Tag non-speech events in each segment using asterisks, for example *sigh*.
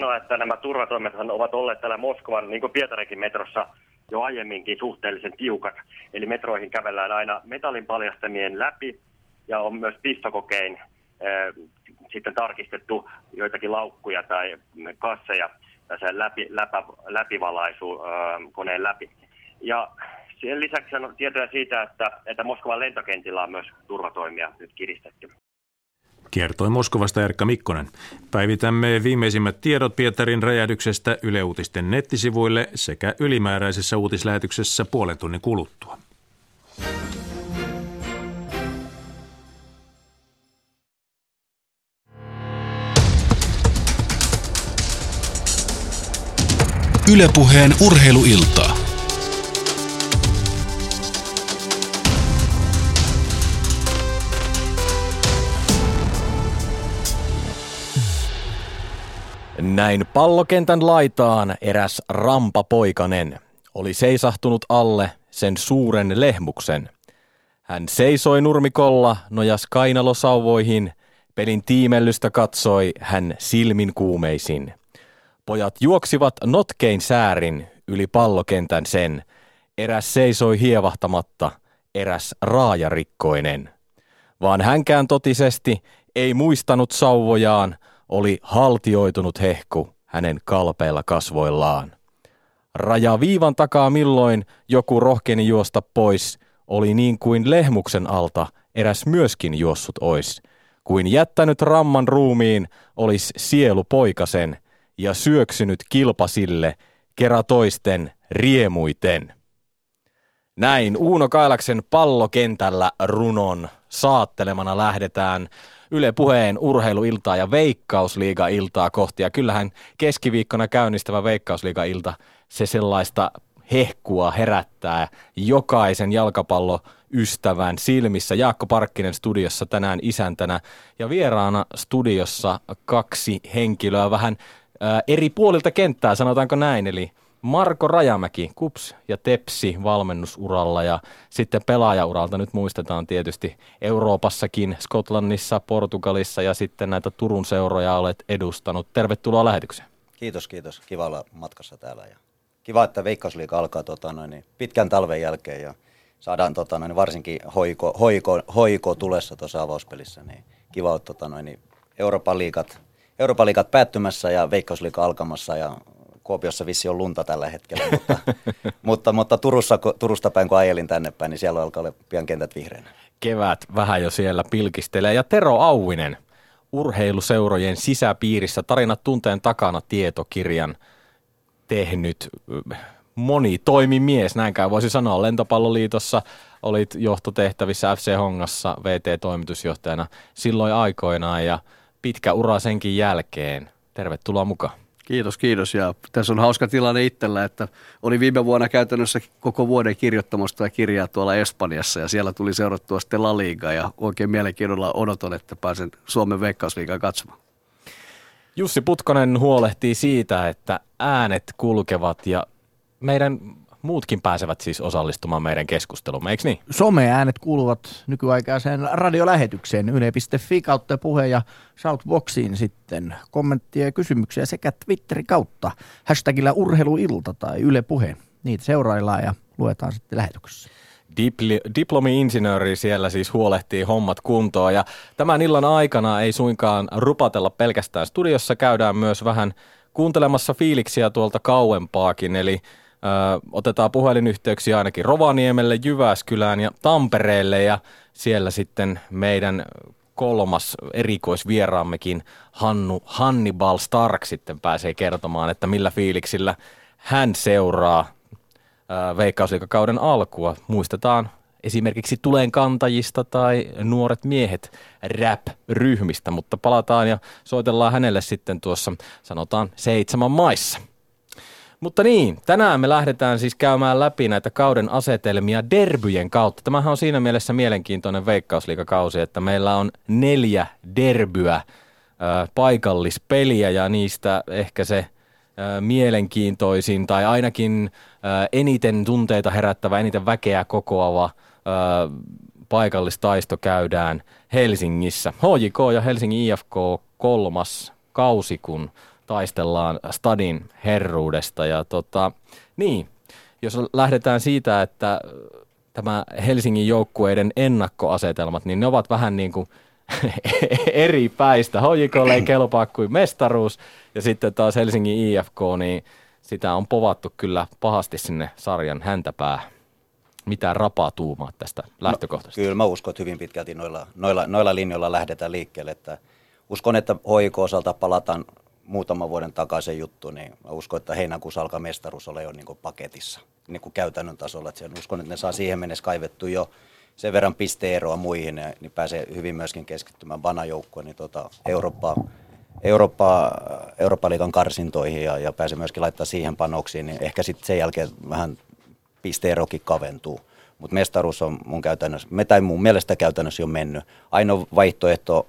sanoa, että nämä turvatoimet ovat olleet täällä Moskovan, niin kuin Pietarikin metrossa, jo aiemminkin suhteellisen tiukat. Eli metroihin kävellään aina metallin paljastamien läpi ja on myös pistokokein äh, sitten tarkistettu joitakin laukkuja tai kasseja tässä läpi, läpä, läpivalaisu äh, koneen läpi. Ja sen lisäksi on tietoja siitä, että, että Moskovan lentokentillä on myös turvatoimia nyt kiristetty. Kertoi Moskovasta Erkka Mikkonen. Päivitämme viimeisimmät tiedot Pietarin räjähdyksestä Yle Uutisten nettisivuille sekä ylimääräisessä uutislähetyksessä puolen tunnin kuluttua. Ylepuheen urheiluiltaa. Näin pallokentän laitaan eräs rampapoikanen oli seisahtunut alle sen suuren lehmuksen. Hän seisoi nurmikolla, nojas kainalosauvoihin, pelin tiimellystä katsoi hän silmin kuumeisin. Pojat juoksivat notkein säärin yli pallokentän sen. Eräs seisoi hievahtamatta, eräs raajarikkoinen. Vaan hänkään totisesti ei muistanut sauvojaan, oli haltioitunut hehku hänen kalpeilla kasvoillaan. Raja viivan takaa milloin joku rohkeni juosta pois, oli niin kuin lehmuksen alta eräs myöskin juossut ois. Kuin jättänyt ramman ruumiin olis sielu poikasen ja syöksynyt kilpasille kera toisten riemuiten. Näin Uuno Kailaksen pallokentällä runon saattelemana lähdetään Yle Puheen urheiluiltaa ja Veikkausliiga-iltaa kohti. Ja kyllähän keskiviikkona käynnistävä Veikkausliiga-ilta se sellaista hehkua herättää jokaisen jalkapalloystävän silmissä. Jaakko Parkkinen studiossa tänään isäntänä ja vieraana studiossa kaksi henkilöä vähän ää, eri puolilta kenttää, sanotaanko näin. Eli Marko Rajamäki, Kups ja Tepsi valmennusuralla ja sitten pelaajauralta nyt muistetaan tietysti Euroopassakin, Skotlannissa, Portugalissa ja sitten näitä Turun seuroja olet edustanut. Tervetuloa lähetykseen. Kiitos, kiitos. Kiva olla matkassa täällä ja kiva, että Veikkausliiga alkaa tota, noin, niin pitkän talven jälkeen ja saadaan tota, noin, varsinkin hoiko, hoiko, hoiko tulessa tuossa avauspelissä. Niin kiva olla tota, niin Euroopan liikat, Euroopan liikat päättymässä ja Veikkausliiga alkamassa ja Kuopiossa vissi on lunta tällä hetkellä, mutta, *laughs* mutta, mutta Turussa, Turusta päin kun ajelin tänne päin, niin siellä alkaa olla pian kentät vihreänä. Kevät vähän jo siellä pilkistelee. Ja Tero Auinen, urheiluseurojen sisäpiirissä tarinat tunteen takana tietokirjan tehnyt moni toimimies, näinkään voisi sanoa. Lentopalloliitossa olit johtotehtävissä FC Hongassa VT-toimitusjohtajana silloin aikoinaan ja pitkä ura senkin jälkeen. Tervetuloa mukaan. Kiitos, kiitos. Ja tässä on hauska tilanne itsellä, että oli viime vuonna käytännössä koko vuoden kirjoittamasta kirjaa tuolla Espanjassa ja siellä tuli seurattua sitten La Liga ja oikein mielenkiinnolla odotan, että pääsen Suomen veikkausliigaan katsomaan. Jussi Putkonen huolehtii siitä, että äänet kulkevat ja meidän muutkin pääsevät siis osallistumaan meidän keskusteluun, eikö niin? Someäänet kuuluvat nykyaikaiseen radiolähetykseen yle.fi kautta puhe ja Shoutboxiin sitten kommenttia ja kysymyksiä sekä Twitterin kautta hashtagillä urheiluilta tai Yle Puhe. Niitä seuraillaan ja luetaan sitten lähetyksessä. Dipli- diplomi-insinööri siellä siis huolehtii hommat kuntoon ja tämän illan aikana ei suinkaan rupatella pelkästään studiossa, käydään myös vähän kuuntelemassa fiiliksiä tuolta kauempaakin, eli otetaan puhelinyhteyksiä ainakin Rovaniemelle, Jyväskylään ja Tampereelle ja siellä sitten meidän kolmas erikoisvieraammekin Hannu Hannibal Stark sitten pääsee kertomaan, että millä fiiliksillä hän seuraa veikkausliikakauden alkua. Muistetaan esimerkiksi Tulen kantajista tai Nuoret miehet rap-ryhmistä, mutta palataan ja soitellaan hänelle sitten tuossa sanotaan seitsemän maissa. Mutta niin, tänään me lähdetään siis käymään läpi näitä kauden asetelmia derbyjen kautta. Tämähän on siinä mielessä mielenkiintoinen veikkausliikakausi, että meillä on neljä derbyä äh, paikallispeliä ja niistä ehkä se mielenkiintoisin tai ainakin eniten tunteita herättävä, eniten väkeä kokoava paikallistaisto käydään Helsingissä. HJK ja Helsingin IFK kolmas kausi, kun taistellaan stadin herruudesta. Ja tota, niin, jos lähdetään siitä, että tämä Helsingin joukkueiden ennakkoasetelmat, niin ne ovat vähän niin kuin *laughs* eri päistä. HJKlle *clears throat* ei kelpaa kuin mestaruus ja sitten taas Helsingin IFK, niin sitä on povattu kyllä pahasti sinne sarjan häntäpäähän. Mitä rapaa tuumaa tästä lähtökohtaisesti? No, kyllä mä uskon, että hyvin pitkälti noilla, noilla, noilla linjoilla lähdetään liikkeelle. Että uskon, että HIK-osalta palataan muutaman vuoden takaisin juttu, niin mä uskon, että heinäkuussa alkaa mestaruus olla jo niin paketissa niin kuin käytännön tasolla. Että uskon, että ne saa siihen mennessä kaivettu jo sen verran pisteeroa muihin, niin pääsee hyvin myöskin keskittymään vanajoukkoon niin tota, Eurooppa, Eurooppa, Eurooppa-liigan karsintoihin ja, ja pääsee myöskin laittaa siihen panoksiin, niin ehkä sitten sen jälkeen vähän pisteerokin kaventuu. Mutta mestaruus on mun käytännössä, me tai mun mielestä käytännössä jo mennyt. Ainoa vaihtoehto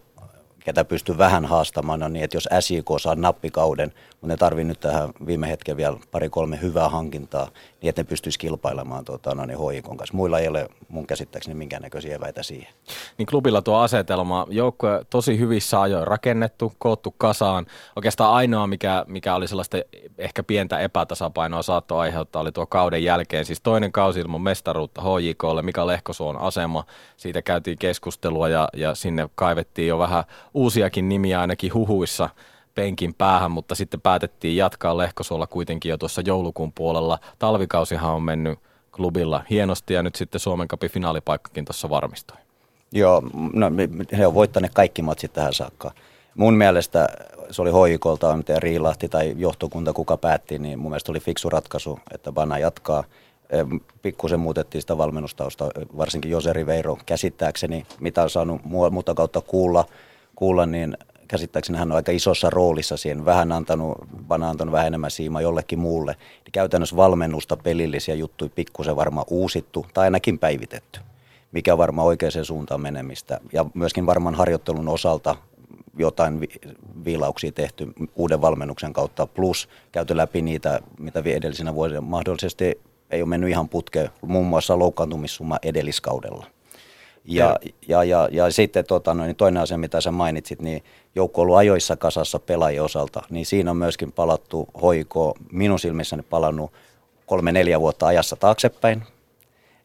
ketä pystyy vähän haastamaan, on niin, että jos SJK saa nappikauden, mutta ne tarvii nyt tähän viime hetken vielä pari-kolme hyvää hankintaa, niin että ne pystyisi kilpailemaan tuota, no niin, hoikon kanssa. Muilla ei ole mun käsittääkseni minkäännäköisiä eväitä siihen. Niin klubilla tuo asetelma, joukkue tosi hyvissä ajoin rakennettu, koottu kasaan. Oikeastaan ainoa, mikä, mikä oli sellaista ehkä pientä epätasapainoa saattoi aiheuttaa, oli tuo kauden jälkeen. Siis toinen kausi ilman mestaruutta HJKlle, Mika Lehkosuon asema. Siitä käytiin keskustelua ja, ja sinne kaivettiin jo vähän uusiakin nimiä ainakin huhuissa penkin päähän, mutta sitten päätettiin jatkaa Lehkosuolla kuitenkin jo tuossa joulukuun puolella. Talvikausihan on mennyt klubilla hienosti ja nyt sitten Suomen Cupin finaalipaikkakin tuossa varmistui. Joo, no, he on voittaneet kaikki matsit tähän saakka. Mun mielestä se oli hoikolta, miten Riilahti tai johtokunta kuka päätti, niin mun mielestä oli fiksu ratkaisu, että Bana jatkaa. Pikkusen muutettiin sitä valmennustausta, varsinkin Joseri Veiro käsittääkseni, mitä on saanut muuta kautta kuulla, kuulla niin käsittääkseni hän on aika isossa roolissa siihen, vähän antanut, vaan antanut vähän enemmän siima jollekin muulle. Niin käytännössä valmennusta, pelillisiä juttuja pikkusen varmaan uusittu tai ainakin päivitetty, mikä on varmaan oikeaan suuntaan menemistä. Ja myöskin varmaan harjoittelun osalta jotain vi- viilauksia tehty uuden valmennuksen kautta, plus käyty läpi niitä, mitä edellisinä vuosina mahdollisesti ei ole mennyt ihan putkeen, muun muassa loukkaantumissumma edelliskaudella. Ja, ja, ja, ja sitten tota, no, niin toinen asia, mitä sä mainitsit, niin joukko on ollut ajoissa kasassa pelaajien osalta, niin siinä on myöskin palattu hoiko, minun silmissäni palannut kolme-neljä vuotta ajassa taaksepäin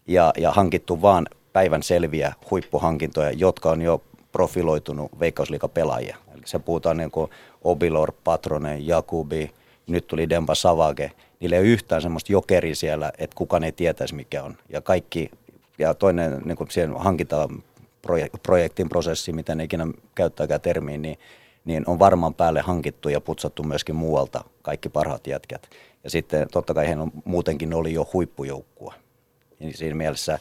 ja, ja hankittu vaan päivän selviä huippuhankintoja, jotka on jo profiloitunut veikkausliikapelaajia. Eli se puhutaan niin kuin Obilor, Patrone, Jakubi, nyt tuli Demba Savage. Niillä ei ole yhtään semmoista jokeri siellä, että kukaan ei tietäisi mikä on. Ja kaikki ja toinen niin kuin siihen hankitaan projektin prosessi, miten ikinä käyttääkään termiä, niin, niin on varmaan päälle hankittu ja putsattu myöskin muualta kaikki parhaat jätkät. Ja sitten totta kai heillä muutenkin oli jo huippujoukkua. Ja siinä mielessä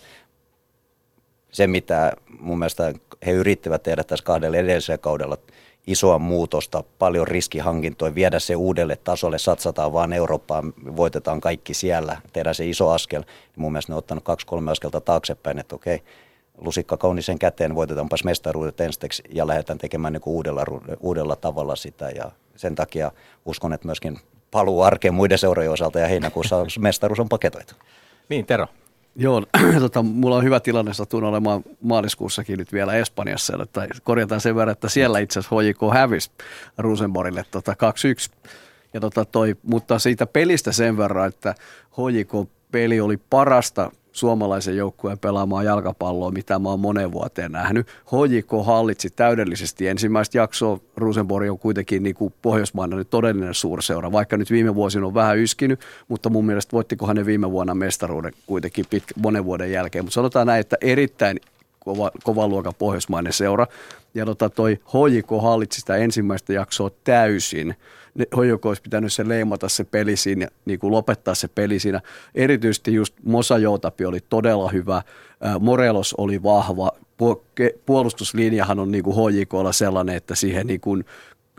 se, mitä mun mielestä he yrittivät tehdä tässä kahdella edellisellä kaudella, isoa muutosta, paljon riskihankintoja, viedä se uudelle tasolle, satsataan vaan Eurooppaan, voitetaan kaikki siellä, tehdään se iso askel. Mun mielestä ne on ottanut kaksi-kolme askelta taaksepäin, että okei, lusikka kaunisen käteen, voitetaanpas mestaruudet ensiksi ja lähdetään tekemään niin uudella, uudella tavalla sitä. Ja sen takia uskon, että myöskin paluu arkeen muiden seurojen osalta ja heinäkuussa *laughs* mestaruus on paketoitu. Niin, Tero. Joo, *clears throat* tota, mulla on hyvä tilanne, satun olemaan maaliskuussakin nyt vielä Espanjassa, että korjataan sen verran, että siellä itse asiassa HJK hävisi Rosenborgille tota 2-1. Ja tota toi, mutta siitä pelistä sen verran, että HJK peli oli parasta suomalaisen joukkueen pelaamaan jalkapalloa, mitä mä oon moneen vuoteen nähnyt. HJK hallitsi täydellisesti ensimmäistä jaksoa. Rosenborg on kuitenkin niin kuin Pohjoismaana nyt todellinen suurseura, vaikka nyt viime vuosina on vähän yskinyt, mutta mun mielestä voittikohan ne viime vuonna mestaruuden kuitenkin pitkä, monen vuoden jälkeen. Mutta sanotaan näin, että erittäin kova, kova luokan pohjoismainen seura. Ja tota toi HJK hallitsi sitä ensimmäistä jaksoa täysin HJK olisi pitänyt se leimata se peli siinä, niin kuin lopettaa se peli siinä. Erityisesti just Mosa Joutapi oli todella hyvä, Morelos oli vahva, puolustuslinjahan on niin kuin HJKlla sellainen, että siihen niin kuin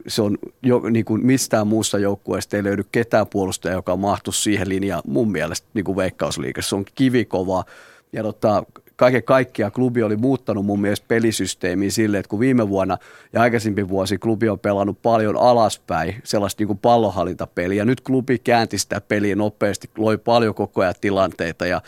se on jo, niin kuin mistään muusta joukkueesta ei löydy ketään puolustajaa, joka mahtuisi siihen linjaan mun mielestä niin kuin veikkausliikassa. Se on kivikova ja tota, kaiken kaikkiaan klubi oli muuttanut mun mielestä pelisysteemiä sille, että kun viime vuonna ja aikaisempi vuosi klubi on pelannut paljon alaspäin, sellaista niin kuin pallonhallintapeliä, ja nyt klubi käänti sitä peliä nopeasti, loi paljon koko ajan tilanteita ja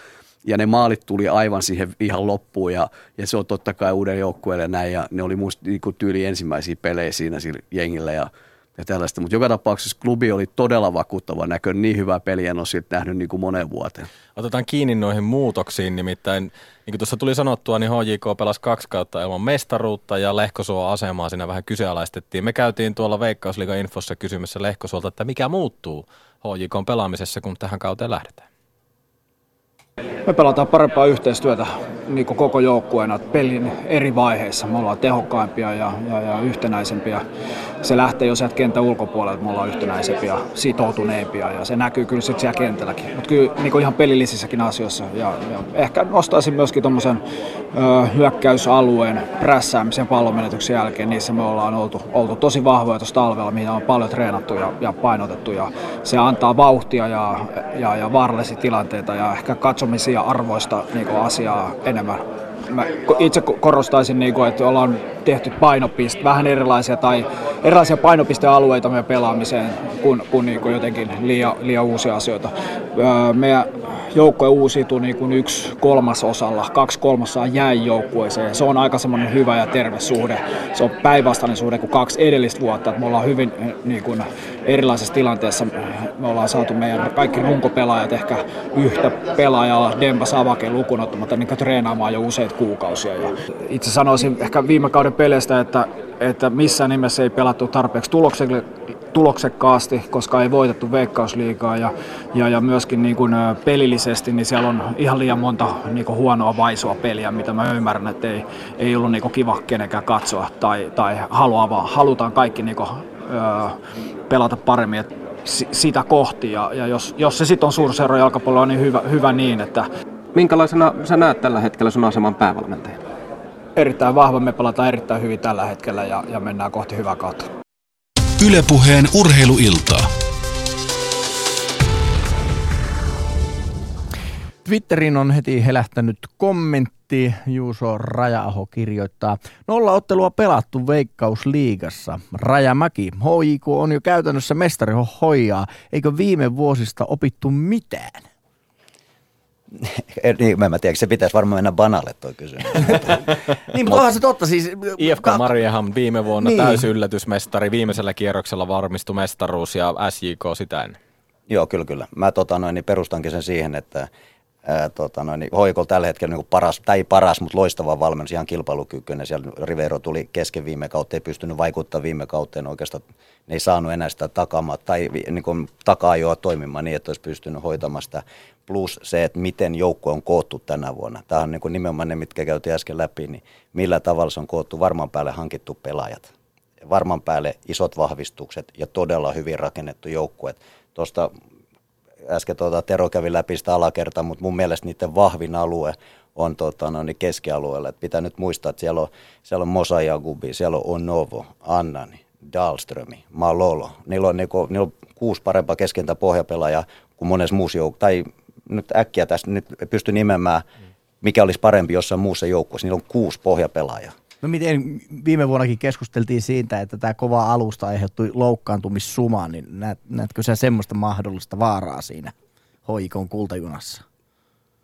ja ne maalit tuli aivan siihen ihan loppuun ja, ja se on totta kai uuden joukkueelle näin ja ne oli musta niin kuin tyyli ensimmäisiä pelejä siinä sillä jengillä ja ja tällaista. Mutta joka tapauksessa klubi oli todella vakuuttava näköinen, niin hyvää peliä en ole siltä nähnyt niin kuin moneen vuoteen. Otetaan kiinni noihin muutoksiin, nimittäin niin kuin tuossa tuli sanottua, niin HJK pelasi kaksi kautta ilman mestaruutta ja Lehkosuo asemaa siinä vähän kyseenalaistettiin. Me käytiin tuolla Veikkausliigan infossa kysymässä Lehkosuolta, että mikä muuttuu HJK pelaamisessa, kun tähän kauteen lähdetään. Me pelataan parempaa yhteistyötä niin kuin koko joukkueena pelin eri vaiheissa. Me ollaan tehokkaimpia ja, ja, ja yhtenäisempiä. Se lähtee jo sieltä kentän ulkopuolelta, me ollaan yhtenäisempiä, sitoutuneempia ja se näkyy kyllä sitten siellä kentälläkin. Mutta kyllä niin ihan pelillisissäkin asioissa. Ja, ja ehkä nostaisin myöskin tuommoisen hyökkäysalueen prässäämisen pallonmenetyksen jälkeen. Niissä me ollaan oltu, oltu tosi vahvoja tuossa talvella, mihin on paljon treenattu ja, ja painotettu. Ja se antaa vauhtia ja, ja, ja vaarallisia tilanteita ja ehkä katsomisia arvoista niin asiaa enemmän. Mä itse korostaisin, niin kuin, että ollaan tehty painopiste, vähän erilaisia tai erilaisia painopistealueita meidän pelaamiseen kuin, kuin, niin kuin jotenkin liian, liian uusia asioita. Meidän joukkoja uusiutuu niin kuin yksi kolmasosalla, kaksi kolmasosaa jäi joukkueeseen. Se on aika semmoinen hyvä ja terve suhde. Se on päinvastainen suhde kuin kaksi edellistä vuotta. Me ollaan hyvin niin kuin erilaisessa tilanteessa. Me ollaan saatu meidän kaikki runkopelaajat ehkä yhtä pelaajaa, Demba Savake lukuun ottamatta, niin treenaamaan jo useita kuukausia. Ja itse sanoisin ehkä viime kauden peleistä, että, että missään nimessä ei pelattu tarpeeksi tuloksekkaasti, koska ei voitettu veikkausliigaa ja, ja, ja myöskin niin kuin pelillisesti niin siellä on ihan liian monta niin kuin huonoa vaisua peliä, mitä mä ymmärrän, että ei, ei ollut niin kuin kiva kenenkään katsoa tai, tai haluaa, halutaan kaikki niin kuin, öö, pelata paremmin. Et sitä kohti ja, ja jos, jos se sitten on suurseuran jalkapalloa, niin hyvä, hyvä niin. Että... Minkälaisena sä näet tällä hetkellä sun aseman päävalmentajana? Erittäin vahva, me pelataan erittäin hyvin tällä hetkellä ja, ja mennään kohti hyvää kautta. Ylepuheen urheiluiltaa. Twitterin on heti helähtänyt kommentti. Juuso Rajaaho kirjoittaa. Nolla ottelua pelattu Veikkausliigassa. Rajamäki. HJK on jo käytännössä mestari hoijaa. Eikö viime vuosista opittu mitään? Niin, mä en tiedä, se pitäisi varmaan mennä banalle tuo kysymys. *laughs* niin, mutta se totta. Siis, IFK Mariehamn viime vuonna niin. täysi yllätysmestari, viimeisellä kierroksella varmistui mestaruus ja SJK sitä ennen. Joo, kyllä, kyllä. Mä tota, noin, niin perustankin sen siihen, että ää, tota, noin, niin Hoiko tällä hetkellä niin paras, tai ei paras, mutta loistava valmennus, ihan kilpailukykyinen. Siellä Rivero tuli kesken viime kautta, ei pystynyt vaikuttamaan viime kauteen oikeastaan. Ne ei saanut enää sitä takamaa, tai niin kuin, taka-ajoa toimimaan niin, että olisi pystynyt hoitamaan sitä plus se, että miten joukko on koottu tänä vuonna. Tämä on niin kuin nimenomaan ne, mitkä käytiin äsken läpi, niin millä tavalla se on koottu varman päälle hankittu pelaajat. Varman päälle isot vahvistukset ja todella hyvin rakennettu joukkue. Tuosta äsken tuota, Tero kävi läpi sitä alakertaa, mutta mun mielestä niiden vahvin alue on tota, no, niin keskialueella. Et pitää nyt muistaa, että siellä on, siellä on Mosa Jagubi, siellä on Onovo, Annani, Dahlströmi, Malolo. Niillä on, niinku, niillä on kuusi parempaa keskentä pohjapelaajaa kuin monessa muussa jouk- tai nyt äkkiä tässä nyt pysty nimemään, mikä olisi parempi jossain muussa joukkueessa. Niillä on kuusi pohjapelaajaa. No miten viime vuonnakin keskusteltiin siitä, että tämä kova alusta aiheuttui loukkaantumissumaan, niin näet, näetkö sä semmoista mahdollista vaaraa siinä hoikon kultajunassa?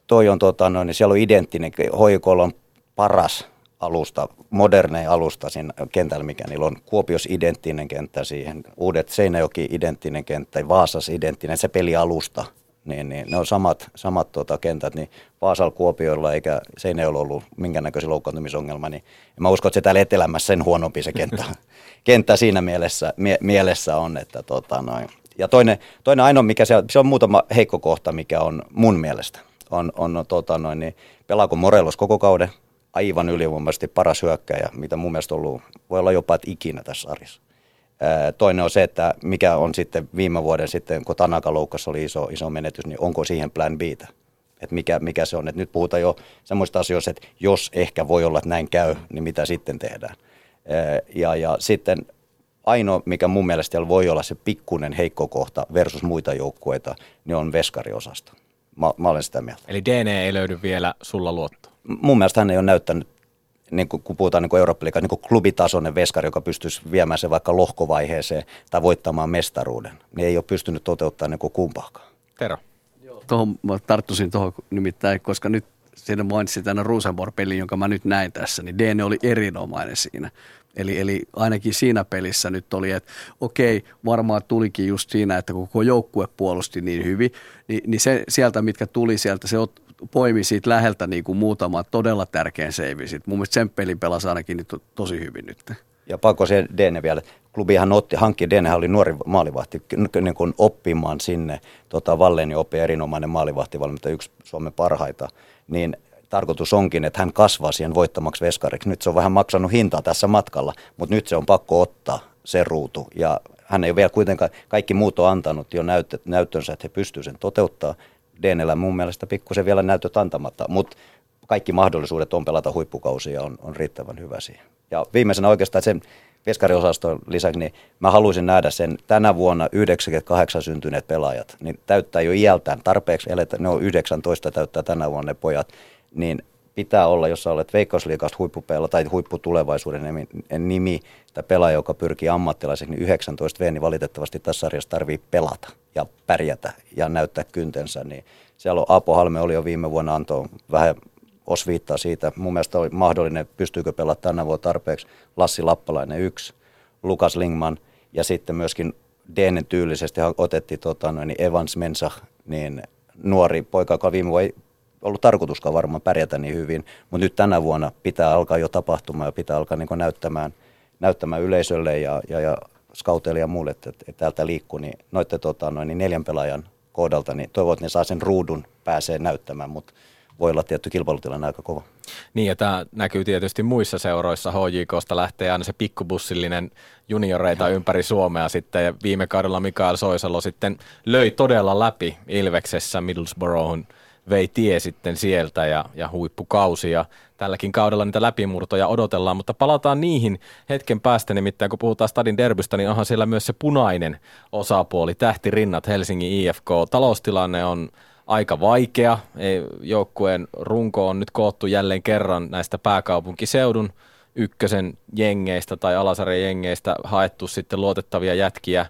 Toi on, tota, no, niin siellä on identtinen, hoikolla on paras alusta, modernein alusta siinä kentällä, mikä niillä on. Kuopios identtinen kenttä siihen, Uudet Seinäjoki identtinen kenttä, Vaasas identtinen, se pelialusta – niin, niin ne on samat, samat tota, kentät, niin Vaasalla Kuopioilla eikä Seinäjoella ollut minkäännäköisen loukkaantumisongelma, niin mä uskon, että se täällä etelämässä sen huonompi se kenttä, *laughs* kenttä siinä mielessä, mie, mielessä on. Että, tota, noin. Ja toinen, toinen ainoa, mikä se, se on muutama heikko kohta, mikä on mun mielestä, on, on tota, noin, niin pelaako Morelos koko kauden, aivan ylivoimaisesti paras hyökkäjä, mitä mun mielestä ollut, voi olla jopa että ikinä tässä sarjassa. Toinen on se, että mikä on sitten viime vuoden sitten, kun Tanaka loukkassa oli iso, iso menetys, niin onko siihen plan B? Että mikä, mikä se on. Et nyt puhutaan jo semmoista asioista, että jos ehkä voi olla, että näin käy, niin mitä sitten tehdään. Ja, ja sitten ainoa, mikä mun mielestä voi olla se pikkunen heikko kohta versus muita joukkueita, niin on veskariosasto. Mä, mä olen sitä mieltä. Eli DNA ei löydy vielä sulla luotto? Mun mielestä hän ei ole näyttänyt niin kuin, kun puhutaan niin eurooppa niin klubitasoinen veskari, joka pystyisi viemään se vaikka lohkovaiheeseen tai voittamaan mestaruuden, niin ei ole pystynyt toteuttamaan niin kumpaakaan. Tero. Tuohon mä tarttuisin tuohon nimittäin, koska nyt siinä mainitsin tänä Rosenborg-pelin, jonka mä nyt näin tässä, niin Dene oli erinomainen siinä. Eli, eli ainakin siinä pelissä nyt oli, että okei, varmaan tulikin just siinä, että koko joukkue puolusti niin hyvin, niin, niin se, sieltä, mitkä tuli sieltä, se poimi siitä läheltä niin kuin muutama todella tärkeän seivi. Mun mielestä sen pelin pelasi ainakin nyt to, tosi hyvin nyt. Ja pakko se Dene vielä. Klubihan otti, hankki, Dene oli nuori maalivahti niin kuin oppimaan sinne. Tota, Valleni oppi erinomainen maalivahtivalmentaja, yksi Suomen parhaita. Niin tarkoitus onkin, että hän kasvaa siihen voittamaksi veskariksi. Nyt se on vähän maksanut hintaa tässä matkalla, mutta nyt se on pakko ottaa se ruutu. Ja hän ei ole vielä kuitenkaan, kaikki muut on antanut jo näyttönsä, että he pystyvät sen toteuttaa. Deenellä mun mielestä pikkusen vielä näytöt antamatta, mutta kaikki mahdollisuudet on pelata huippukausia on, on riittävän hyvä siihen. Ja viimeisenä oikeastaan sen veskariosaston lisäksi, niin mä haluaisin nähdä sen tänä vuonna 98 syntyneet pelaajat, niin täyttää jo iältään tarpeeksi, eletä, ne on 19 täyttää tänä vuonna ne pojat, niin pitää olla, jos sä olet Veikkausliikasta huippupela tai huipputulevaisuuden nimi tai pelaaja, joka pyrkii ammattilaiseksi, niin 19 V, niin valitettavasti tässä sarjassa tarvii pelata ja pärjätä ja näyttää kyntensä. Niin siellä on Apo Halme oli jo viime vuonna antoi vähän osviittaa siitä. Mun mielestä oli mahdollinen, pystyykö pelaamaan tänä vuonna tarpeeksi. Lassi Lappalainen yksi, Lukas Lingman ja sitten myöskin Denen tyylisesti otettiin tota, niin Evans Mensa, niin nuori poika, joka viime vuonna ollut tarkoituskaan varmaan pärjätä niin hyvin, mutta nyt tänä vuonna pitää alkaa jo tapahtumaan ja pitää alkaa niin näyttämään, näyttämään yleisölle ja, ja, ja scouteille ja muulle, että, että täältä liikkuu, niin noitte tota, noin, niin neljän pelaajan kohdalta, niin toivon, että ne saa sen ruudun pääsee näyttämään, mutta voi olla tietty kilpailutilanne aika kova. Niin ja tämä näkyy tietysti muissa seuroissa. HJKsta lähtee aina se pikkubussillinen junioreita ja. ympäri Suomea sitten. Ja viime kaudella Mikael Soisalo sitten löi todella läpi Ilveksessä Middlesbroughun vei tie sitten sieltä ja, ja huippukausi ja tälläkin kaudella niitä läpimurtoja odotellaan, mutta palataan niihin hetken päästä, nimittäin kun puhutaan Stadin derbystä, niin onhan siellä myös se punainen osapuoli, tähtirinnat Helsingin IFK. Taloustilanne on aika vaikea. Joukkueen runko on nyt koottu jälleen kerran näistä pääkaupunkiseudun ykkösen jengeistä tai alasarjan jengeistä haettu sitten luotettavia jätkiä.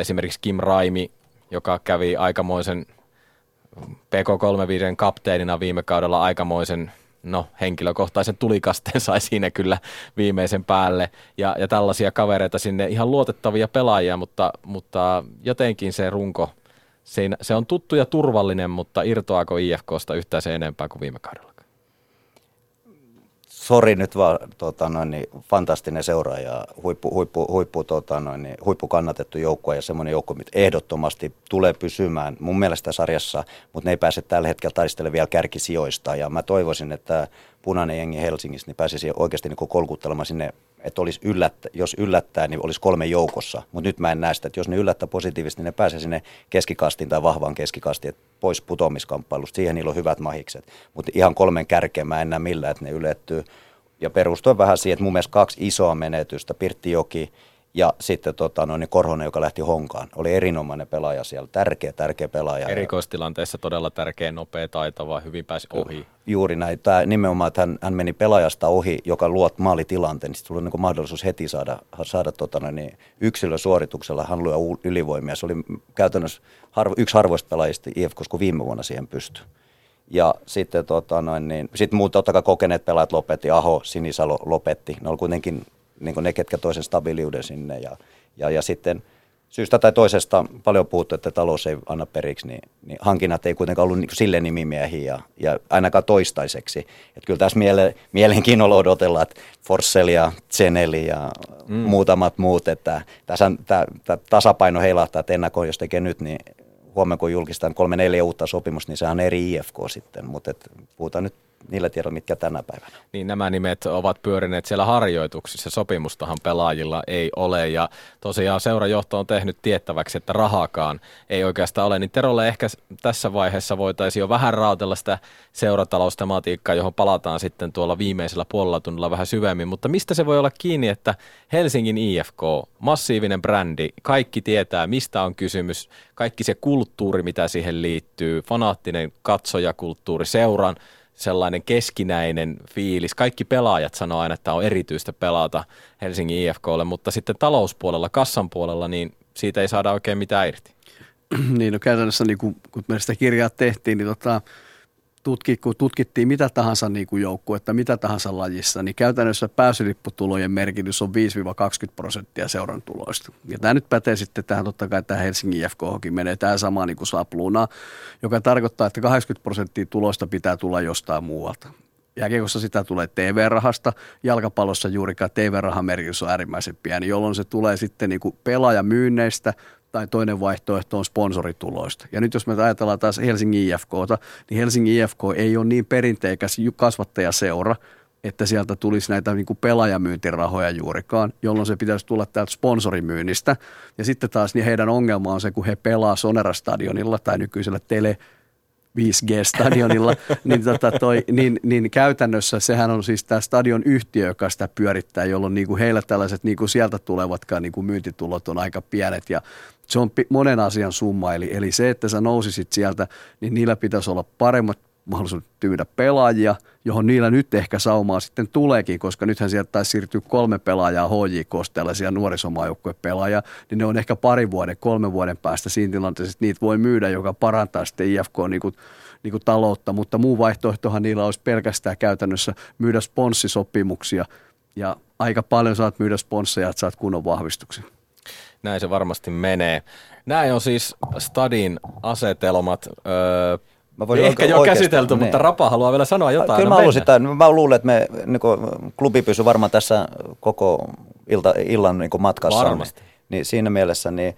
Esimerkiksi Kim Raimi, joka kävi aikamoisen PK35 kapteenina viime kaudella aikamoisen no, henkilökohtaisen tulikasteen sai *laughs* siinä kyllä viimeisen päälle ja, ja tällaisia kavereita sinne, ihan luotettavia pelaajia, mutta, mutta jotenkin se runko se on tuttu ja turvallinen, mutta irtoaako IFKsta yhtään se enempää kuin viime kaudella? Sori nyt vaan tota noin, niin, fantastinen seuraaja, huippu, huippu, huippu, tota noin, niin, huippu kannatettu joukkue ja semmoinen joukko, mitä ehdottomasti tulee pysymään mun mielestä sarjassa, mutta ne ei pääse tällä hetkellä taistelemaan vielä kärkisijoista. Ja mä toivoisin, että punainen jengi Helsingissä niin pääsisi oikeasti niin kolkuttelemaan sinne että olisi yllättä, jos yllättää, niin olisi kolme joukossa. Mutta nyt mä en näe sitä, että jos ne yllättää positiivisesti, niin ne pääsee sinne keskikastiin tai vahvaan keskikastiin, että pois putoamiskamppailusta. Siihen niillä on hyvät mahikset. Mutta ihan kolmen kärkeen mä en näe millään, että ne ylettyy. Ja perustuen vähän siihen, että mun mielestä kaksi isoa menetystä, Pirtti Joki ja sitten tota, no, niin Korhonen, joka lähti honkaan, oli erinomainen pelaaja siellä, tärkeä, tärkeä pelaaja. Erikoistilanteessa todella tärkeä, nopea, taitava, hyvin pääsi ohi. Juuri näin. Tämä nimenomaan, että hän, hän meni pelaajasta ohi, joka luot maalitilanteen, niin sitten tuli niin mahdollisuus heti saada, saada tota, no, niin yksilösuorituksella, hän luo ylivoimia. Se oli käytännössä harvo, yksi harvoista pelaajista IFKs, kun viime vuonna siihen pystyi. Ja sitten tota noin, niin, sit muut totta kai kokeneet pelaajat lopetti, Aho, Sinisalo lopetti. Ne oli kuitenkin niin ne, ketkä toisen stabiiliuden sinne. Ja, ja, ja sitten syystä tai toisesta paljon puhuttu, että talous ei anna periksi, niin, niin hankinnat ei kuitenkaan ollut niin sille nimimiehiä ja, ja ainakaan toistaiseksi. Että kyllä tässä miele, mielenkiinnolla odotellaan, että Forssell ja Zeneli ja mm. muutamat muut, että tässä tämä, tämä tasapaino heilahtaa, että ennakoi, jos tekee nyt, niin huomenna kun julkistaan kolme neljä uutta sopimusta, niin sehän on eri IFK sitten, mutta puhutaan nyt niillä tiedoilla, mitkä tänä päivänä. Niin nämä nimet ovat pyörineet siellä harjoituksissa, sopimustahan pelaajilla ei ole. Ja tosiaan seurajohto on tehnyt tiettäväksi, että rahakaan ei oikeastaan ole, niin Terolle ehkä tässä vaiheessa voitaisiin jo vähän rautella sitä seurataloustematiikkaa, johon palataan sitten tuolla viimeisellä puolella tunnilla vähän syvemmin, mutta mistä se voi olla kiinni, että Helsingin IFK, massiivinen brändi, kaikki tietää mistä on kysymys, kaikki se kulttuuri, mitä siihen liittyy, fanaattinen katsojakulttuuri, seuran sellainen keskinäinen fiilis. Kaikki pelaajat sanoo aina, että on erityistä pelata Helsingin IFKlle, mutta sitten talouspuolella, kassan puolella, niin siitä ei saada oikein mitään irti. *clears throat* niin, no käytännössä niin kun, kun me sitä kirjaa tehtiin, niin tota, tutki, kun tutkittiin mitä tahansa niin kuin joukkuetta, mitä tahansa lajissa, niin käytännössä pääsylipputulojen merkitys on 5-20 prosenttia seuran tuloista. Ja tämä nyt pätee sitten tähän totta kai tähän Helsingin IFKhonkin menee tämä sama niin kuin sapluuna, joka tarkoittaa, että 80 prosenttia tuloista pitää tulla jostain muualta. Jääkiekossa sitä tulee TV-rahasta, jalkapallossa juurikaan TV-rahan merkitys on äärimmäisen pieni, jolloin se tulee sitten niin kuin pelaajamyynneistä, tai toinen vaihtoehto on sponsorituloista. Ja nyt jos me ajatellaan taas Helsingin IFKta, niin Helsingin IFK ei ole niin perinteikäs kasvattajaseura, että sieltä tulisi näitä niin kuin pelaajamyyntirahoja juurikaan, jolloin se pitäisi tulla täältä sponsorimyynnistä. Ja sitten taas niin heidän ongelma on se, kun he pelaa Sonera-stadionilla tai nykyisellä Tele 5G-stadionilla, *laughs* niin, tota toi, niin, niin käytännössä sehän on siis tämä stadion yhtiö, joka sitä pyörittää, jolloin niin kuin heillä tällaiset niin kuin sieltä tulevatkaan niin kuin myyntitulot on aika pienet ja se on monen asian summa. Eli, eli se, että sä nousisit sieltä, niin niillä pitäisi olla paremmat mahdollisuudet tyydä pelaajia, johon niillä nyt ehkä saumaa sitten tuleekin, koska nythän sieltä taisi siirtyä kolme pelaajaa HJK, tällaisia pelaajia, niin ne on ehkä pari vuoden, kolme vuoden päästä siinä tilanteessa, että niitä voi myydä, joka parantaa sitten IFK niin kuin, niin kuin taloutta, mutta muu vaihtoehtohan niillä olisi pelkästään käytännössä myydä sponssisopimuksia ja aika paljon saat myydä sponsseja, että saat kunnon vahvistuksia. Näin se varmasti menee. Näin on siis Stadin asetelmat. Öö, Mä voin Ehkä jo käsitelty, niin. mutta Rapa haluaa vielä sanoa jotain. Kyllä mä, haluan sitä, mä luulen, että me, niin kuin, klubi pysyy varmaan tässä koko ilta, illan niin kuin matkassa. Varmasti. Niin, niin siinä mielessä niin,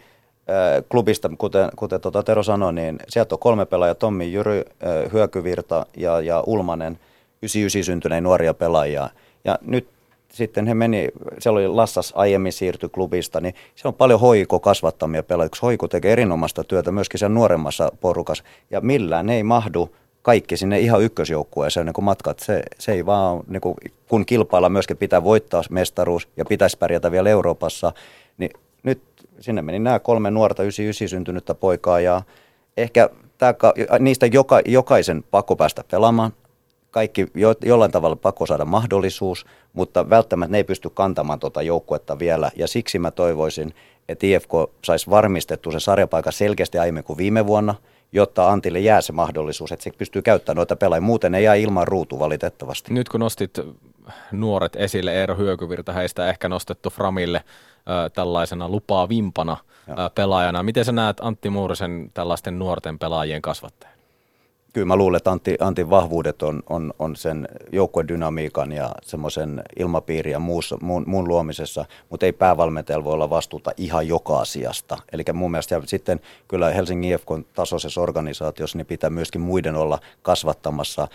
äh, klubista, kuten, kuten tuota Tero sanoi, niin sieltä on kolme pelaajaa, Tommi Jyry, äh, Hyökyvirta ja, ja Ulmanen, 99 syntyneen nuoria pelaajia. Ja nyt sitten he meni, siellä oli Lassas aiemmin siirty klubista, niin se on paljon hoiko kasvattamia pelaajia. Hoiko tekee erinomaista työtä myöskin siellä nuoremmassa porukassa, ja millään ei mahdu kaikki sinne ihan ykkösjoukkueeseen niin matkat. Se, se ei vaan, niin kuin, kun kilpailla myöskin pitää voittaa mestaruus ja pitäisi pärjätä vielä Euroopassa, niin nyt sinne meni nämä kolme nuorta 99 syntynyttä poikaa ja ehkä tämä, niistä joka, jokaisen pakko päästä pelaamaan kaikki jo, jollain tavalla pakko saada mahdollisuus, mutta välttämättä ne ei pysty kantamaan tuota joukkuetta vielä. Ja siksi mä toivoisin, että IFK saisi varmistettu se sarjapaikka selkeästi aiemmin kuin viime vuonna, jotta Antille jää se mahdollisuus, että se pystyy käyttämään noita pelaajia. Muuten ei jää ilman ruutu valitettavasti. Nyt kun nostit nuoret esille, Eero Hyökyvirta, heistä ehkä nostettu Framille äh, tällaisena lupaa vimpana äh, pelaajana. Miten sä näet Antti Muurisen tällaisten nuorten pelaajien kasvattajan? Kyllä mä luulen, että Antti, Antin vahvuudet on, on, on sen joukkuedynamiikan ja semmoisen ilmapiirin ja muussa, muun, muun luomisessa, mutta ei päävalmentajalla voi olla vastuuta ihan joka asiasta. Eli mun mielestä ja sitten kyllä Helsingin IFK tasoisessa organisaatiossa niin pitää myöskin muiden olla kasvattamassa,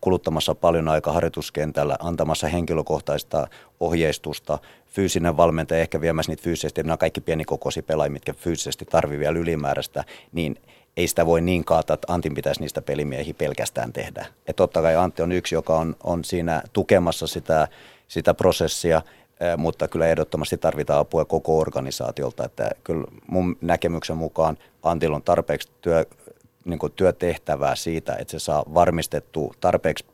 kuluttamassa paljon aikaa harjoituskentällä, antamassa henkilökohtaista ohjeistusta, fyysinen valmentaja ehkä viemässä niitä fyysisesti, nämä kaikki pienikokoisia pelaajia, mitkä fyysisesti tarvii vielä ylimääräistä, niin – ei sitä voi niin kaata, että Antin pitäisi niistä pelimiehiä pelkästään tehdä. Ja totta kai Antti on yksi, joka on, on siinä tukemassa sitä, sitä prosessia, mutta kyllä ehdottomasti tarvitaan apua koko organisaatiolta. Että kyllä mun näkemyksen mukaan Antilla on tarpeeksi työ, niin kuin työtehtävää siitä, että se saa varmistettu tarpeeksi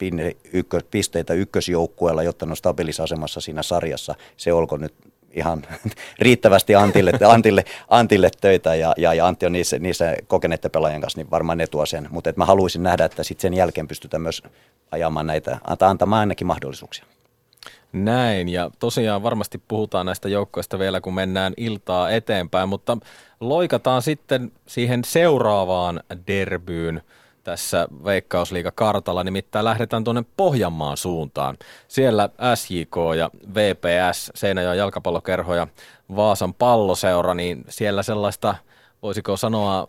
pisteitä ykkösjoukkueella, jotta ne on stabilisasemassa siinä sarjassa. Se olko nyt ihan *laughs* riittävästi Antille, Antille, Antille töitä ja, ja, ja Antti on niissä, niissä kokeneiden pelaajien kanssa, niin varmaan ne tuo sen. Mutta mä haluaisin nähdä, että sitten sen jälkeen pystytään myös ajamaan näitä, antamaan ainakin mahdollisuuksia. Näin, ja tosiaan varmasti puhutaan näistä joukkoista vielä, kun mennään iltaa eteenpäin, mutta loikataan sitten siihen seuraavaan derbyyn tässä Veikkausliiga-kartalla, nimittäin lähdetään tuonne Pohjanmaan suuntaan. Siellä SJK ja VPS, Seinäjoen jalkapallokerho ja Vaasan palloseura, niin siellä sellaista – voisiko sanoa,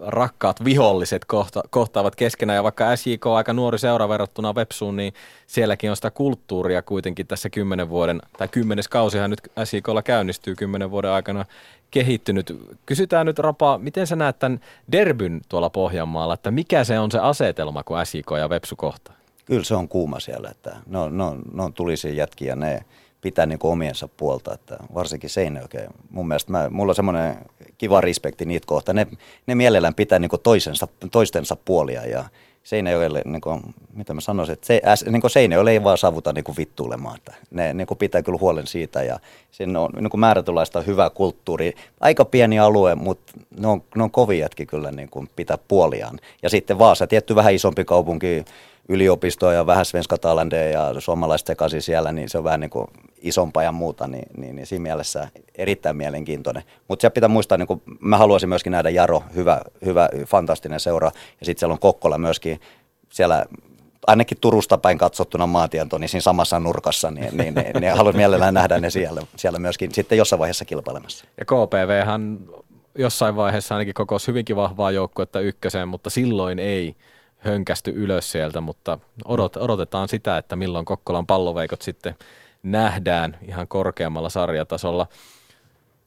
rakkaat viholliset kohta, kohtaavat keskenään. Ja vaikka SJK on aika nuori seura verrattuna Vepsuun, niin sielläkin on sitä kulttuuria kuitenkin tässä kymmenen vuoden, tai kymmenes kausihan nyt SJKlla käynnistyy kymmenen vuoden aikana kehittynyt. Kysytään nyt Rapa, miten sä näet tämän derbyn tuolla Pohjanmaalla, että mikä se on se asetelma, kun SJK ja Vepsu kohtaa? Kyllä se on kuuma siellä, että no, no, no tulisi jätkiä ne pitää niin kuin omiensa puolta, että varsinkin Seinäjoki. Mun mielestä mä, mulla on semmoinen kiva respekti niitä kohta. Ne, ne mielellään pitää niin kuin toisensa, toistensa puolia ja Seinäjoelle, niin kuin, mitä mä sanoisin, että se, äs, niin kuin Seinäjoelle ei vaan saavuta niin kuin ne niin kuin pitää kyllä huolen siitä ja siinä on niin kuin määrätynlaista hyvä kulttuuri. Aika pieni alue, mutta ne on, ne on koviatkin kyllä niin kuin pitää puoliaan. Ja sitten Vaasa, tietty vähän isompi kaupunki, yliopistoa ja vähän Svenska ja suomalaiset sekaisin siellä, niin se on vähän niin kuin isompaa ja muuta, niin, niin, niin siinä mielessä erittäin mielenkiintoinen. Mutta se pitää muistaa, niin kuin mä haluaisin myöskin nähdä Jaro, hyvä, hyvä fantastinen seura, ja sitten siellä on Kokkola myöskin siellä ainakin Turusta päin katsottuna maatiento, niin siinä samassa nurkassa, niin, niin, niin, niin haluan mielellään nähdä ne siellä, siellä myöskin sitten jossain vaiheessa kilpailemassa. Ja KPVhan jossain vaiheessa ainakin kokosi hyvinkin vahvaa joukkuetta ykköseen, mutta silloin ei hönkästy ylös sieltä, mutta odot, odotetaan sitä, että milloin Kokkolan palloveikot sitten nähdään ihan korkeammalla sarjatasolla.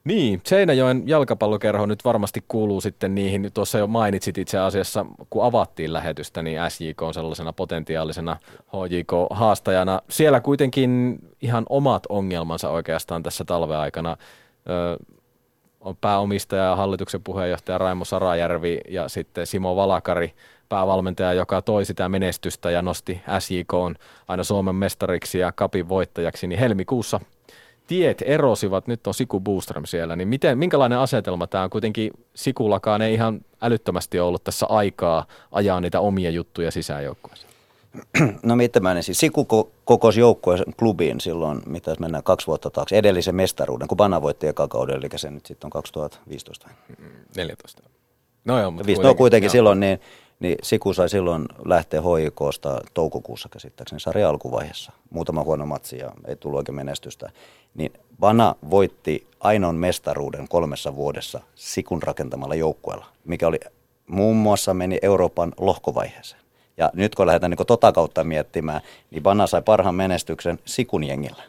Niin, Seinäjoen jalkapallokerho nyt varmasti kuuluu sitten niihin, tuossa jo mainitsit itse asiassa, kun avattiin lähetystä, niin SJK on sellaisena potentiaalisena HJK-haastajana. Siellä kuitenkin ihan omat ongelmansa oikeastaan tässä talveaikana. Ö, on pääomistaja ja hallituksen puheenjohtaja Raimo Sarajärvi ja sitten Simo Valakari, päävalmentaja, joka toi sitä menestystä ja nosti SJK aina Suomen mestariksi ja kapin voittajaksi, niin helmikuussa tiet erosivat, nyt on Siku Boostrom siellä, niin miten, minkälainen asetelma tämä on? Kuitenkin Sikulakaan ei ihan älyttömästi ollut tässä aikaa ajaa niitä omia juttuja sisäänjoukkueessa. *clears throat* No mitä mä siis Siku kokosi joukkueen klubiin silloin, mitä mennään kaksi vuotta taakse, edellisen mestaruuden, kun Bana voitti eka kauden, eli se nyt sitten on 2015. 14. No joo, mutta kuitenkin, no kuitenkin joo. silloin, niin niin Siku sai silloin lähteä hoikosta toukokuussa käsittääkseni sarja alkuvaiheessa. Muutama huono matsi ja ei tullut oikein menestystä. Niin Vana voitti ainoan mestaruuden kolmessa vuodessa Sikun rakentamalla joukkueella, mikä oli muun muassa meni Euroopan lohkovaiheeseen. Ja nyt kun lähdetään niin tota kautta miettimään, niin Vana sai parhaan menestyksen Sikun jengillä.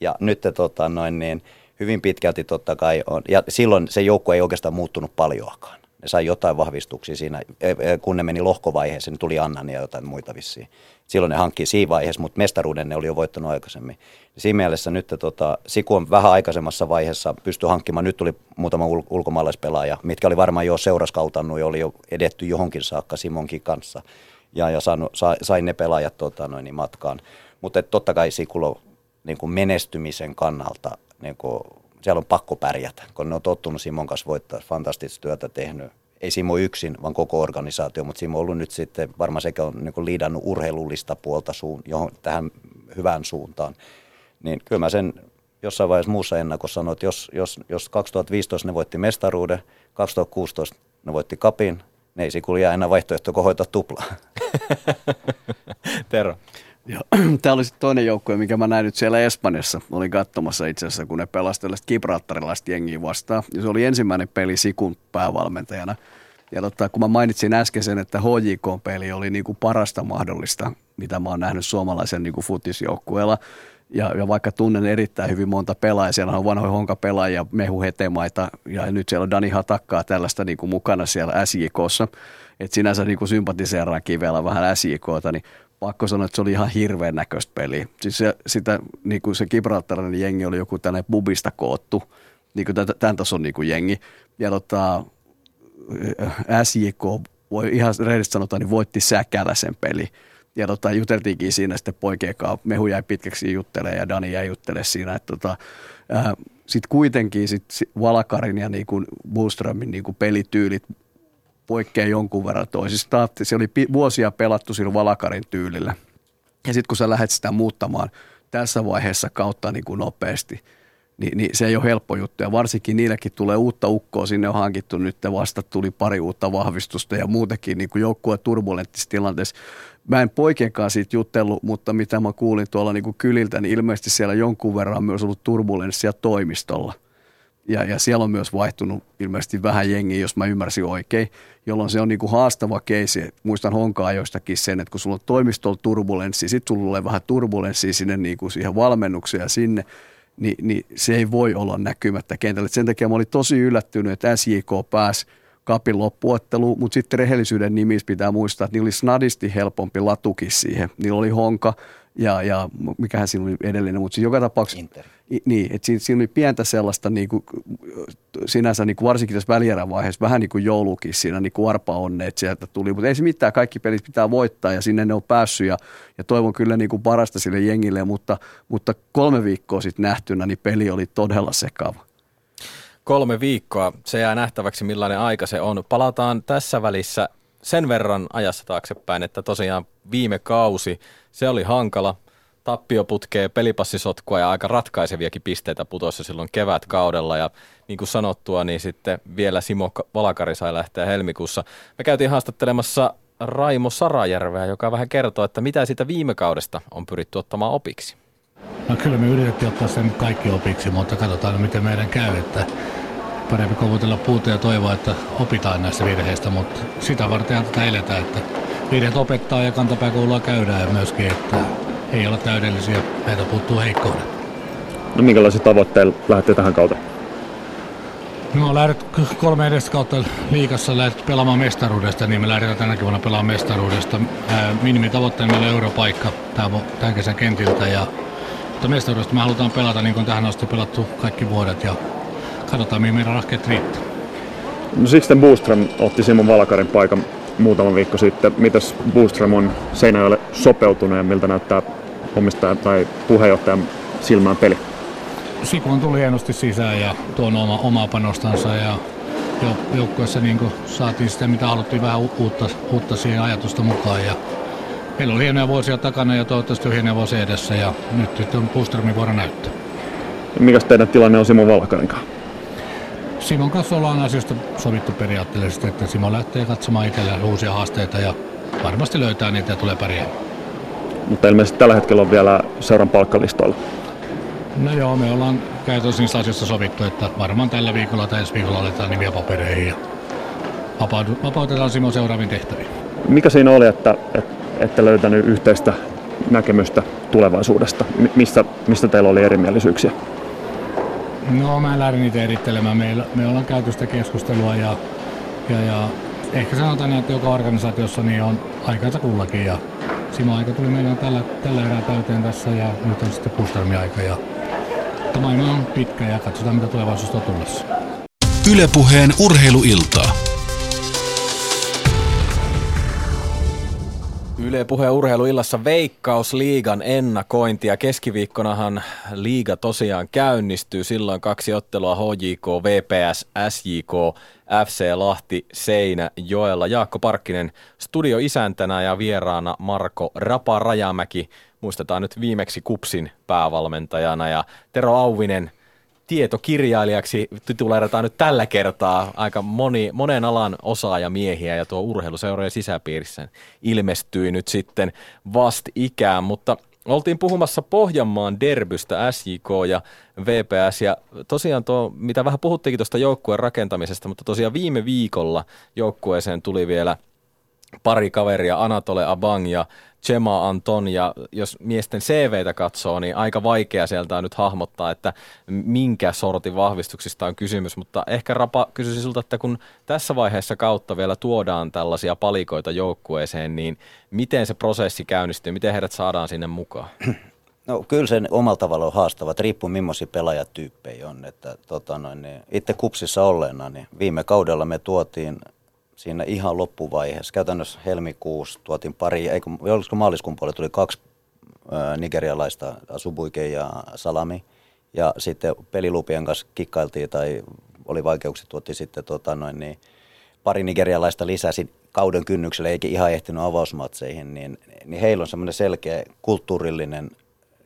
Ja nyt tota, noin, niin hyvin pitkälti totta kai on, ja silloin se joukkue ei oikeastaan muuttunut paljoakaan ne sai jotain vahvistuksia siinä, e, e, kun ne meni lohkovaiheeseen, niin tuli Annan ja jotain muita vissiin. Silloin ne hankki siinä vaiheessa, mutta mestaruuden ne oli jo voittanut aikaisemmin. Siinä mielessä nyt tota, Siku on vähän aikaisemmassa vaiheessa pysty hankkimaan, nyt tuli muutama ul- ulkomaalaispelaaja, mitkä oli varmaan jo seuraskautannut ja oli jo edetty johonkin saakka Simonkin kanssa. Ja, ja saanut, sa, sain ne pelaajat tota, noin, niin matkaan. Mutta totta kai Sikulo niin menestymisen kannalta niin kuin siellä on pakko pärjätä, kun ne on tottunut Simon kanssa voittaa fantastista työtä tehnyt. Ei Simo yksin, vaan koko organisaatio, mutta Simo on ollut nyt sitten varmaan sekä on niin liidannut urheilullista puolta suun, johon, tähän hyvään suuntaan. Niin kyllä mä sen jossain vaiheessa muussa ennakossa sanoin, että jos, jos, jos 2015 ne voitti mestaruuden, 2016 ne voitti kapin, ne ei Sikulla jää enää vaihtoehto kuin hoitaa tuplaa. *laughs* Tero. *clears throat* Tämä oli sitten toinen joukkue, mikä mä näin nyt siellä Espanjassa. Olin katsomassa itse asiassa, kun ne pelasivat Gibraltarilaista jengiä vastaan. Ja se oli ensimmäinen peli Sikun päävalmentajana. Ja totta, kun mä mainitsin äsken sen, että HJK-peli oli niin kuin parasta mahdollista, mitä mä oon nähnyt suomalaisen niin kuin futisjoukkueella. Ja, ja, vaikka tunnen erittäin hyvin monta pelaajaa, siellä on vanhoja honkapelaajia, Mehu Hetemaita ja nyt siellä on Dani Hatakkaa tällaista niin kuin mukana siellä SJKssa. Että sinänsä niin kuin sympatiseeraan kivellä vähän SJKta, niin pakko sanoa, että se oli ihan hirveän näköistä peliä. Siis se, sitä, niin kuin se Gibraltarin jengi oli joku tänne bubista koottu, niin kuin tämän tason niin kuin jengi. Ja tota, SJK, voi ihan rehellisesti sanotaan, niin voitti säkällä sen peli. Ja tota, juteltiinkin siinä sitten poikien kanssa. Mehu jäi pitkäksi juttelemaan ja Dani jäi juttelemaan siinä. Että tota, sitten kuitenkin sit Valakarin ja niin Bullströmin niin pelityylit poikkeaa jonkun verran toisistaan. Se oli vuosia pelattu sillä Valakarin tyylillä. Ja sitten kun sä lähdet sitä muuttamaan tässä vaiheessa kautta niin kuin nopeasti, niin, niin se ei ole helppo juttu. Ja varsinkin niillekin tulee uutta ukkoa, sinne on hankittu nyt vasta tuli pari uutta vahvistusta ja muutenkin niin kuin joukkue turbulenttisessa tilanteessa. Mä en poikenkaan siitä jutellut, mutta mitä mä kuulin tuolla niin kuin kyliltä, niin ilmeisesti siellä jonkun verran on myös ollut turbulenssia toimistolla – ja, ja siellä on myös vaihtunut ilmeisesti vähän jengiä, jos mä ymmärsin oikein, jolloin se on niin kuin haastava keisi. Muistan honkaa joistakin sen, että kun sulla on toimistolla turbulenssi, sitten sulla tulee vähän turbulenssia sinne niin kuin siihen valmennukseen ja sinne, niin, niin se ei voi olla näkymättä kentällä. sen takia mä olin tosi yllättynyt, että SJK pääsi kapin loppuottelu, mutta sitten rehellisyyden nimissä pitää muistaa, että niillä oli snadisti helpompi latukin siihen. Niillä oli honka ja, ja mikähän siinä oli edellinen, mutta siis joka tapauksessa... Inter. Niin, että siinä, siinä oli pientä sellaista niin kuin, sinänsä niin kuin varsinkin tässä välierän vaiheessa vähän niin kuin joulukin siinä niin kuin arpa onneet sieltä tuli, mutta ei se mitään, kaikki pelit pitää voittaa ja sinne ne on päässyt ja, ja toivon kyllä niin kuin parasta sille jengille, mutta, mutta kolme viikkoa sitten nähtynä niin peli oli todella sekava. Kolme viikkoa, se jää nähtäväksi millainen aika se on. Palataan tässä välissä sen verran ajassa taaksepäin, että tosiaan viime kausi, se oli hankala. Tappioputkea, pelipassisotkua ja aika ratkaiseviakin pisteitä putoissa silloin kevätkaudella. Ja niin kuin sanottua, niin sitten vielä Simo Valakari sai lähteä helmikuussa. Me käytiin haastattelemassa Raimo Sarajärveä, joka vähän kertoo, että mitä siitä viime kaudesta on pyritty ottamaan opiksi. No kyllä me yritettiin ottaa sen kaikki opiksi, mutta katsotaan miten meidän käy. Että parempi kovutella puuta ja toivoa, että opitaan näistä virheistä, mutta sitä varten tätä eletään, että virheet opettaa ja kantapääkoulua käydään ja myöskin, että ei olla täydellisiä, meitä puuttuu heikkoudet. No minkälaisia tavoitteilla lähdette tähän kautta? No lähdet kolme edestä kautta liikassa lähdet pelaamaan mestaruudesta, niin me lähdetään tänäkin vuonna pelaamaan mestaruudesta. Minimitavoitteena meillä on europaikka tämän kesän kentiltä ja mutta mestaruudesta me halutaan pelata niin kuin tähän asti pelattu kaikki vuodet ja katsotaan mihin meidän rahkeet riittää. No sitten Boostrom otti Simon Valakarin paikan muutama viikko sitten. Mitäs Boostrom on Seinäjoelle sopeutunut ja miltä näyttää omistajan tai puheenjohtajan silmään peli? Sikon tuli hienosti sisään ja tuon oma, omaa panostansa ja joukkueessa niin saatiin sitä, mitä haluttiin vähän uutta, uutta siihen ajatusta mukaan. Ja meillä oli hienoja vuosia takana ja toivottavasti on hienoja vuosia edessä ja nyt, nyt on Boostermin vuoro näyttää. Mikä teidän tilanne on Simon Valkarin kanssa? Simon kanssa ollaan asioista sovittu periaatteellisesti, että Simo lähtee katsomaan itselleen uusia haasteita ja varmasti löytää niitä ja tulee pärjää. Mutta ilmeisesti tällä hetkellä on vielä seuran palkkalistoilla. No joo, me ollaan käytössä niissä asioissa sovittu, että varmaan tällä viikolla tai ensi viikolla aletaan nimiä papereihin ja vapautetaan Simo seuraaviin tehtäviin. Mikä siinä oli, että ette löytänyt yhteistä näkemystä tulevaisuudesta? Mistä, mistä teillä oli erimielisyyksiä? No mä en lähde niitä erittelemään. Me, me ollaan käyty sitä keskustelua ja, ja, ja ehkä sanotaan, että joka organisaatiossa niin on aikansa kullakin. Ja Simo aika tuli meidän tällä, tällä erää täyteen tässä ja nyt on sitten Pustermin aika. Ja, maailma on pitkä ja katsotaan mitä tulevaisuudesta on tulossa. Ylepuheen urheiluiltaa. Yle Puhe urheiluillassa Veikkausliigan ennakointi ja keskiviikkonahan liiga tosiaan käynnistyy. Silloin kaksi ottelua HJK, VPS, SJK, FC Lahti, Seinä, Joella. Jaakko Parkkinen studio isäntänä ja vieraana Marko Rapa Rajamäki. Muistetaan nyt viimeksi Kupsin päävalmentajana ja Tero Auvinen – tietokirjailijaksi tituleerataan nyt tällä kertaa aika moni, monen alan osaaja miehiä ja tuo urheiluseurojen sisäpiirissä ilmestyi nyt sitten vast ikään, mutta Oltiin puhumassa Pohjanmaan derbystä SJK ja VPS ja tosiaan tuo, mitä vähän puhuttiinkin tuosta joukkueen rakentamisesta, mutta tosiaan viime viikolla joukkueeseen tuli vielä pari kaveria, Anatole Abang ja Chema Anton, ja jos miesten CVtä katsoo, niin aika vaikea sieltä on nyt hahmottaa, että minkä sortin vahvistuksista on kysymys, mutta ehkä Rapa kysyisi sulta, että kun tässä vaiheessa kautta vielä tuodaan tällaisia palikoita joukkueeseen, niin miten se prosessi käynnistyy, miten heidät saadaan sinne mukaan? *clears throat* No kyllä sen omalla tavalla on haastava, riippuu millaisia pelaajatyyppejä on. Että, tota noin, niin itse kupsissa olleena, niin viime kaudella me tuotiin siinä ihan loppuvaiheessa. Käytännössä helmikuussa tuotiin pari, eikö, olisiko maaliskuun puolella tuli kaksi nigerialaista, Subuike ja Salami. Ja sitten pelilupien kanssa kikkailtiin tai oli vaikeuksia, tuotti sitten tota noin, niin, pari nigerialaista lisäsi kauden kynnykselle, eikä ihan ehtinyt avausmatseihin, niin, niin heillä on semmoinen selkeä kulttuurillinen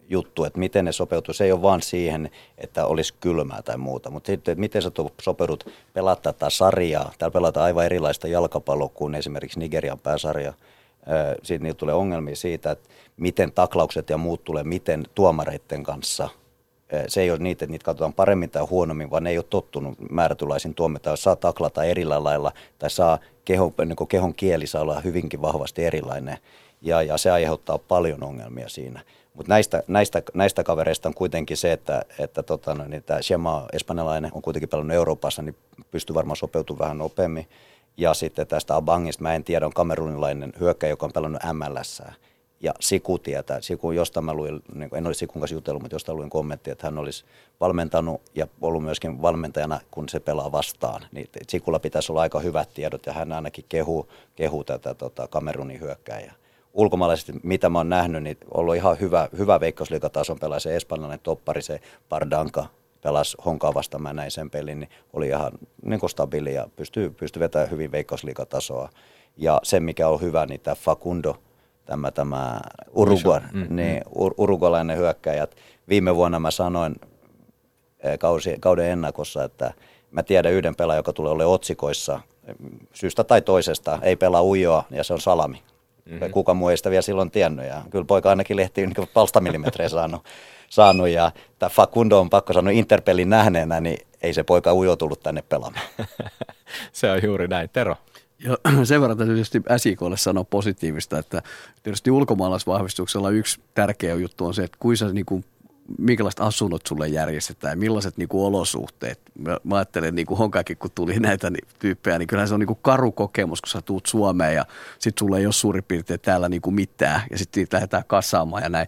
juttu, että miten ne sopeutuu. Se ei ole vaan siihen, että olisi kylmää tai muuta, mutta sitten, että miten sä sopeudut pelata tätä sarjaa. Täällä pelataan aivan erilaista jalkapalloa kuin esimerkiksi Nigerian pääsarja. Sitten niillä tulee ongelmia siitä, että miten taklaukset ja muut tulee, miten tuomareiden kanssa – se ei ole niitä, että niitä katsotaan paremmin tai huonommin, vaan ne ei ole tottunut määrätylaisin tuomita. Jos saa taklata erillä lailla tai saa kehon, niin kehon kieli saa olla hyvinkin vahvasti erilainen ja, ja se aiheuttaa paljon ongelmia siinä. Mutta näistä, näistä, näistä kavereista on kuitenkin se, että, että tota, niin tämä Shema, espanjalainen, on kuitenkin pelannut Euroopassa, niin pystyy varmaan sopeutumaan vähän nopeammin. Ja sitten tästä Abangista, mä en tiedä, on kamerunilainen hyökkäjä, joka on pelannut MLS. Ja Siku tietää. Siku, josta mä luin, niin en ole Sikun kanssa jutellut, mutta josta luin kommentti, että hän olisi valmentanut ja ollut myöskin valmentajana, kun se pelaa vastaan. Niin Sikulla pitäisi olla aika hyvät tiedot ja hän ainakin kehuu, kehuu tätä tota, Kamerunin hyökkäjää ulkomaalaisesti, mitä mä oon nähnyt, niin ollut ihan hyvä, hyvä veikkausliikatason pelaa se espanjalainen toppari, se Pardanka, pelasi Honkaa vastaan, mä näin sen pelin, niin oli ihan niin stabiili ja pystyi, pystyi vetämään hyvin veikkausliikatasoa. Ja se, mikä on hyvä, niin tämä Facundo, tämä, tämä Uruguay, mm, niin mm. urugalainen hyökkäjä. Viime vuonna mä sanoin eh, kausi, kauden ennakossa, että mä tiedän yhden pelaajan, joka tulee olemaan otsikoissa syystä tai toisesta, ei pelaa ujoa ja se on Salami. Mm-hmm. Kuka muu ei sitä vielä silloin tiennyt. Ja kyllä poika ainakin lehti niin palstamillimetrejä saanut. *laughs* saanut ja tämä Facundo on pakko sanoa Interpelin nähneenä, niin ei se poika ujo tullut tänne pelaamaan. *laughs* se on juuri näin. Tero. Ja *clears throat* sen verran täytyy tietysti SIKlle sanoa positiivista, että tietysti ulkomaalaisvahvistuksella yksi tärkeä juttu on se, että kuinka sä niin kuin minkälaiset asunnot sulle järjestetään ja millaiset niin kuin olosuhteet. Mä, mä ajattelen, niin kuin Honkakin, kun tuli näitä niin, tyyppejä, niin kyllähän se on niin kuin karu kokemus, kun sä tuut Suomeen ja sitten sulle ei ole suurin piirtein täällä niin kuin mitään ja sitten lähdetään kasaamaan ja näin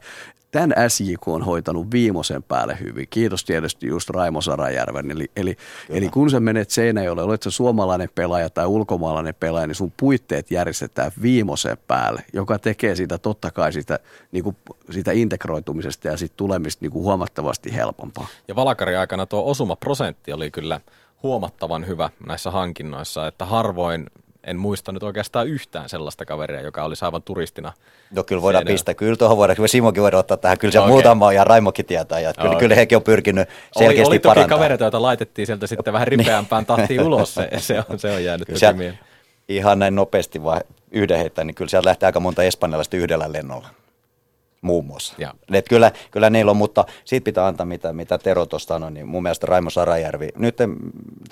tämän SJK on hoitanut viimeisen päälle hyvin. Kiitos tietysti just Raimo Sarajärven. Eli, eli, eli kun sä menet Seinäjoelle, olet sä suomalainen pelaaja tai ulkomaalainen pelaaja, niin sun puitteet järjestetään viimeisen päälle, joka tekee siitä totta kai siitä, niin kuin, siitä integroitumisesta ja siitä tulemista niin kuin huomattavasti helpompaa. Ja Valakari aikana tuo osuma-prosentti oli kyllä huomattavan hyvä näissä hankinnoissa, että harvoin en muista nyt oikeastaan yhtään sellaista kaveria, joka olisi aivan turistina. No kyllä voidaan Seinä. pistää. Kyllä tuohon voidaan, kyllä Simokin voidaan ottaa tähän. Kyllä se okay. muutama ja Raimokin tietää. Ja kyllä, okay. kyllä hekin on pyrkinyt selkeästi oli, oli toki parantaa. kavereita, joita laitettiin sieltä sitten vähän ripeämpään tahtiin ulos. Se, se, on, se on jäänyt toki Ihan näin nopeasti vaan yhden heittää, niin kyllä sieltä lähtee aika monta espanjalaista yhdellä lennolla muun muassa. Ja. Et kyllä, kyllä niillä on, mutta siitä pitää antaa, mitä, mitä Tero tuosta sanoi, niin mun mielestä Raimo Sarajärvi, nyt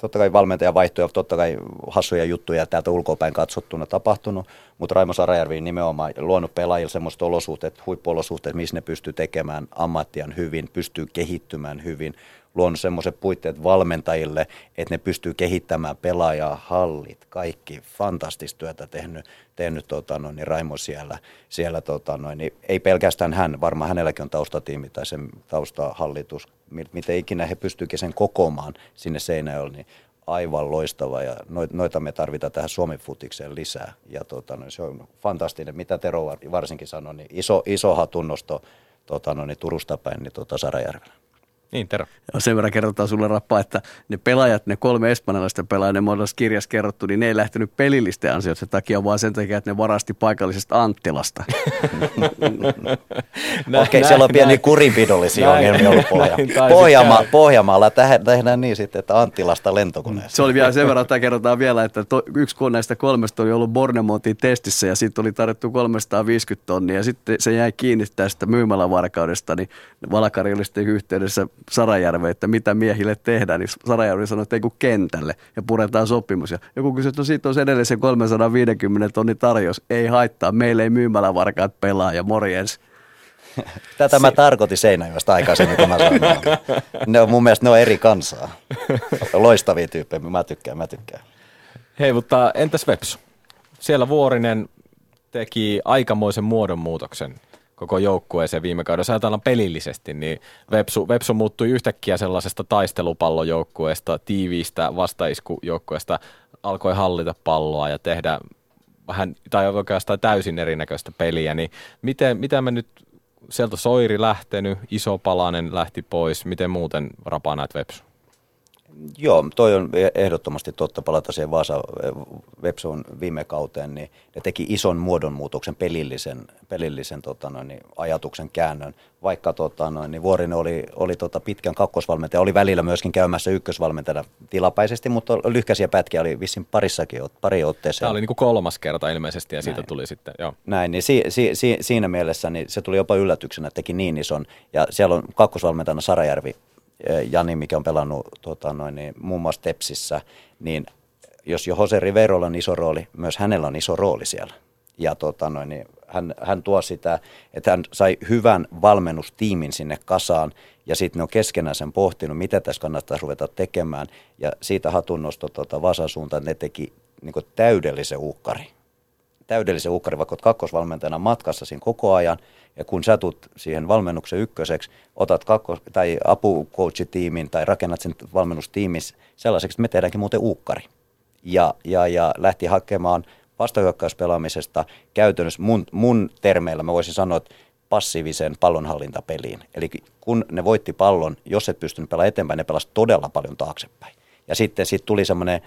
totta kai valmentaja vaihtui ja totta kai hassuja juttuja täältä ulkopäin katsottuna tapahtunut, mutta Raimo Sarajärvi nimenomaan luonut pelaajille semmoista olosuhteet, huippuolosuhteet, missä ne pystyy tekemään ammattian hyvin, pystyy kehittymään hyvin, luonut semmoiset puitteet valmentajille, että ne pystyy kehittämään pelaajaa, hallit, kaikki fantastista työtä tehnyt, tehnyt tota noin, niin Raimo siellä. siellä tota noin, niin ei pelkästään hän, varmaan hänelläkin on taustatiimi tai sen taustahallitus, miten ikinä he pystyykin sen kokoamaan sinne Seinäjoelle, niin aivan loistava ja noita me tarvitaan tähän Suomen futikseen lisää. Ja tota, no, se on fantastinen, mitä Tero varsinkin sanoi, niin iso, iso hatunnosto tota, no, niin Turusta päin niin tota Sarajärvellä. Niin, Tero. Ja sen verran kerrotaan sulle rappa, että ne pelaajat, ne kolme espanjalaista pelaajaa, ne on kirjassa kerrottu, niin ne ei lähtenyt pelillisten ansioiden takia, vaan sen takia, että ne varasti paikallisesta Anttilasta. *laughs* Okei, okay, siellä on pieni kurinpidollisia ongelmia ollut pohja. Pohjama, Pohjamaalla tehdään niin sitten, että Anttilasta lentokoneessa. Se oli vielä sen verran, että kerrotaan vielä, että to, yksi näistä kolmesta oli ollut Bornemontin testissä ja sitten oli tarjottu 350 tonnia ja sitten se jäi kiinni tästä myymälävarkaudesta, niin Valkari oli sitten yhteydessä Sarajärve, että mitä miehille tehdään, niin Sarajärvi sanoi, että ei kun kentälle ja puretaan sopimus. Ja joku kysyi, että no siitä on edelleen se 350 tonni tarjous, ei haittaa, meille ei myymälävarkaat pelaa ja morjens. *laughs* Tätä mä tarkoitin Seinäjoesta aikaisemmin, kun mä sanoin. Ne on mun mielestä ne on eri kansaa. Loistavia tyyppejä, mä tykkään, mä tykkään. Hei, mutta entäs Vepsu? Siellä Vuorinen teki aikamoisen muodonmuutoksen koko joukkueeseen viime kaudessa. Ajatellaan pelillisesti, niin Vepsu, Vepsu muuttui yhtäkkiä sellaisesta taistelupallojoukkueesta, tiiviistä vastaiskujoukkueesta, alkoi hallita palloa ja tehdä vähän, tai oikeastaan täysin erinäköistä peliä, niin miten, miten me nyt, sieltä Soiri lähtenyt, iso palanen lähti pois, miten muuten rapaa näet Vepsu? Joo, toi on ehdottomasti totta. Palata siihen Vaasa Webson viime kauteen, niin ne teki ison muodonmuutoksen, pelillisen, pelillisen tota noin, niin ajatuksen käännön. Vaikka tota noin, niin Vuorinen oli, oli tota pitkän kakkosvalmentaja, oli välillä myöskin käymässä ykkösvalmentajana tilapäisesti, mutta lyhkäisiä pätkiä oli vissin parissakin, pari otteeseen. Tämä oli niin kuin kolmas kerta ilmeisesti ja siitä Näin. tuli sitten, joo. Näin, niin si, si, si, siinä mielessä niin se tuli jopa yllätyksenä, että teki niin ison. Ja siellä on kakkosvalmentajana Sarajärvi, Jani, mikä on pelannut tota, noin, niin, muun muassa Tepsissä, niin jos jo Jose Riverolla on iso rooli, myös hänellä on iso rooli siellä. Ja tota, noin, niin, hän, hän tuo sitä, että hän sai hyvän valmennustiimin sinne kasaan ja sitten ne on keskenään sen pohtinut, mitä tässä kannattaisi ruveta tekemään ja siitä hatunnosto tuota Vasan suuntaan, ne teki niin täydellisen uhkari. Täydellisen uhkari, vaikka kakkosvalmentajana matkassa siinä koko ajan ja kun sä tulet siihen valmennuksen ykköseksi, otat kakkos- tai apucoachitiimin tai rakennat sen valmennustiimin sellaiseksi, että me tehdäänkin muuten uukkari. Ja, ja, ja lähti hakemaan vastahyökkäyspelaamisesta käytännössä mun, mun termeillä, mä voisin sanoa, että passiivisen pallonhallintapeliin. Eli kun ne voitti pallon, jos et pystynyt pelaamaan eteenpäin, ne pelasi todella paljon taaksepäin. Ja sitten sit tuli semmoinen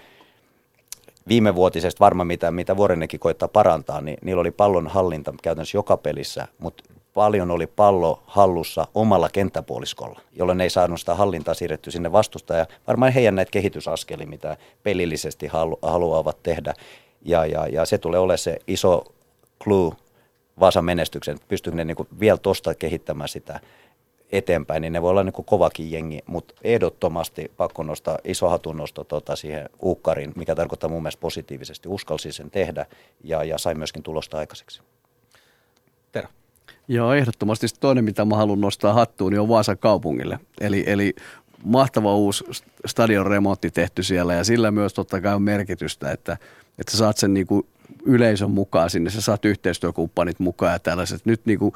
viimevuotisesta varmaan, mitä, mitä Vuorennekin koittaa parantaa, niin niillä oli pallon hallinta käytännössä joka pelissä, mutta paljon oli pallo hallussa omalla kenttäpuoliskolla, jolloin ei saanut sitä hallintaa siirretty sinne vastustaja. Varmaan heidän näitä kehitysaskeli, mitä pelillisesti halu, haluavat tehdä. Ja, ja, ja se tulee olemaan se iso clue Vaasan menestyksen, pystyykö ne niin vielä tuosta kehittämään sitä eteenpäin, niin ne voi olla niin kovakin jengi, mutta ehdottomasti pakko nostaa iso hatunnosto tota siihen uukkarin, mikä tarkoittaa mun mielestä positiivisesti. Uskalsi sen tehdä ja, ja sai myöskin tulosta aikaiseksi. Joo, ehdottomasti toinen, mitä mä haluan nostaa hattuun, niin on Vaasan kaupungille. Eli, eli mahtava uusi stadion remontti tehty siellä ja sillä myös totta kai on merkitystä, että, että saat sen niin kuin yleisön mukaan sinne, sä saat yhteistyökumppanit mukaan ja tällaiset. Nyt niin kuin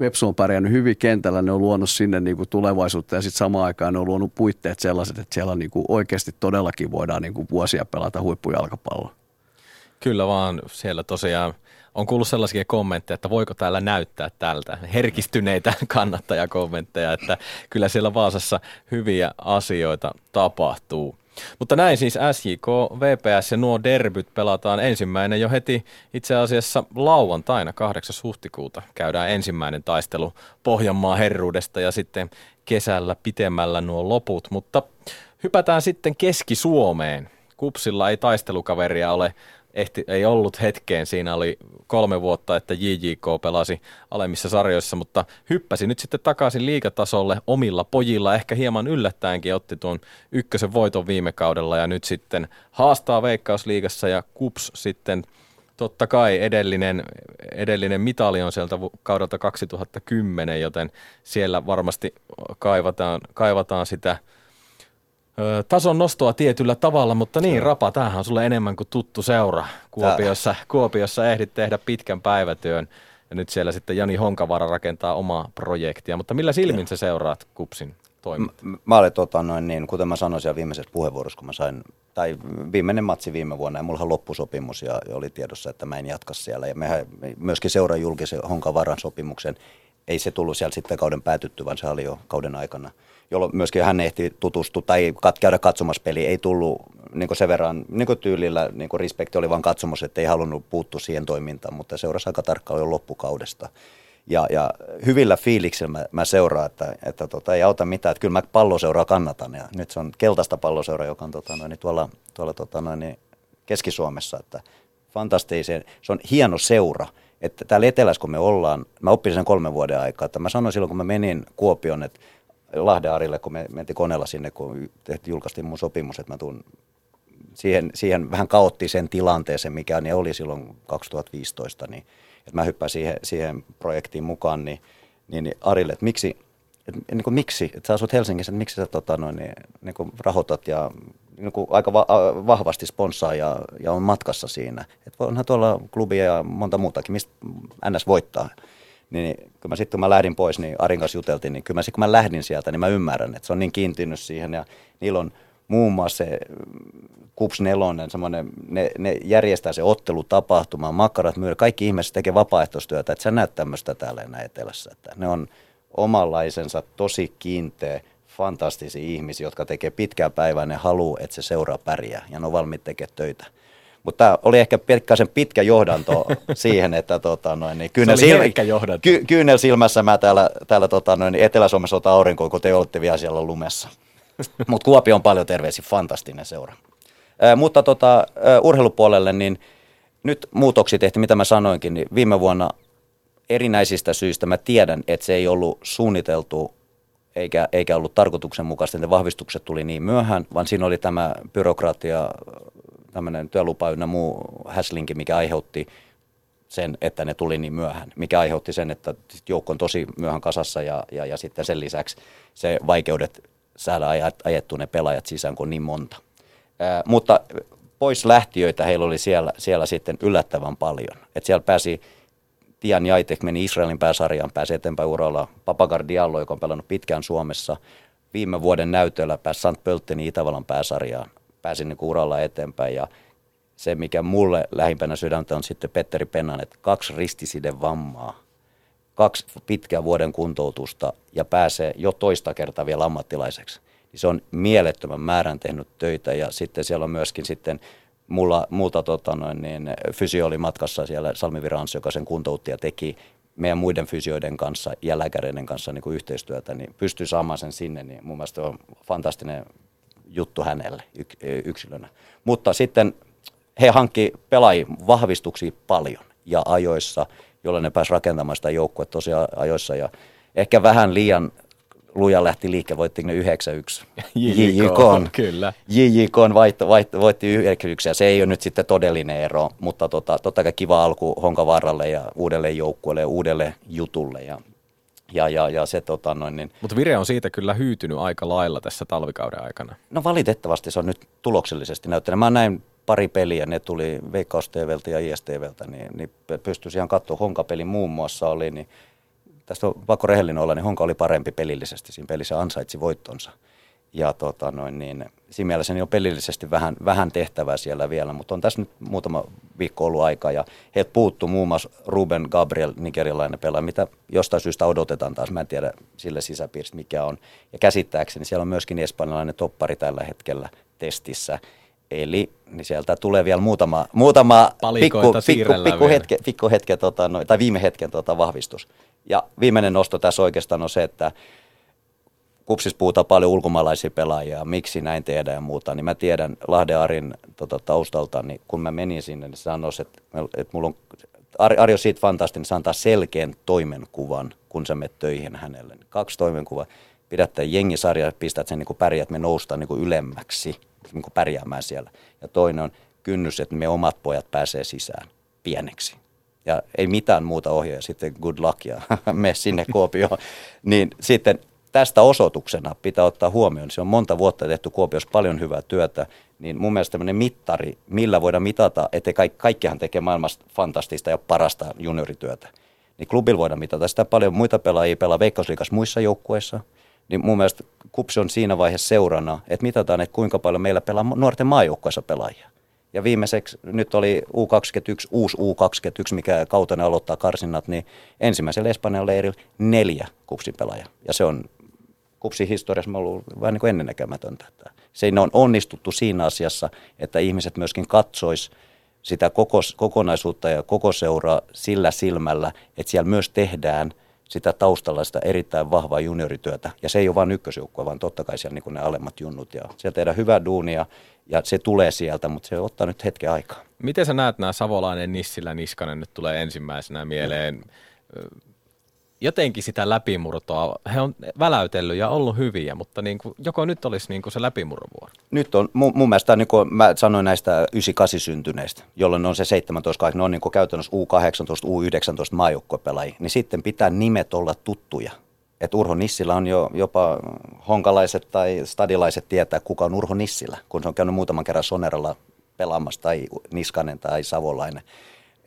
Vepsu on pärjännyt hyvin kentällä, ne on luonut sinne niin kuin tulevaisuutta ja sitten samaan aikaan ne on luonut puitteet sellaiset, että siellä niin kuin oikeasti todellakin voidaan niin kuin vuosia pelata huippujalkapalloa. Kyllä vaan siellä tosiaan on kuullut sellaisia kommentteja, että voiko täällä näyttää tältä, herkistyneitä *laughs* kannattajakommentteja, että kyllä siellä Vaasassa hyviä asioita tapahtuu. Mutta näin siis SJK, VPS ja nuo derbyt pelataan ensimmäinen jo heti itse asiassa lauantaina 8. huhtikuuta. Käydään ensimmäinen taistelu Pohjanmaa herruudesta ja sitten kesällä pitemmällä nuo loput. Mutta hypätään sitten Keski-Suomeen. Kupsilla ei taistelukaveria ole ehti, ei ollut hetkeen. Siinä oli kolme vuotta, että JJK pelasi alemmissa sarjoissa, mutta hyppäsi nyt sitten takaisin liikatasolle omilla pojilla. Ehkä hieman yllättäenkin otti tuon ykkösen voiton viime kaudella ja nyt sitten haastaa Veikkausliigassa ja Kups sitten totta kai edellinen, edellinen mitali on sieltä kaudelta 2010, joten siellä varmasti kaivataan, kaivataan sitä – tason nostoa tietyllä tavalla, mutta niin Rapa, tämähän on sulle enemmän kuin tuttu seura. Kuopiossa, Kuopiossa ehdit tehdä pitkän päivätyön ja nyt siellä sitten Jani Honkavara rakentaa omaa projektia. Mutta millä silmin sä seuraat Kupsin toimintaa? Mä, mä olen tota noin niin, kuten mä sanoin siellä viimeisessä puheenvuorossa, kun mä sain, tai viimeinen matsi viime vuonna ja mulla loppusopimus ja oli tiedossa, että mä en jatka siellä. Ja mehän myöskin seuraa julkisen Honkavaran sopimuksen. Ei se tullut siellä sitten kauden päätytty, vaan se oli jo kauden aikana – jolloin myöskin hän ehti tutustua tai käydä katsomassa peli. Ei tullut niin sen verran niin tyylillä, niin respekti oli vain katsomus, että ei halunnut puuttua siihen toimintaan, mutta seurasi aika tarkkaan jo loppukaudesta. Ja, ja hyvillä fiiliksillä mä, mä seuraan, että, että tota, ei auta mitään, että kyllä mä palloseuraa kannatan. Ja nyt se on keltaista palloseuraa, joka on tota, noin, tuolla, tuolla tota, noin, Keski-Suomessa, että fantastisen, se on hieno seura. Että täällä etelässä, kun me ollaan, mä oppin sen kolmen vuoden aikaa, että mä sanoin silloin, kun mä menin Kuopion, että Lahden Arille, kun me mentiin koneella sinne, kun tehtiin, julkaistiin mun sopimus, että mä tuun siihen, siihen vähän kaoottiseen tilanteeseen, mikä niin oli silloin 2015, niin että mä hyppään siihen, siihen projektiin mukaan, niin, niin, niin Arille, että miksi, että, niin kuin miksi, että sä asut Helsingissä, että miksi sä tota, noin, niin, niin kuin rahoitat ja niin kuin aika va- vahvasti sponssaa ja, ja on matkassa siinä. Että onhan tuolla klubia ja monta muutakin, mistä NS voittaa. Niin, niin kun mä sitten kun mä lähdin pois, niin Arin kanssa juteltiin, niin kyllä mä sitten kun mä lähdin sieltä, niin mä ymmärrän, että se on niin kiintynyt siihen ja niillä on muun muassa se Kups nelonen, semmoinen, ne, ne järjestää se ottelutapahtuma, makkarat myydä, kaikki ihmiset tekee vapaaehtoistyötä, että sä näet tämmöistä täällä enää etelässä, että ne on omanlaisensa tosi kiinteä, fantastisia ihmisiä, jotka tekee pitkää päivää, ne haluaa, että se seuraa pärjää ja ne on valmiit tekemään töitä. Mutta tämä oli ehkä pikkasen pitkä johdanto *laughs* siihen, että tota, noin, niin kyynel, sil- ky- kyynel silmässä mä täällä, täällä tota, noin, niin Etelä-Suomessa otan aurinkoa, kun te olette vielä siellä lumessa. *laughs* Mutta Kuopio on paljon terveisiä, fantastinen seura. Ä, mutta tota, urheilupuolelle, niin nyt muutoksia tehtiin, mitä mä sanoinkin, niin viime vuonna erinäisistä syistä mä tiedän, että se ei ollut suunniteltu eikä, eikä ollut tarkoituksenmukaista, että vahvistukset tuli niin myöhään, vaan siinä oli tämä byrokratia tämmöinen työlupa ynnä muu häslinki, mikä aiheutti sen, että ne tuli niin myöhään, mikä aiheutti sen, että joukko on tosi myöhään kasassa ja, ja, ja sitten sen lisäksi se vaikeudet saada ajettu ne pelaajat sisään, kun niin monta. Ää, mutta pois lähtiöitä heillä oli siellä, siellä sitten yllättävän paljon. Et siellä pääsi Tian Jaitek meni Israelin pääsarjaan, pääsi eteenpäin uralla. Papagar Diallo, joka on pelannut pitkään Suomessa, viime vuoden näytöllä pääsi St. Pölteni Itävallan pääsarjaan, pääsi niin uralla eteenpäin ja se, mikä mulle lähimpänä sydäntä on sitten Petteri Pennan, että kaksi ristisiden vammaa, kaksi pitkää vuoden kuntoutusta ja pääsee jo toista kertaa vielä ammattilaiseksi. Niin se on mielettömän määrän tehnyt töitä ja sitten siellä on myöskin sitten mulla, multa tota noin, niin, fysio oli matkassa siellä Salmi Virans, joka sen kuntoutti ja teki meidän muiden fysioiden kanssa ja lääkäreiden kanssa niin kuin yhteistyötä, niin pystyy saamaan sen sinne, niin mun mielestä on fantastinen juttu hänelle yksilönä. Mutta sitten he hankki pelaajia vahvistuksia paljon ja ajoissa, jolloin ne pääsi rakentamaan sitä joukkuetta tosiaan ajoissa ja ehkä vähän liian luja lähti liikkeelle, voitti ne 9-1. *laughs* JJK, kyllä. JJK vaihto, vaihto, voitti 9 ja se ei ole nyt sitten todellinen ero, mutta tota, totta kai kiva alku Honkavarralle ja uudelle joukkueelle ja uudelle jutulle ja ja, ja, ja se, tota, noin, niin... Mutta Vire on siitä kyllä hyytynyt aika lailla tässä talvikauden aikana. No valitettavasti se on nyt tuloksellisesti näyttänyt. Mä näin pari peliä, ne tuli Veikkaus TVltä ja ISTVltä, niin, niin pystyisi ihan katsoa. Honkapeli muun muassa oli, niin tästä on pakko rehellinen olla, niin Honka oli parempi pelillisesti. Siinä pelissä ansaitsi voittonsa. Ja tota noin, niin, siinä mielessä niin on pelillisesti vähän, vähän tehtävää siellä vielä, mutta on tässä nyt muutama viikko ollut aikaa ja heiltä puuttuu muun muassa Ruben Gabriel, nigerialainen pelaaja, mitä jostain syystä odotetaan taas, mä en tiedä sille sisäpiiristä mikä on. Ja käsittääkseni siellä on myöskin espanjalainen toppari tällä hetkellä testissä, Eli niin sieltä tulee vielä muutama, muutama pikku, pikku, pikku, hetke, pikku hetke, tota, no, tai viime hetken tota, vahvistus. Ja viimeinen nosto tässä oikeastaan on se, että kupsis puhutaan paljon ulkomaalaisia pelaajia, miksi näin tehdään ja muuta, niin mä tiedän Lahden Arin tota, taustalta, niin kun mä menin sinne, niin se sanoisi, että, että mulla on, on siitä fantastinen, se antaa selkeän toimenkuvan, kun sä menet töihin hänelle. Kaksi toimenkuvaa, pidät jengisarja, pistät sen niin kuin pärjät, me noustaan niin kuin ylemmäksi niin kuin pärjäämään siellä. Ja toinen on kynnys, että me omat pojat pääsee sisään pieneksi. Ja ei mitään muuta ohjaa, sitten good luck ja *laughs* me sinne Kuopioon. niin sitten tästä osoituksena pitää ottaa huomioon, se on monta vuotta tehty Kuopiossa paljon hyvää työtä, niin mun mielestä tämmöinen mittari, millä voidaan mitata, että kaikki, kaikkihan tekee maailmasta fantastista ja parasta juniorityötä. Niin klubilla voidaan mitata sitä paljon. Muita pelaajia pelaa Veikkausliikas muissa joukkueissa – niin mun mielestä KUPS on siinä vaiheessa seurana, että mitataan, että kuinka paljon meillä pelaa nuorten maajoukkueessa pelaajia. Ja viimeiseksi nyt oli U21, uusi U21, mikä kautena aloittaa karsinnat, niin ensimmäisellä Espanjan leirillä neljä kupsin pelaajaa. Ja se on kupsin historiassa ollut vähän niin kuin ennennäkemätöntä. Se on onnistuttu siinä asiassa, että ihmiset myöskin katsois sitä koko, kokonaisuutta ja koko seuraa sillä silmällä, että siellä myös tehdään – sitä taustalla sitä erittäin vahvaa juniorityötä. Ja se ei ole vain ykkösjoukkue, vaan totta kai siellä niin ne alemmat junnut. Ja siellä tehdään hyvää duunia ja se tulee sieltä, mutta se ottaa nyt hetken aikaa. Miten sä näet nämä Savolainen, Nissilä, Niskanen nyt tulee ensimmäisenä mieleen? Jotenkin sitä läpimurtoa, he on väläytellyt ja ollut hyviä, mutta niin kuin, joko nyt olisi niin kuin se läpimurrovuoro? Nyt on, mun, mun mielestä niin kuin mä sanoin näistä 98 syntyneistä, jolloin on se 17, ne on niin kuin käytännössä U18, U19 maajoukkuepelaajia, niin sitten pitää nimet olla tuttuja. Et Urho Nissilä on jo jopa honkalaiset tai stadilaiset tietää, kuka on Urho Nissilä, kun se on käynyt muutaman kerran Soneralla pelaamassa tai Niskanen tai Savolainen.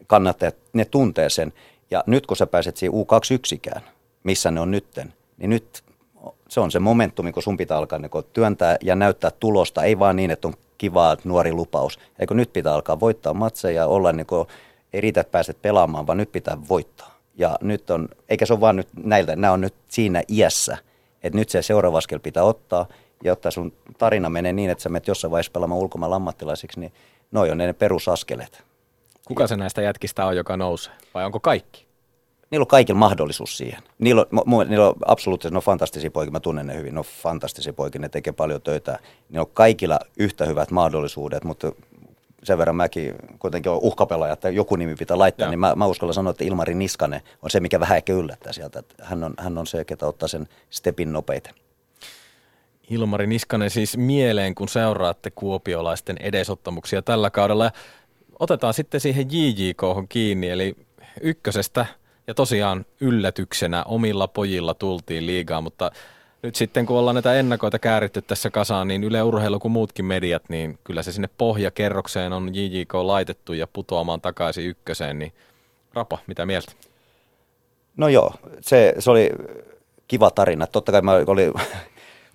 Kannattajat, ne tuntee sen. Ja nyt kun sä pääset siihen U21, missä ne on nytten, niin nyt se on se momentumi, kun sun pitää alkaa niin työntää ja näyttää tulosta, ei vaan niin, että on kiva nuori lupaus. Eikö nyt pitää alkaa voittaa matseja ja olla niin kuin, ei riitä, että pääset pelaamaan, vaan nyt pitää voittaa. Ja nyt on, eikä se ole vaan nyt näiltä, nämä on nyt siinä iässä, että nyt se seuraava askel pitää ottaa, jotta sun tarina menee niin, että sä menet jossain vaiheessa pelaamaan ulkomaan ammattilaisiksi, niin noin on ne perusaskeleet. Kuka se näistä jätkistä on, joka nousee? Vai onko kaikki? Niillä on kaikilla mahdollisuus siihen. Niillä on, niillä on absoluuttisesti, ne on fantastisia poikia, mä tunnen ne hyvin, ne on fantastisia poikia, ne tekee paljon töitä. Niillä on kaikilla yhtä hyvät mahdollisuudet, mutta sen verran mäkin kuitenkin on uhkapelaaja, että joku nimi pitää laittaa, ja. niin mä, mä uskallan sanoa, että Ilmari Niskanen on se, mikä vähän ehkä yllättää sieltä. Että hän, on, hän on se, ketä ottaa sen stepin nopeiten. Ilmari Niskanen siis mieleen, kun seuraatte kuopiolaisten edesottamuksia tällä kaudella. Otetaan sitten siihen JJK kiinni, eli ykkösestä ja tosiaan yllätyksenä omilla pojilla tultiin liigaan, mutta nyt sitten kun ollaan näitä ennakoita kääritty tässä kasaan, niin Yle Urheilu kuin muutkin mediat, niin kyllä se sinne pohjakerrokseen on JJK laitettu ja putoamaan takaisin ykköseen, niin Rapa, mitä mieltä? No joo, se, se oli kiva tarina. Totta kai mä olin,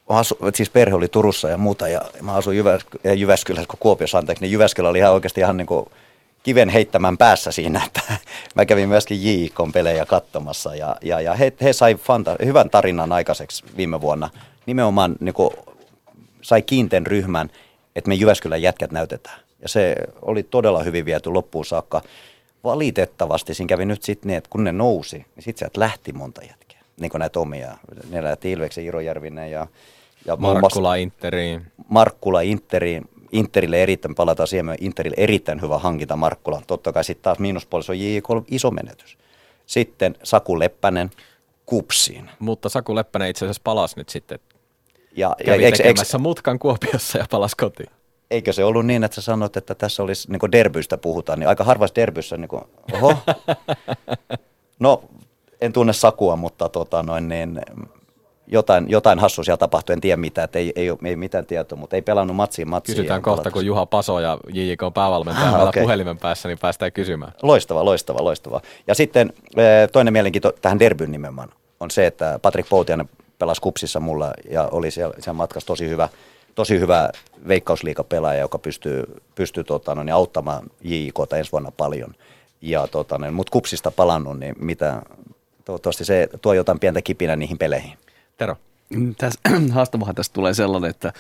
asu, siis perhe oli Turussa ja muuta ja mä asuin Jyväs, Jyväskylässä, kun Kuopiossa anteeksi, niin Jyväskylä oli ihan oikeasti ihan niin kuin kiven heittämän päässä siinä, että *laughs* mä kävin myöskin JIKon pelejä katsomassa ja, ja, ja he, he sai fanta, hyvän tarinan aikaiseksi viime vuonna. Nimenomaan niin kuin, sai kiinten ryhmän, että me Jyväskylän jätkät näytetään. Ja se oli todella hyvin viety loppuun saakka. Valitettavasti siinä kävi nyt sitten niin, että kun ne nousi, niin sitten sieltä lähti monta jätkeä. Niin kuin näitä omia. Ne lähti Ilveksen Iro Järvinen ja, ja Markkula Interiin. Markkula Interiin. Interille erittäin, palataan siihen, Interille erittäin hyvä hankinta Markkula. Totta kai sitten taas miinuspuolissa on JJK iso menetys. Sitten Saku Leppänen kupsiin. Mutta Saku Leppänen itse asiassa palasi nyt sitten. Ja, Kävi ja, tekemässä eikö, mutkan Kuopiossa ja palasi kotiin. Eikö se ollut niin, että sä sanoit, että tässä olisi niin derbystä puhutaan, niin aika harvassa derbyssä, niin kuin, oho. *laughs* No, en tunne Sakua, mutta tota, noin, niin, jotain, jotain hassua siellä tapahtui, en tiedä mitä, ei, ei, ei mitään tietoa, mutta ei pelannut matsiin matsiin. Kysytään kohta, palatus. kun Juha Paso ja JJK on päävalmentaja ah, okay. puhelimen päässä, niin päästään kysymään. Loistava, loistava, loistava. Ja sitten eh, toinen mielenkiinto tähän derbyn nimenomaan on se, että Patrik Poutianen pelasi kupsissa mulla ja oli siellä, siellä matkassa tosi hyvä, tosi hyvä veikkausliikapelaaja, joka pystyy, pystyy tota, no, niin auttamaan JJKta ensi vuonna paljon. Ja tota, niin, mutta kupsista palannut, niin mitä, toivottavasti se tuo jotain pientä kipinä niihin peleihin. Tero. Mm, Tässä, *clears throat* haastavahan tästä tulee sellainen, että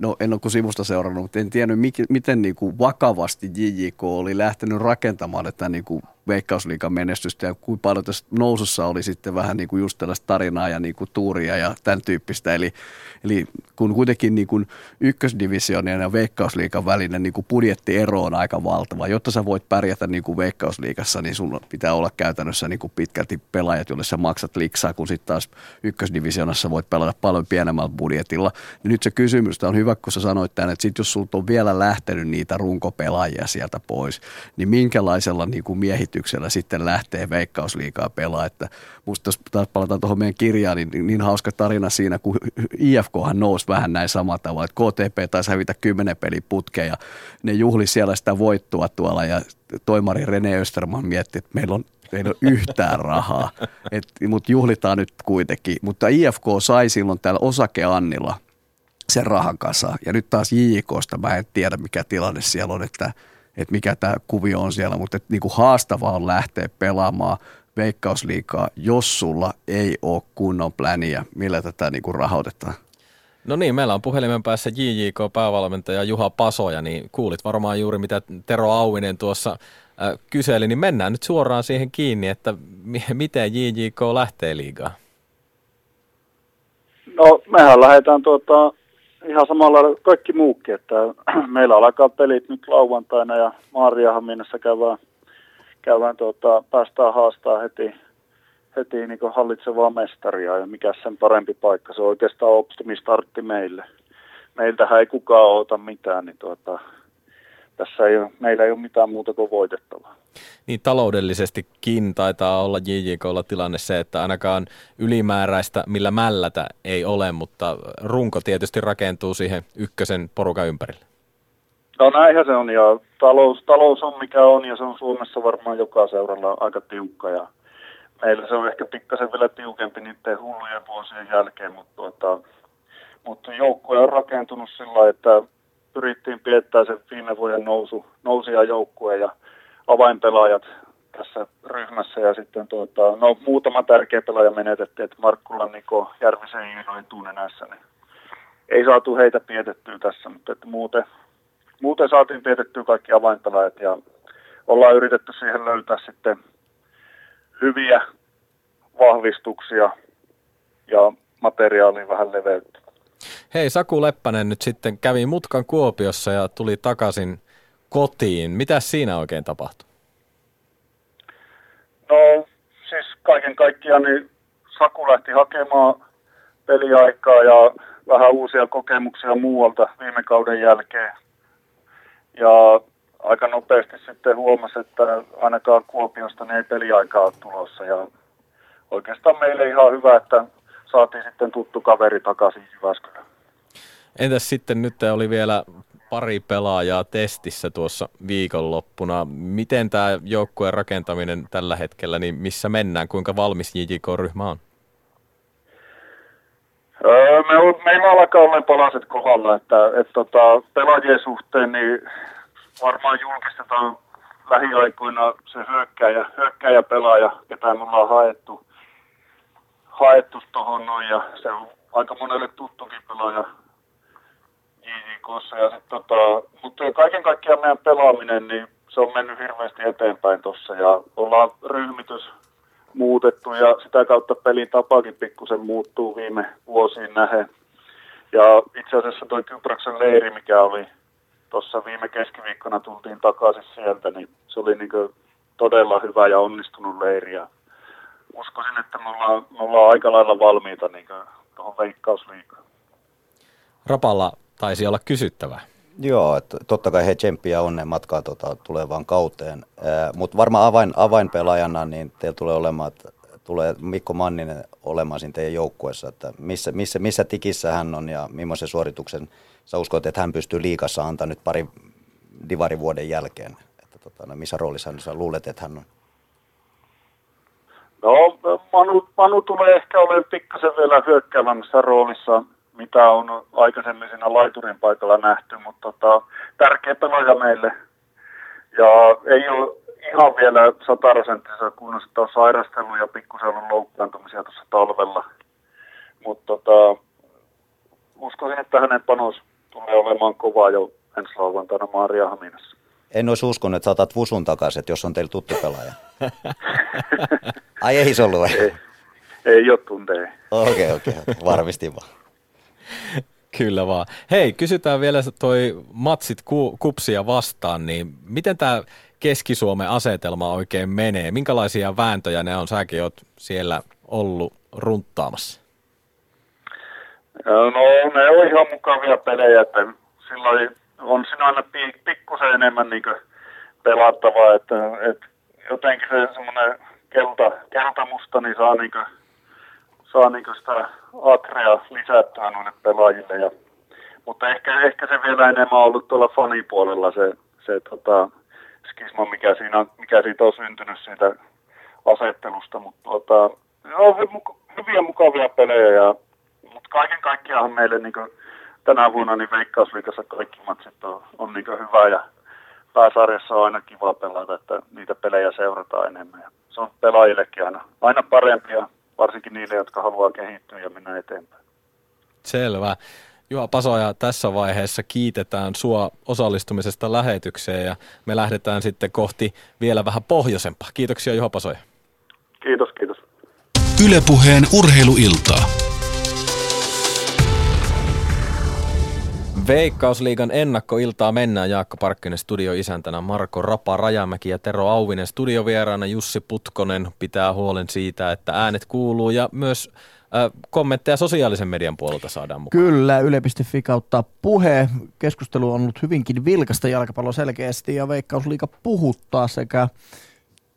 no en ole kuin sivusta seurannut, mutta en tiennyt miten niin kuin vakavasti JJK oli lähtenyt rakentamaan tätä niin kuin veikkausliikan menestystä ja kuinka paljon tässä nousussa oli sitten vähän niin kuin just tällaista tarinaa ja niin kuin tuuria ja tämän tyyppistä. Eli, eli kun kuitenkin niin kuin ykkösdivisioonien ja veikkausliikan välinen niin kuin budjettiero on aika valtava. Jotta sä voit pärjätä niin kuin veikkausliikassa, niin sun pitää olla käytännössä niin kuin pitkälti pelaajat, joille sä maksat liksaa, kun sitten taas ykkösdivisioonassa voit pelata paljon pienemmällä budjetilla. Ja nyt se kysymys on hyvä, kun sä sanoit tämän, että sit jos sulta on vielä lähtenyt niitä runkopelaajia sieltä pois, niin minkälaisella niin kuin miehit menestyksellä sitten lähtee veikkausliikaa pelaa. Että musta jos taas palataan tuohon meidän kirjaan, niin, niin hauska tarina siinä, kun IFKhan nousi vähän näin samalla tavalla, että KTP taisi hävitä kymmenen peliputkeja ja ne juhli siellä sitä voittoa tuolla ja toimari Rene Österman mietti, että meillä on ei ole yhtään rahaa, *laughs* mutta juhlitaan nyt kuitenkin. Mutta IFK sai silloin täällä osakeannilla sen rahan kasa. Ja nyt taas JIKsta mä en tiedä mikä tilanne siellä on, että – että mikä tämä kuvio on siellä, mutta että niin kuin haastavaa on lähteä pelaamaan veikkausliikaa, jos sulla ei ole kunnon pläniä, millä tätä niin kuin rahoitetaan. No niin, meillä on puhelimen päässä JJK päävalmentaja Juha Pasoja, niin kuulit varmaan juuri mitä Tero Auvinen tuossa äh, kyseli, niin mennään nyt suoraan siihen kiinni, että mi- miten JJK lähtee liigaan? No mehän lähdetään tuota, ihan samalla kaikki muukin, että *clears throat* meillä alkaa pelit nyt lauantaina ja Maariahaminassa käydään, käydään tuota, päästään haastaa heti, heti niin hallitsevaa mestaria ja mikä sen parempi paikka. Se on oikeastaan optimistartti meille. Meiltähän ei kukaan ota mitään, niin tuota, tässä ei ole, meillä ei ole mitään muuta kuin voitettavaa. Niin taloudellisestikin taitaa olla JJKlla tilanne se, että ainakaan ylimääräistä millä mällätä ei ole, mutta runko tietysti rakentuu siihen ykkösen porukan ympärille. No näinhän se on ja talous, talous on mikä on ja se on Suomessa varmaan joka seuralla aika tiukka ja meillä se on ehkä pikkasen vielä tiukempi niiden hullujen vuosien jälkeen, mutta, tuota, mutta joukkue on rakentunut sillä että pyrittiin pidettä sen viime vuoden nousu, nousia joukkue ja avainpelaajat tässä ryhmässä ja sitten tuota, no, muutama tärkeä pelaaja menetettiin, että Markkula, Niko, Järvisen Iino etunenässä, niin ei saatu heitä pietettyä tässä, mutta että muuten, muuten saatiin pietettyä kaikki avainpelaajat ja ollaan yritetty siihen löytää sitten hyviä vahvistuksia ja materiaalin vähän leveyttä. Hei, Saku Leppänen nyt sitten kävi mutkan Kuopiossa ja tuli takaisin kotiin. Mitä siinä oikein tapahtui? No siis kaiken kaikkiaan niin Saku lähti hakemaan peliaikaa ja vähän uusia kokemuksia muualta viime kauden jälkeen. Ja aika nopeasti sitten huomasi, että ainakaan Kuopiosta niin ei peliaikaa ole tulossa. Ja oikeastaan meille ihan hyvä, että saatiin sitten tuttu kaveri takaisin Jyväskylään. Entäs sitten nyt oli vielä pari pelaajaa testissä tuossa viikonloppuna. Miten tämä joukkueen rakentaminen tällä hetkellä, niin missä mennään? Kuinka valmis JJK-ryhmä on? Öö, me, meillä alkaa olla palaset kohdalla, että, että tota, pelaajien suhteen niin varmaan julkistetaan lähiaikoina se hyökkäjä, hyökkäjä pelaaja, ketä me ollaan haettu, haettu tuohon noin, ja se on aika monelle tuttukin pelaaja JJKssa. Ja sit, tota, mutta kaiken kaikkiaan meidän pelaaminen, niin se on mennyt hirveästi eteenpäin tuossa ja ollaan ryhmitys muutettu ja sitä kautta pelin tapakin pikkusen muuttuu viime vuosiin nähen. Ja itse asiassa tuo Kyproksen leiri, mikä oli tuossa viime keskiviikkona tultiin takaisin sieltä, niin se oli niin todella hyvä ja onnistunut leiri. Ja uskoisin, että me ollaan, me ollaan aika lailla valmiita niin tuohon veikkausliikaan. Rapalla taisi olla kysyttävää. Joo, että totta kai he tsemppiä onnen matkaa tota, tulevaan kauteen. Mutta varmaan avain, avainpelaajana niin teillä tulee olemaan, että tulee Mikko Manninen olemaan siinä teidän joukkueessa, että missä, missä, missä tikissä hän on ja millaisen suorituksen sä uskot, että hän pystyy liikassa antaa nyt pari divarivuoden jälkeen? Että, tota, no, missä roolissa hän, sä luulet, että hän on? No, Manu, Manu tulee ehkä olemaan pikkasen vielä hyökkäävämmässä roolissa mitä on aikaisemmin siinä laiturin paikalla nähty, mutta tota, tärkeä pelaaja meille. Ja ei ole ihan vielä sataprosenttisessa kunnossa, että on sairastellut ja pikkusen ollut loukkaantumisia tuossa talvella. Mutta tota, uskoisin, että hänen panos tulee olemaan kova jo ensi lauantaina Maariahaminassa. En olisi uskonut, että saatat Vusun takaisin, jos on teillä tuttu pelaaja. Ai ei se ollut? Ei, ei ole tunteja. Okei, okay, okei, okay, varmistin vaan. *laughs* Kyllä vaan. Hei, kysytään vielä toi matsit ku, kupsia vastaan, niin miten tämä Keski-Suomen asetelma oikein menee? Minkälaisia vääntöjä ne on? Säkin oot siellä ollut runttaamassa. No ne on ihan mukavia pelejä, että silloin on siinä aina pikkusen enemmän niin pelattavaa, että, että jotenkin se semmoinen kelta, keltamusta niin saa niin saa niin sitä atrea lisättyä noille pelaajille. Ja, mutta ehkä, ehkä se vielä enemmän on ollut tuolla fanipuolella se, se tota, skisma, mikä, siinä, mikä siitä on syntynyt siitä asettelusta. Mutta tota, on hyviä mukavia pelejä, ja, mutta kaiken kaikkiaan meille niin kuin, tänä vuonna niin Veikkausliikassa kaikki matsit on, on niin hyvä ja pääsarjassa on aina kiva pelata, että niitä pelejä seurataan enemmän. Ja se on pelaajillekin aina, aina parempi ja varsinkin niille, jotka haluaa kehittyä ja mennä eteenpäin. Selvä. Juha Pasoja, tässä vaiheessa kiitetään sua osallistumisesta lähetykseen ja me lähdetään sitten kohti vielä vähän pohjoisempaa. Kiitoksia Juha Pasoja. Kiitos, kiitos. Ylepuheen urheiluiltaa. Veikkausliigan ennakkoiltaa mennään Jaakko Parkkinen studioisäntänä, Marko Rapa Rajamäki ja Tero Auvinen studiovieraana Jussi Putkonen pitää huolen siitä, että äänet kuuluu ja myös äh, kommentteja sosiaalisen median puolelta saadaan mukaan. Kyllä, yle.fi kautta puhe. Keskustelu on ollut hyvinkin vilkasta jalkapallo selkeästi ja Veikkausliiga puhuttaa sekä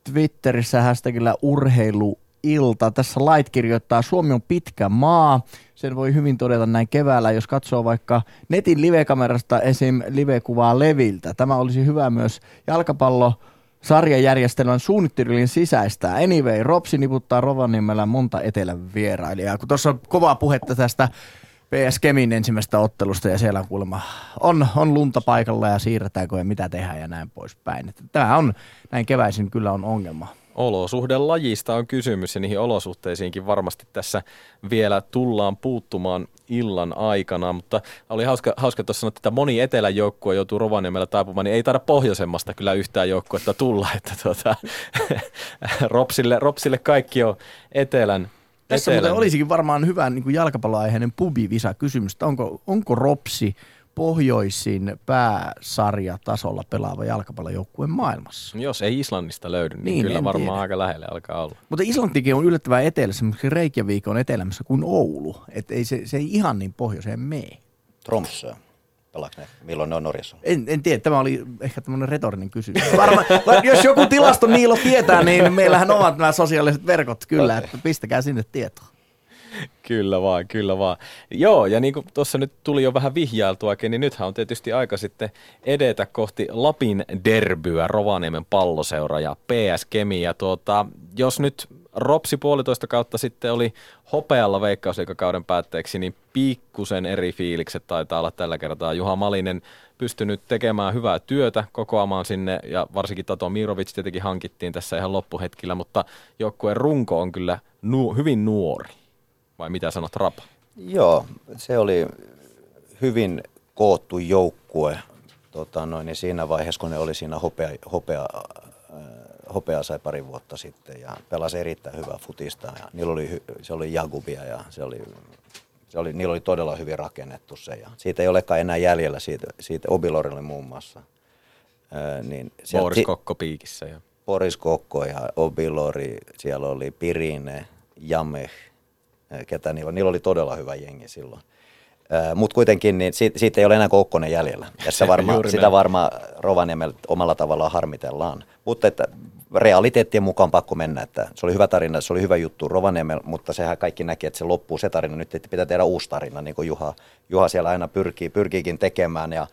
Twitterissä hashtagillä urheilu ilta. Tässä Light kirjoittaa, Suomi on pitkä maa. Sen voi hyvin todeta näin keväällä, jos katsoo vaikka netin livekamerasta esim. livekuvaa Leviltä. Tämä olisi hyvä myös jalkapallo sarjajärjestelmän suunnittelun sisäistää. Anyway, Ropsi niputtaa Rovaniemellä monta etelän vierailijaa. Kun tuossa on kovaa puhetta tästä PS Kemin ensimmäistä ottelusta ja siellä kuulemma on, on lunta paikalla ja siirretäänkö ja mitä tehdään ja näin poispäin. Tämä on näin keväisin kyllä on ongelma olosuhdelajista on kysymys ja niihin olosuhteisiinkin varmasti tässä vielä tullaan puuttumaan illan aikana, mutta oli hauska, hauska tuossa sanoa, että moni etelän joukkue joutuu Rovaniemellä taipumaan, niin ei taida pohjoisemmasta kyllä yhtään joukkuetta tulla, että tuota, *laughs* Ropsille, Ropsille kaikki on etelän tässä muuten olisikin varmaan hyvä niin jalkapalloaiheinen pubivisa kysymys, onko, onko Ropsi pohjoisin pääsarjatasolla pelaava jalkapallojoukkue maailmassa. Jos ei Islannista löydy, niin, niin kyllä varmaan tiedä. aika lähelle alkaa olla. Mutta Islantikin on yllättävän etelässä, mutta Reykjavik on etelämässä kuin Oulu. Että ei se, se ei ihan niin pohjoiseen mene. Pelaako ne? Milloin ne on Norjassa? En, en tiedä, tämä oli ehkä tämmöinen retorinen kysymys. *laughs* Varma, jos joku tilasto Niilo tietää, niin meillähän ovat nämä sosiaaliset verkot kyllä, että pistäkää sinne tietoa. Kyllä vaan, kyllä vaan. Joo, ja niin kuin tuossa nyt tuli jo vähän vihjailtuakin, niin nythän on tietysti aika sitten edetä kohti Lapin derbyä, Rovaniemen palloseura ja PS Kemi. Ja tuota, jos nyt Ropsi puolitoista kautta sitten oli hopealla veikkausliikakauden päätteeksi, niin pikkusen eri fiilikset taitaa olla tällä kertaa. Juha Malinen pystynyt tekemään hyvää työtä, kokoamaan sinne ja varsinkin Tato Mirovic tietenkin hankittiin tässä ihan loppuhetkillä, mutta joukkueen runko on kyllä nu- hyvin nuori. Vai mitä sanot Rapa? Joo, se oli hyvin koottu joukkue tota noin, niin siinä vaiheessa, kun ne oli siinä hopea, hopea, äh, hopea sai pari vuotta sitten ja pelasi erittäin hyvää futista. Ja niillä oli, se oli Jagubia ja se oli, se oli, niillä oli todella hyvin rakennettu se. Ja siitä ei olekaan enää jäljellä siitä, siitä Obilorille muun muassa. Ää, niin Boris Kokko piikissä. Ja. Boris Kokko ja Obilori, siellä oli Pirine, Jameh, ketä niillä, niillä oli todella hyvä jengi silloin. Mutta kuitenkin niin siitä, siitä ei ole enää Kokkonen jäljellä. Ja sitä *laughs* varmaan sitä varma Rovaniemellä omalla tavallaan harmitellaan. Mutta että realiteettien mukaan pakko mennä. Että se oli hyvä tarina, se oli hyvä juttu Rovaniemellä, mutta sehän kaikki näki, että se loppuu se tarina. Nyt että pitää tehdä uusi tarina, niin kuin Juha, Juha siellä aina pyrkii, pyrkiikin tekemään. Ja,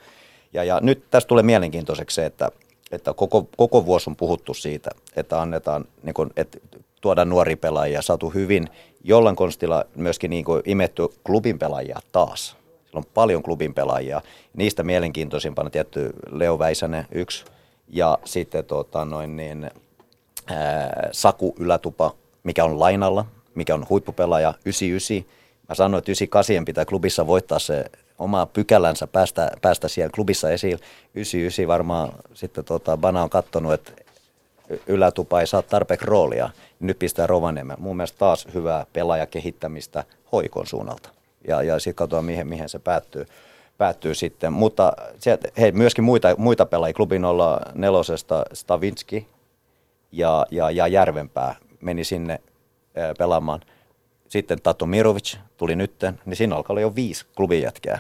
ja, ja nyt tästä tulee mielenkiintoiseksi se, että, että koko, koko vuosi on puhuttu siitä, että annetaan, niin kuin, että tuoda nuori pelaajia, saatu hyvin jollain konstilla myöskin niin kuin imetty klubin pelaajia taas. Siellä on paljon klubin pelaajia. Niistä mielenkiintoisimpana tietty Leo Väisänen yksi ja sitten tota, noin niin, ää, Saku Ylätupa, mikä on lainalla, mikä on huippupelaaja 99. Mä sanoin, että 98 pitää klubissa voittaa se oma pykälänsä päästä, päästä siellä klubissa esiin. 99 varmaan sitten tota, Bana on katsonut, että ylätupa ei saa tarpeeksi roolia. Nyt pistää Rovaniemen. Mun mielestä taas hyvää pelaajakehittämistä hoikon suunnalta. Ja, ja sitten katsotaan, mihin, mihin se päättyy, päättyy sitten. Mutta sieltä, hei, myöskin muita, muita pelaajia. Klubin olla nelosesta Stavinski ja, ja, ja Järvenpää meni sinne pelaamaan. Sitten Tato Mirovic tuli nytten, niin siinä alkaa olla jo viisi klubin jätkää.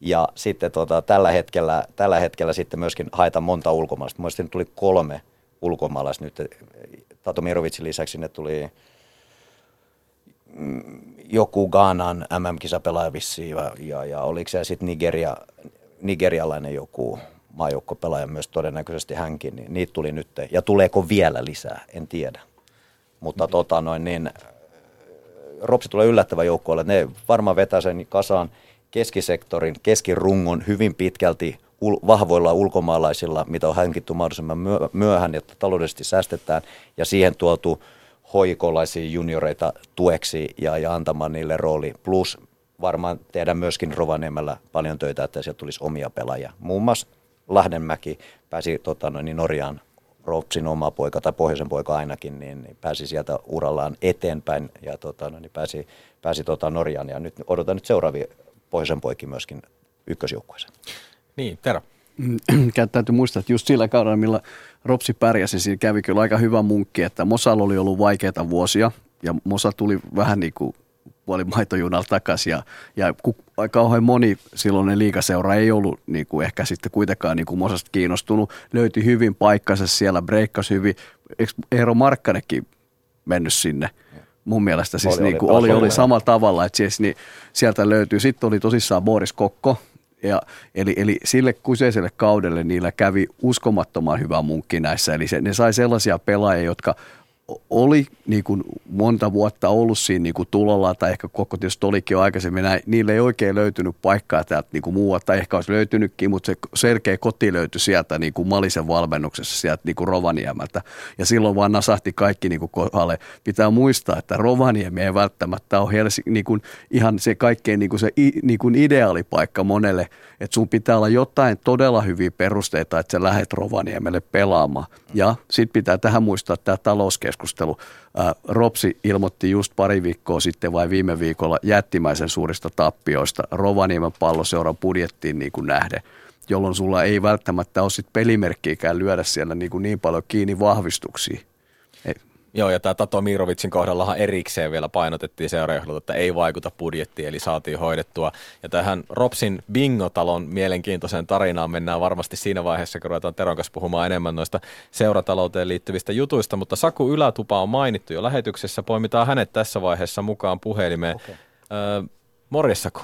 Ja sitten tota, tällä, hetkellä, tällä hetkellä sitten myöskin haetaan monta ulkomaalaista. Mielestäni tuli kolme ulkomaalaista nyt. Tato Mirovicin lisäksi sinne tuli mm, joku Ghanan MM-kisapelaaja vissiin ja, ja, ja oliko se sitten Nigeria, nigerialainen joku maajoukkopelaaja myös todennäköisesti hänkin, niin niitä tuli nyt. Ja tuleeko vielä lisää, en tiedä. Mutta mm-hmm. tota noin, niin Ropsi tulee yllättävä joukkueelle. Ne varmaan vetää sen kasaan keskisektorin, keskirungon hyvin pitkälti ul- vahvoilla ulkomaalaisilla, mitä on hankittu mahdollisimman myöhään, jotta taloudellisesti säästetään, ja siihen tuotu hoikolaisia junioreita tueksi ja, ja antamaan niille rooli. Plus varmaan tehdään myöskin Rovaniemellä paljon töitä, että sieltä tulisi omia pelaajia. Muun muassa Lahdenmäki pääsi tota, noin, niin Norjaan Ropsin oma poika tai pohjoisen poika ainakin, niin, niin pääsi sieltä urallaan eteenpäin ja tota, no, niin pääsi, pääsi tota Norjaan. Ja nyt odotan nyt seuraavia pohjoisen poikin myöskin ykkösjoukkueeseen. Niin, Tero. Mm, *clears throat* täytyy muistaa, että just sillä kaudella, millä Ropsi pärjäsi, siinä kävi kyllä aika hyvä munkki, että Mosalla oli ollut vaikeita vuosia ja Mosa tuli vähän niin kuin puoli maitojunalta takaisin ja, ja kauhean moni silloinen liikaseura ei ollut niin kuin ehkä sitten kuitenkaan niin kuin Mosasta kiinnostunut. Löytyi hyvin paikkansa siellä, breikkasi hyvin. Eikö Eero Markkanekin mennyt sinne? Mun mielestä siis oli, niin kuin oli, oli, oli samalla tavalla, että siis, niin sieltä löytyy. Sitten oli tosissaan Boris Kokko, ja, eli, eli sille kyseiselle kaudelle niillä kävi uskomattoman hyvä munkki näissä. Eli se, ne sai sellaisia pelaajia, jotka oli niin kuin monta vuotta ollut siinä niin kuin tulolla, tai ehkä koko tietysti olikin jo aikaisemmin näin, niille ei oikein löytynyt paikkaa täältä niin kuin muualta, tai ehkä olisi löytynytkin, mutta se selkeä koti löytyi sieltä niin kuin Malisen valmennuksessa sieltä niin kuin Rovaniemeltä, ja silloin vaan nasahti kaikki niin kuin kohdalle. Pitää muistaa, että Rovaniemi ei välttämättä ole Helsinki, niin kuin ihan se kaikkein niin kuin se niin kuin ideaalipaikka monelle, että sun pitää olla jotain todella hyviä perusteita, että sä lähdet Rovaniemelle pelaamaan. Ja sitten pitää tähän muistaa tämä talouskeskustelu. Ää, Ropsi ilmoitti just pari viikkoa sitten vai viime viikolla jättimäisen suurista tappioista Rovaniemen palloseuran budjettiin niin kuin nähden jolloin sulla ei välttämättä ole sit pelimerkkiäkään lyödä siellä niin, kuin niin paljon kiinni vahvistuksia. Joo, ja tämä Tato Mirovitsin kohdallahan erikseen vielä painotettiin seurajohdolta, että ei vaikuta budjettiin, eli saatiin hoidettua. Ja tähän Ropsin Bingotalon mielenkiintoiseen tarinaan mennään varmasti siinä vaiheessa, kun ruvetaan Teron kanssa puhumaan enemmän noista seuratalouteen liittyvistä jutuista. Mutta Saku Ylätupa on mainittu jo lähetyksessä, poimitaan hänet tässä vaiheessa mukaan puhelimeen. Okay. Öö, morjes Saku.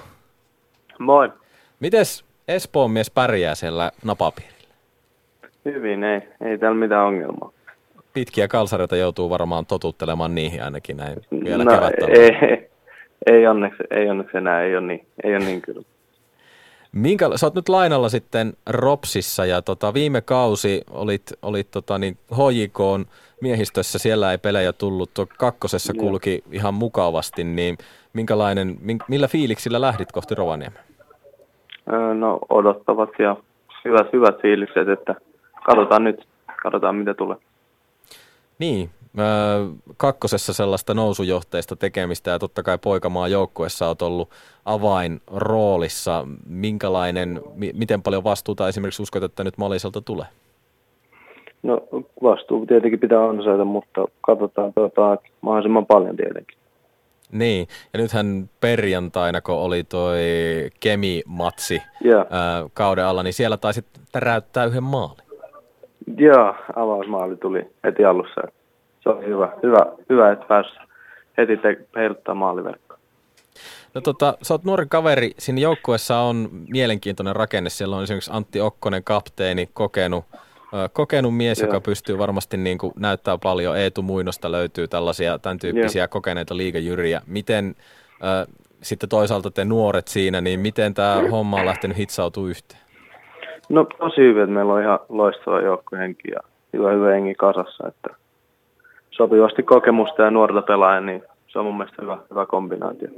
Moi. Mites Espoon mies pärjää siellä napapiirillä? Hyvin, ei, ei täällä mitään ongelmaa pitkiä kalsareita joutuu varmaan totuttelemaan niihin ainakin näin vielä no, ei, ei, onneksi, ei onneksi enää, ei ole niin, ei ole niin kyllä. Minkä, sä oot nyt lainalla sitten Ropsissa ja tota, viime kausi olit, olit tota, niin, HJK miehistössä, siellä ei pelejä tullut, tuo kakkosessa kulki no. ihan mukavasti, niin minkälainen, millä fiiliksillä lähdit kohti Rovaniemen? No odottavat ja hyvät, hyvät fiilikset, että katsotaan nyt, katsotaan mitä tulee. Niin, kakkosessa sellaista nousujohteista tekemistä ja totta kai poikamaa joukkuessa on ollut avainroolissa. Minkälainen, miten paljon vastuuta esimerkiksi uskot, että nyt Maliselta tulee? No vastuu tietenkin pitää ansaita, mutta katsotaan tuota, mahdollisimman paljon tietenkin. Niin, ja nythän perjantaina, kun oli toi Kemi-matsi yeah. ää, kauden alla, niin siellä taisit täräyttää yhden maalin. Joo, avausmaali tuli heti alussa. Se oli hyvä, hyvä, hyvä että pääsi heti te- heiluttaa maaliverkkoa. No tota, sä oot nuori kaveri, siinä joukkueessa on mielenkiintoinen rakenne. Siellä on esimerkiksi Antti Okkonen, kapteeni, kokenut, kokenut mies, Joo. joka pystyy varmasti niin kuin, näyttää paljon. Eetu Muinosta löytyy tällaisia, tämän tyyppisiä Joo. kokeneita liigajyriä. Miten äh, sitten toisaalta te nuoret siinä, niin miten tämä homma on lähtenyt hitsautumaan yhteen? No tosi hyvin, että meillä on ihan loistava joukkuehenki ja hyvä, hyvä hengi kasassa, että sopivasti kokemusta ja nuorta pelaaja, niin se on mun mielestä hyvä, hyvä kombinaatio.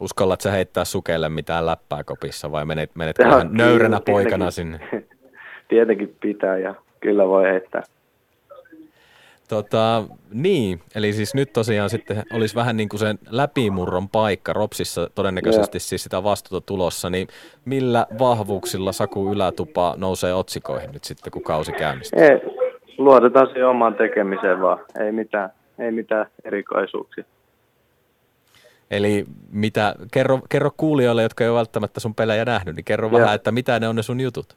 Uskallat sä heittää sukelle mitään läppää kopissa vai menet, menet ihan nöyränä poikana sinne? *laughs* Tietenkin pitää ja kyllä voi heittää. Tota, niin, eli siis nyt tosiaan sitten olisi vähän niin kuin sen läpimurron paikka. Ropsissa todennäköisesti siis sitä vastuuta tulossa, niin millä vahvuuksilla Saku Ylätupa nousee otsikoihin nyt sitten, kun kausi käynnistyy? Ei, luotetaan siihen omaan tekemiseen vaan, ei mitään, ei mitään erikoisuuksia. Eli mitä, kerro, kerro kuulijoille, jotka ei ole välttämättä sun pelejä nähnyt, niin kerro ja. vähän, että mitä ne on ne sun jutut?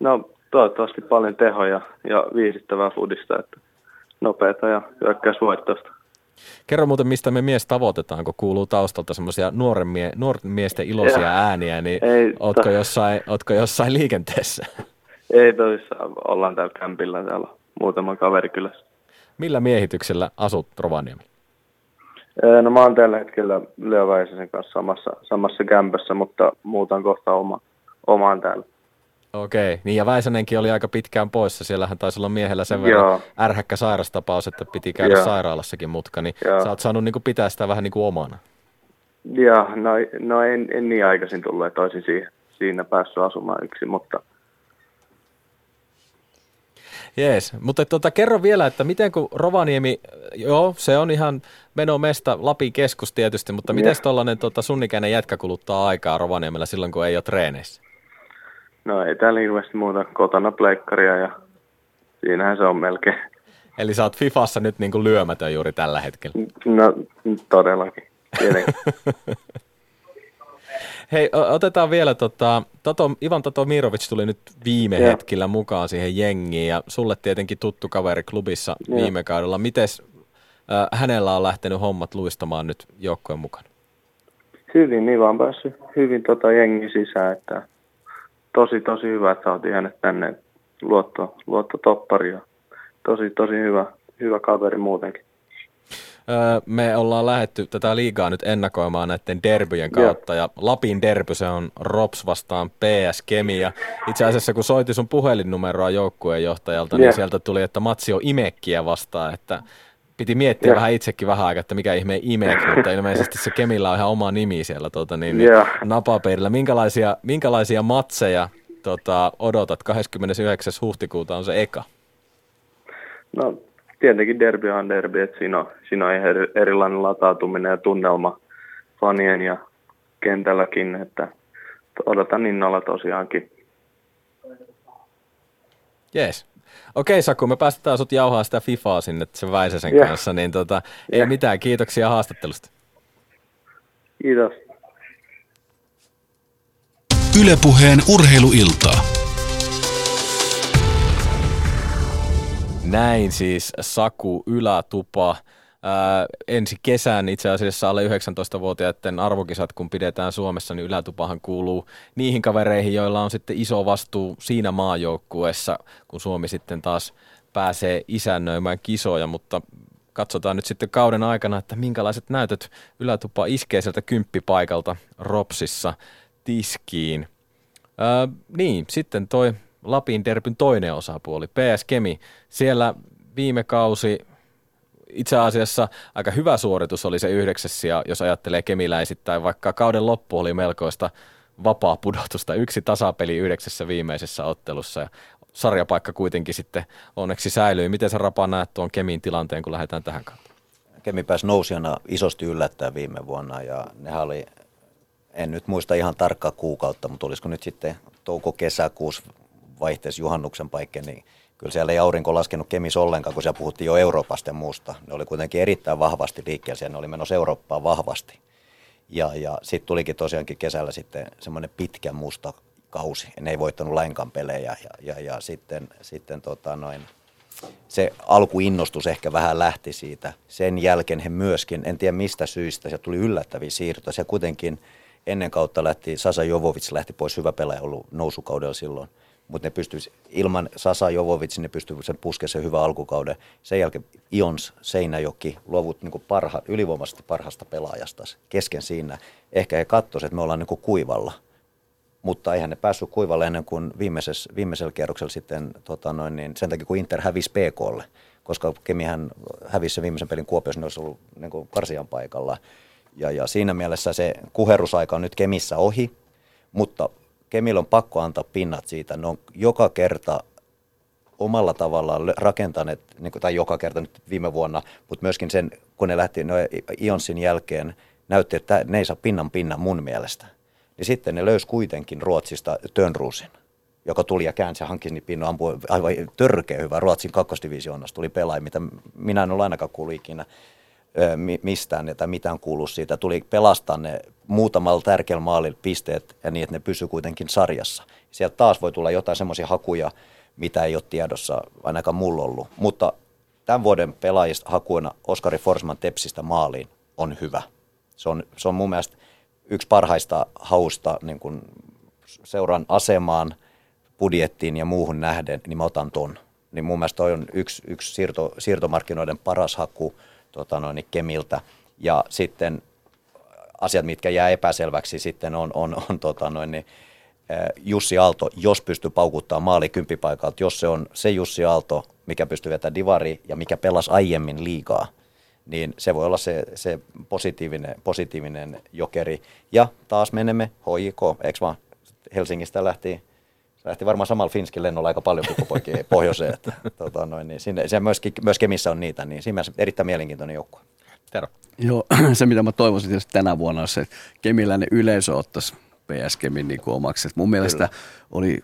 No toivottavasti paljon tehoja ja viihdyttävää fudista, että nopeata ja hyökkäysvoittoista. Kerro muuten, mistä me mies tavoitetaan, kun kuuluu taustalta semmoisia nuoren, mie- nuorten miesten iloisia ja, ääniä, niin ei, ootko, to... jossain, ootko jossain liikenteessä? Ei tosissaan, ollaan täällä kämpillä, täällä muutama kaveri kyllä. Millä miehityksellä asut Rovaniemi? No mä oon tällä hetkellä Leo kanssa samassa, samassa kämpässä, mutta muutan kohta oma, omaan täällä. Okei, niin ja Väisänenkin oli aika pitkään poissa. Siellähän taisi olla miehellä sen verran Joo. ärhäkkä sairastapaus, että piti käydä Joo. sairaalassakin mutka, niin Joo. sä oot saanut niin kuin pitää sitä vähän niin kuin omana. Joo, no, no en, en niin aikaisin tullut, että olisin siihen, siinä päässyt asumaan yksi, mutta... Jees, mutta tuota, kerro vielä, että miten kun Rovaniemi, joo, se on ihan mesta Lapin keskus tietysti, mutta miten tuollainen tota, sun ikäinen jätkä kuluttaa aikaa Rovaniemellä silloin, kun ei ole treeneissä? No ei täällä hirveästi muuta kotona pleikkaria ja siinähän se on melkein. Eli sä oot Fifassa nyt niin kuin lyömätön juuri tällä hetkellä. No todellakin, *laughs* Hei, otetaan vielä, tota, Tato, Ivan Tato Mirovic tuli nyt viime ja. hetkillä mukaan siihen jengiin ja sulle tietenkin tuttu kaveri klubissa ja. viime kaudella. Mites äh, hänellä on lähtenyt hommat luistamaan nyt joukkojen mukaan? Hyvin, niin vaan päässyt hyvin tota jengi sisään, että tosi, tosi hyvä, että saatiin hänet tänne luotto, luottotoppari ja tosi, tosi hyvä, hyvä kaveri muutenkin. me ollaan lähetty tätä liigaa nyt ennakoimaan näiden derbyjen kautta, ja Lapin derby se on Rops vastaan PS Kemia. Itse asiassa kun soitin sun puhelinnumeroa joukkueen johtajalta, niin sieltä tuli, että matsi on Imekkiä vastaan, että piti miettiä yeah. vähän itsekin vähän aikaa, että mikä ihme Imek, mutta ilmeisesti se Kemillä on ihan oma nimi siellä tuota, niin, niin yeah. napapeilillä. Minkälaisia, minkälaisia matseja tota, odotat? 29. huhtikuuta on se eka. No tietenkin derby on derby, että siinä on, siinä on erilainen latautuminen ja tunnelma fanien ja kentälläkin, että odotan innolla tosiaankin. Jees. Okei Saku, me päästetään sut jauhaa sitä Fifaa sinne sen Väisäsen Yeah. kanssa, niin tota, ei mitään, kiitoksia haastattelusta. Kiitos. Ylepuheen urheiluiltaa. Näin siis Saku Ylätupa. Ää, ensi kesän itse asiassa alle 19-vuotiaiden arvokisat, kun pidetään Suomessa, niin Ylätupahan kuuluu niihin kavereihin, joilla on sitten iso vastuu siinä maajoukkueessa, kun Suomi sitten taas pääsee isännöimään kisoja, mutta katsotaan nyt sitten kauden aikana, että minkälaiset näytöt Ylätupa iskee sieltä kymppipaikalta Ropsissa tiskiin. Ää, niin, sitten toi Lapin derbyn toinen osapuoli, PS Kemi. Siellä viime kausi itse asiassa aika hyvä suoritus oli se yhdeksäs ja jos ajattelee kemiläisittäin, vaikka kauden loppu oli melkoista vapaa pudotusta, yksi tasapeli yhdeksässä viimeisessä ottelussa ja sarjapaikka kuitenkin sitten onneksi säilyi. Miten sä Rapa näet tuon Kemin tilanteen, kun lähdetään tähän kautta? Kemi pääsi nousijana isosti yllättää viime vuonna ja nehän oli, en nyt muista ihan tarkkaa kuukautta, mutta olisiko nyt sitten touko-kesäkuussa vaihteessa juhannuksen paikka, niin kyllä siellä ei aurinko laskenut Kemis ollenkaan, kun siellä puhuttiin jo Euroopasta ja muusta. Ne oli kuitenkin erittäin vahvasti liikkeellä, ne oli menossa Eurooppaan vahvasti. Ja, ja sitten tulikin tosiaankin kesällä sitten semmoinen pitkä musta kausi. Ne ei voittanut lainkaan pelejä ja, ja, ja sitten, sitten tota noin, se alkuinnostus ehkä vähän lähti siitä. Sen jälkeen he myöskin, en tiedä mistä syistä, se tuli yllättäviä siirtoja. Se kuitenkin ennen kautta lähti, Sasa Jovovic lähti pois, hyvä pelaaja ollut nousukaudella silloin. Mutta ne pystyisi, ilman Sasa Jovovic, ne pystyivät sen puskemaan sen hyvän alkukauden. Sen jälkeen Ions Seinäjoki luovut niin parha, ylivoimaisesti parhaasta pelaajasta kesken siinä. Ehkä he katsoivat, että me ollaan niin kuivalla mutta eihän ne päässyt kuivalle ennen kuin viimeisessä, viimeisellä kierroksella sitten, tota noin, niin sen takia kun Inter hävisi PKlle, koska Kemihän hävisi sen viimeisen pelin Kuopiossa, ne olisi ollut niin kuin karsian paikalla. Ja, ja siinä mielessä se kuherrusaika on nyt Kemissä ohi, mutta Kemillä on pakko antaa pinnat siitä. Ne on joka kerta omalla tavallaan rakentaneet, niin kuin, tai joka kerta nyt viime vuonna, mutta myöskin sen, kun ne lähti no, Ionsin jälkeen, näytti, että ne ei saa pinnan pinnan mun mielestä. Niin sitten ne löysi kuitenkin Ruotsista Tönruusin, joka tuli ja käänsi ja hankki pinnon, ampui aivan törkeä hyvä. Ruotsin kakkosdivisioonasta tuli pelaaja, mitä minä en ole ainakaan kuullut ikinä mistään tai mitään kuulu siitä. Tuli pelastaa ne muutamalla tärkeällä maalilla pisteet ja niin, että ne pysyy kuitenkin sarjassa. Sieltä taas voi tulla jotain semmoisia hakuja, mitä ei ole tiedossa ainakaan mulla ollut. Mutta tämän vuoden pelaajista hakuina Oskari Forsman Tepsistä maaliin on hyvä. Se on, se on mun mielestä yksi parhaista hausta niin kun seuran asemaan, budjettiin ja muuhun nähden, niin mä otan ton. Niin mun mielestä toi on yksi, yksi siirto, siirtomarkkinoiden paras haku tota noin, Kemiltä. Ja sitten asiat, mitkä jää epäselväksi sitten on, on, on tota noin, niin, eh, Jussi Aalto, jos pystyy paukuttamaan maali kymppipaikalta, jos se on se Jussi Aalto, mikä pystyy vetämään divari ja mikä pelasi aiemmin liikaa, niin se voi olla se, se positiivinen, positiivinen jokeri. Ja taas menemme HJK, eikö vaan? Helsingistä lähti, lähti varmaan samalla Finskin lennolla aika paljon pikkupoikia *laughs* pohjoiseen. Että, tota noin, niin sinne, se myöskin, myös Kemissä on niitä, niin siinä mielessä erittäin mielenkiintoinen joukkue. Tero. Joo, *clears throat* se mitä mä toivoisin tietysti tänä vuonna on se, että kemiläinen yleisö ottaisi PS Kemin niin omaksi. Et mun mielestä Kyllä. oli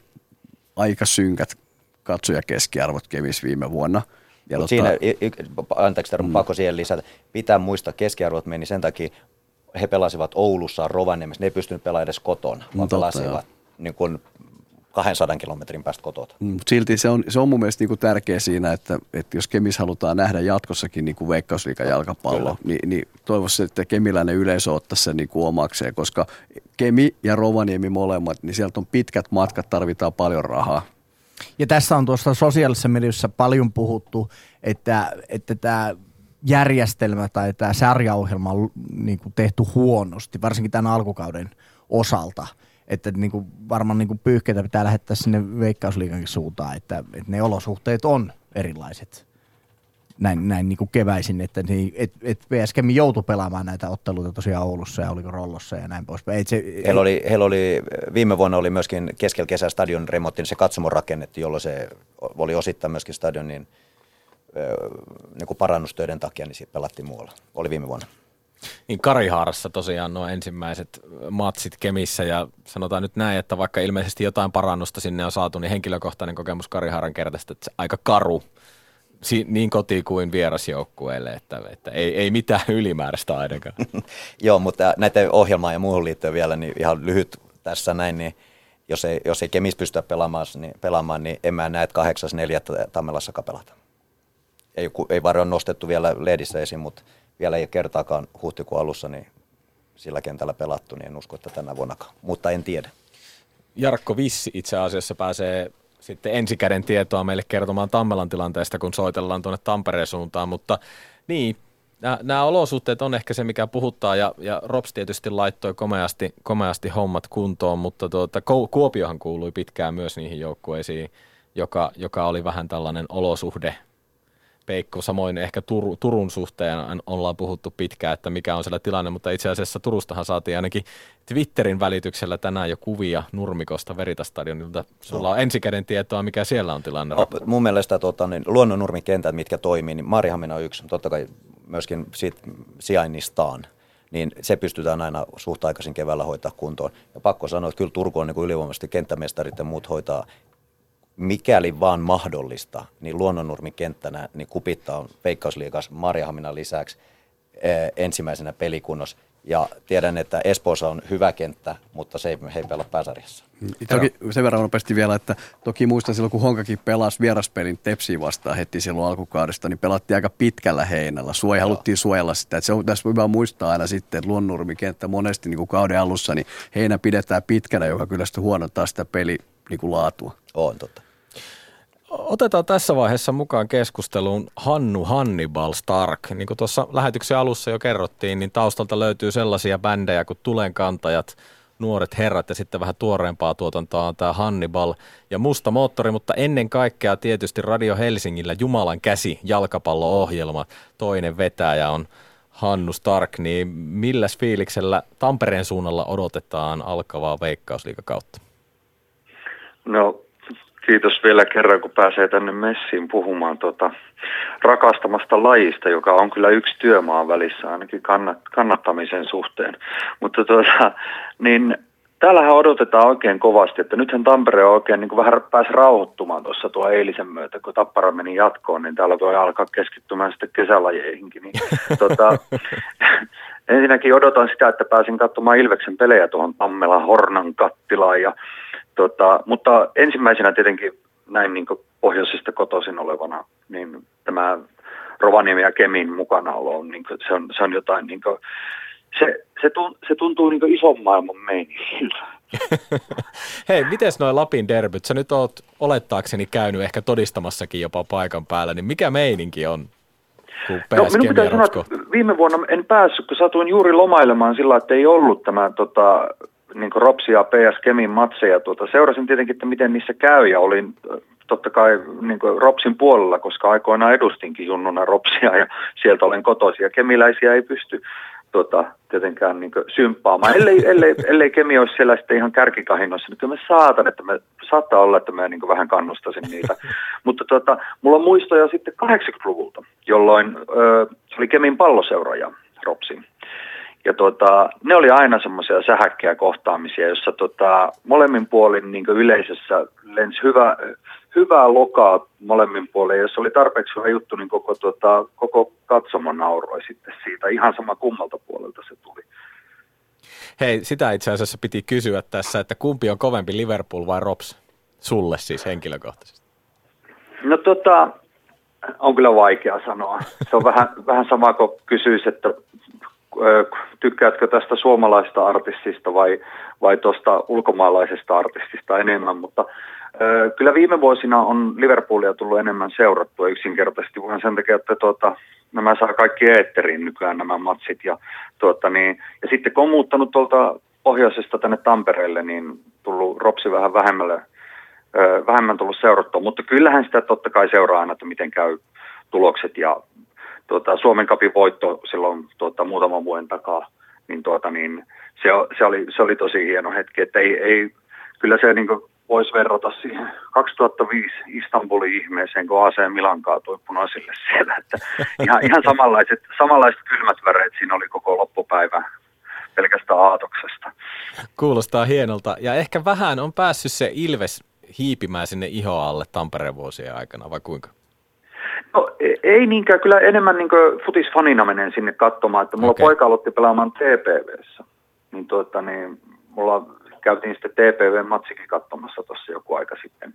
aika synkät katsojakeskiarvot Kemissä viime vuonna. Ja tota- siinä, y- y- anteeksi, Taru, pakko siihen lisätä. Pitää muistaa, keskiarvot meni sen takia, he pelasivat Oulussa, Rovaniemessä, ne ei pystynyt pelaamaan edes kotona, vaan No totta, pelasivat niin kuin 200 kilometrin päästä kotota. Mm, mut silti se on, se on mun mielestä niinku tärkeä siinä, että, että jos Kemis halutaan nähdä jatkossakin niinku veikkausliikan jalkapallo, niin, niin toivoisin, että kemiläinen yleisö ottaisi sen niinku omakseen, koska Kemi ja Rovaniemi molemmat, niin sieltä on pitkät matkat, tarvitaan paljon rahaa. Ja tässä on tuosta sosiaalisessa mediassa paljon puhuttu, että, että tämä järjestelmä tai tämä sarjaohjelma on niin kuin tehty huonosti, varsinkin tämän alkukauden osalta. Että niin kuin varmaan niin kuin pyyhkeitä pitää lähettää sinne veikkausliikankin suuntaan, että, että ne olosuhteet on erilaiset näin, näin niin kuin keväisin, että niin, et, et PSK joutui pelaamaan näitä otteluita tosiaan Oulussa ja oliko Rollossa ja näin poispäin. Se, Heillä oli, heillä oli, viime vuonna oli myöskin keskellä kesää stadion remontti, niin se katsomo rakennettiin, jolloin se oli osittain myöskin stadionin niin kuin parannustöiden takia, niin siitä pelattiin muualla. Oli viime vuonna. Niin Karihaarassa tosiaan nuo ensimmäiset matsit Kemissä ja sanotaan nyt näin, että vaikka ilmeisesti jotain parannusta sinne on saatu, niin henkilökohtainen kokemus Karihaaran kertaista, että se aika karu niin koti kuin vierasjoukkueelle, että, että ei, ei mitään ylimääräistä ainakaan. *laughs* Joo, mutta näitä ohjelmaa ja muuhun liittyen vielä, niin ihan lyhyt tässä näin, niin jos ei, jos ei Kemis pystytä pelaamaan, niin, pelaamaan, niin en mä näe, että 8.4. Tammelassa pelata. Ei, ei varmaan nostettu vielä lehdissä esiin, mutta vielä ei ole kertaakaan huhtikuun alussa niin sillä kentällä pelattu, niin en usko, että tänä vuonnakaan. Mutta en tiedä. Jarkko Vissi itse asiassa pääsee sitten ensikäden tietoa meille kertomaan Tammelan tilanteesta, kun soitellaan tuonne Tampereen suuntaan, mutta niin, nämä olosuhteet on ehkä se, mikä puhuttaa, ja, ja Rops tietysti laittoi komeasti, komeasti hommat kuntoon, mutta tuota, Kuopiohan kuului pitkään myös niihin joukkueisiin, joka, joka oli vähän tällainen olosuhde Peikko. Samoin ehkä Tur- Turun suhteen ollaan puhuttu pitkään, että mikä on siellä tilanne, mutta itse asiassa Turustahan saatiin ainakin Twitterin välityksellä tänään jo kuvia Nurmikosta Veritastadionilta. Sulla on ensikäden tietoa, mikä siellä on tilanne. No, mun mielestä tota, niin, luonnonnurmikentät, mitkä toimii, niin Marihamina on yksi, totta kai myöskin siitä sijainnistaan niin se pystytään aina suht aikaisin keväällä hoitaa kuntoon. Ja pakko sanoa, että kyllä Turku on niin ylivoimaisesti kenttämestarit ja muut hoitaa mikäli vaan mahdollista, niin luonnonnurmikenttänä niin kupittaa on Veikkausliigas Marjahaminan lisäksi eh, ensimmäisenä pelikunnos. Ja tiedän, että Espoossa on hyvä kenttä, mutta se ei, he ei pelaa pääsarjassa. Mm, toki sen verran nopeasti vielä, että toki muistan silloin, kun Honkakin pelasi vieraspelin Tepsiin vastaan heti silloin alkukaudesta, niin pelattiin aika pitkällä heinällä. Suoja, haluttiin suojella sitä. Että se on tässä hyvä muistaa aina sitten, että luonnurnurmikenttä monesti niin kuin kauden alussa, niin heinä pidetään pitkänä, joka kyllä sitten huonottaa sitä peli niin kuin laatua. On totta. Otetaan tässä vaiheessa mukaan keskusteluun Hannu Hannibal Stark. Niin kuin tuossa lähetyksen alussa jo kerrottiin, niin taustalta löytyy sellaisia bändejä kuin Tulenkantajat, Nuoret herrat ja sitten vähän tuoreempaa tuotantoa on tämä Hannibal ja Musta moottori, mutta ennen kaikkea tietysti Radio Helsingillä Jumalan käsi jalkapallo-ohjelma. Toinen vetäjä on Hannu Stark, niin milläs fiiliksellä Tampereen suunnalla odotetaan alkavaa veikkausliikakautta? No Kiitos vielä kerran, kun pääsee tänne messiin puhumaan tuota rakastamasta lajista, joka on kyllä yksi työmaan välissä ainakin kannat, kannattamisen suhteen. Mutta tuota, niin täällähän odotetaan oikein kovasti, että nythän Tampere on oikein niin kuin vähän pääsi rauhoittumaan tuossa tuo eilisen myötä, kun Tappara meni jatkoon, niin täällä voi alkaa keskittymään sitten kesälajeihinkin. Niin, *laughs* tuota, ensinnäkin odotan sitä, että pääsin katsomaan Ilveksen pelejä tuohon Tammelan Hornan kattilaan ja Tota, mutta ensimmäisenä tietenkin näin niin pohjoisesta kotoisin olevana, niin tämä Rovaniemi ja Kemin mukanaolo on, niin kuin, se, on, se on jotain, niin kuin, se, se, tuntuu, se tuntuu niin ison maailman meiningiltä. *laughs* Hei, miten noin Lapin derbyt? Sä nyt oot olettaakseni käynyt ehkä todistamassakin jopa paikan päällä, niin mikä meininki on? No, minun pitää sanoa, että viime vuonna en päässyt, kun satuin juuri lomailemaan sillä, että ei ollut tämä tota, niin Ropsi ja PS Kemin matseja. Tuota, seurasin tietenkin, että miten niissä käy ja olin totta kai niin Ropsin puolella, koska aikoinaan edustinkin junnuna Ropsia ja sieltä olen kotoisia. Kemiläisiä ei pysty tuota, tietenkään niin symppaamaan, ellei, ellei, ellei Kemi olisi siellä sitten ihan kärkikahinnossa, niin kyllä mä saatan, että mä, saattaa olla, että mä niin vähän kannustaisin niitä. *laughs* Mutta tuota, mulla on muistoja sitten 80-luvulta, jolloin ö, se oli Kemin palloseuraaja Ropsin. Ja tota, ne oli aina semmoisia sähäkkiä kohtaamisia, jossa tota, molemmin puolin niin yleisössä lensi hyvä, hyvää lokaa molemmin puolin. Jos oli tarpeeksi hyvä juttu, niin koko, tota, koko katsomo nauroi sitten siitä. Ihan sama kummalta puolelta se tuli. Hei, sitä itse asiassa piti kysyä tässä, että kumpi on kovempi Liverpool vai Rops? Sulle siis henkilökohtaisesti. No tota, on kyllä vaikea sanoa. Se on vähän, vähän sama kuin kysyisi, että tykkäätkö tästä suomalaisesta artistista vai, vai tuosta ulkomaalaisesta artistista enemmän, mutta kyllä viime vuosina on Liverpoolia tullut enemmän seurattua yksinkertaisesti, vaan sen takia, että tuota, nämä saa kaikki eetteriin nykyään nämä matsit. Ja, tuota, niin, ja sitten kun on muuttanut tuolta pohjoisesta tänne Tampereelle, niin tullut Ropsi vähän vähemmälle, vähemmän tullut seurattua, mutta kyllähän sitä totta kai seuraa aina, että miten käy tulokset ja tuota, Suomen kapin voitto silloin tuota, muutaman vuoden takaa, niin, tuota, niin se, se, oli, se oli tosi hieno hetki, että ei, ei, kyllä se niin voisi verrata siihen 2005 Istanbulin ihmeeseen, kun AC Milan kaatui punaisille siellä. Että ihan, ihan samanlaiset, samanlaiset kylmät väreet siinä oli koko loppupäivä pelkästään aatoksesta. Kuulostaa hienolta. Ja ehkä vähän on päässyt se Ilves hiipimään sinne ihoalle Tampereen vuosien aikana, vai kuinka? No e- ei niinkään, kyllä enemmän niin futisfanina menen sinne katsomaan, että mulla okay. poika aloitti pelaamaan TPVssä, niin, tuota, niin mulla käytiin sitten TPV-matsikin katsomassa tuossa joku aika sitten,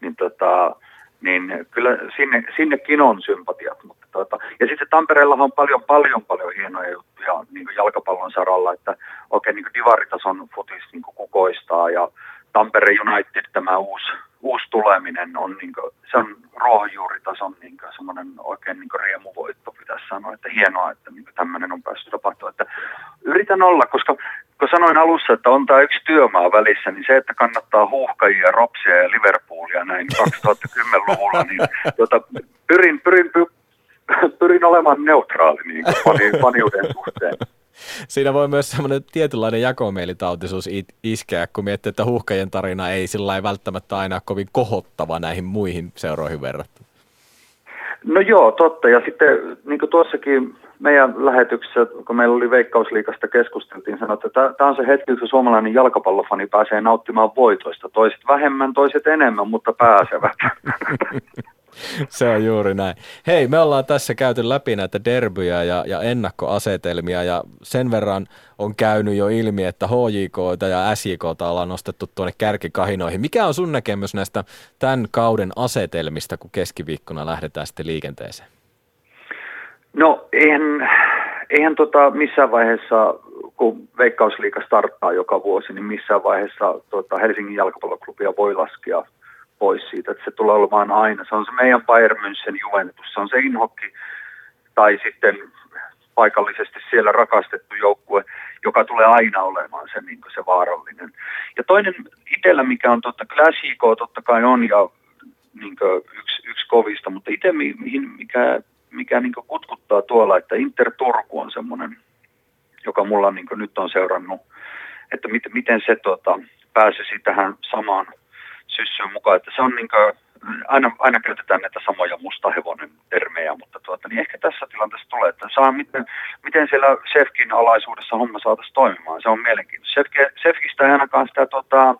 niin, tota, niin kyllä sinne, sinnekin on sympatiat. Mutta tota, ja sitten Tampereella on paljon, paljon, paljon hienoja juttuja niin jalkapallon saralla, että oikein niin divaritason futis niin kukoistaa ja Tampere United tämä uusi, uusi tuleminen on, niin kuin, se on ruohonjuuritason niin semmoinen oikein niin riemuvoitto pitäisi sanoa, että hienoa, että niin tämmöinen on päässyt tapahtumaan. Että yritän olla, koska kun sanoin alussa, että on tämä yksi työmaa välissä, niin se, että kannattaa huuhkajia, ropsia ja Liverpoolia näin *laughs* 2010-luvulla, niin tuota, pyrin, pyrin, *laughs* pyrin olemaan neutraali niin faniuden suhteen. Siinä voi myös semmoinen tietynlainen jakomielitautisuus iskeä, kun miettii, että huuhkajien tarina ei sillä välttämättä aina kovin kohottava näihin muihin seuroihin verrattuna. No joo, totta. Ja sitten niin kuin tuossakin meidän lähetyksessä, kun meillä oli Veikkausliikasta keskusteltiin, sanoi, että tämä on se hetki, kun suomalainen jalkapallofani pääsee nauttimaan voitoista. Toiset vähemmän, toiset enemmän, mutta pääsevät. *laughs* *laughs* Se on juuri näin. Hei, me ollaan tässä käyty läpi näitä derbyjä ja, ja ennakkoasetelmia ja sen verran on käynyt jo ilmi, että HJK ja SJK ollaan nostettu tuonne kärkikahinoihin. Mikä on sun näkemys näistä tämän kauden asetelmista, kun keskiviikkona lähdetään sitten liikenteeseen? No eihän, eihän tota missään vaiheessa, kun Veikkausliika starttaa joka vuosi, niin missään vaiheessa tota Helsingin jalkapalloklubia voi laskea pois siitä, että se tulee olemaan aina. Se on se meidän Bayern München Juventus, se on se Inhokki tai sitten paikallisesti siellä rakastettu joukkue, joka tulee aina olemaan se, niin se vaarallinen. Ja toinen itsellä, mikä on totta, Classico totta kai on ja niin yksi, yksi kovista, mutta itse mihin, mikä, mikä niin kutkuttaa tuolla, että Inter Turku on semmoinen, joka mulla niin nyt on seurannut, että miten, miten se tota, pääsisi tähän samaan syssyyn mukaan, että se on niin kuin, aina, aina käytetään näitä samoja mustahevonen termejä, mutta tuota, niin ehkä tässä tilanteessa tulee, että saa miten, miten siellä Sefkin alaisuudessa homma saataisiin toimimaan. Se on mielenkiintoista. Sefki, Sefkistä ei ainakaan sitä, tota,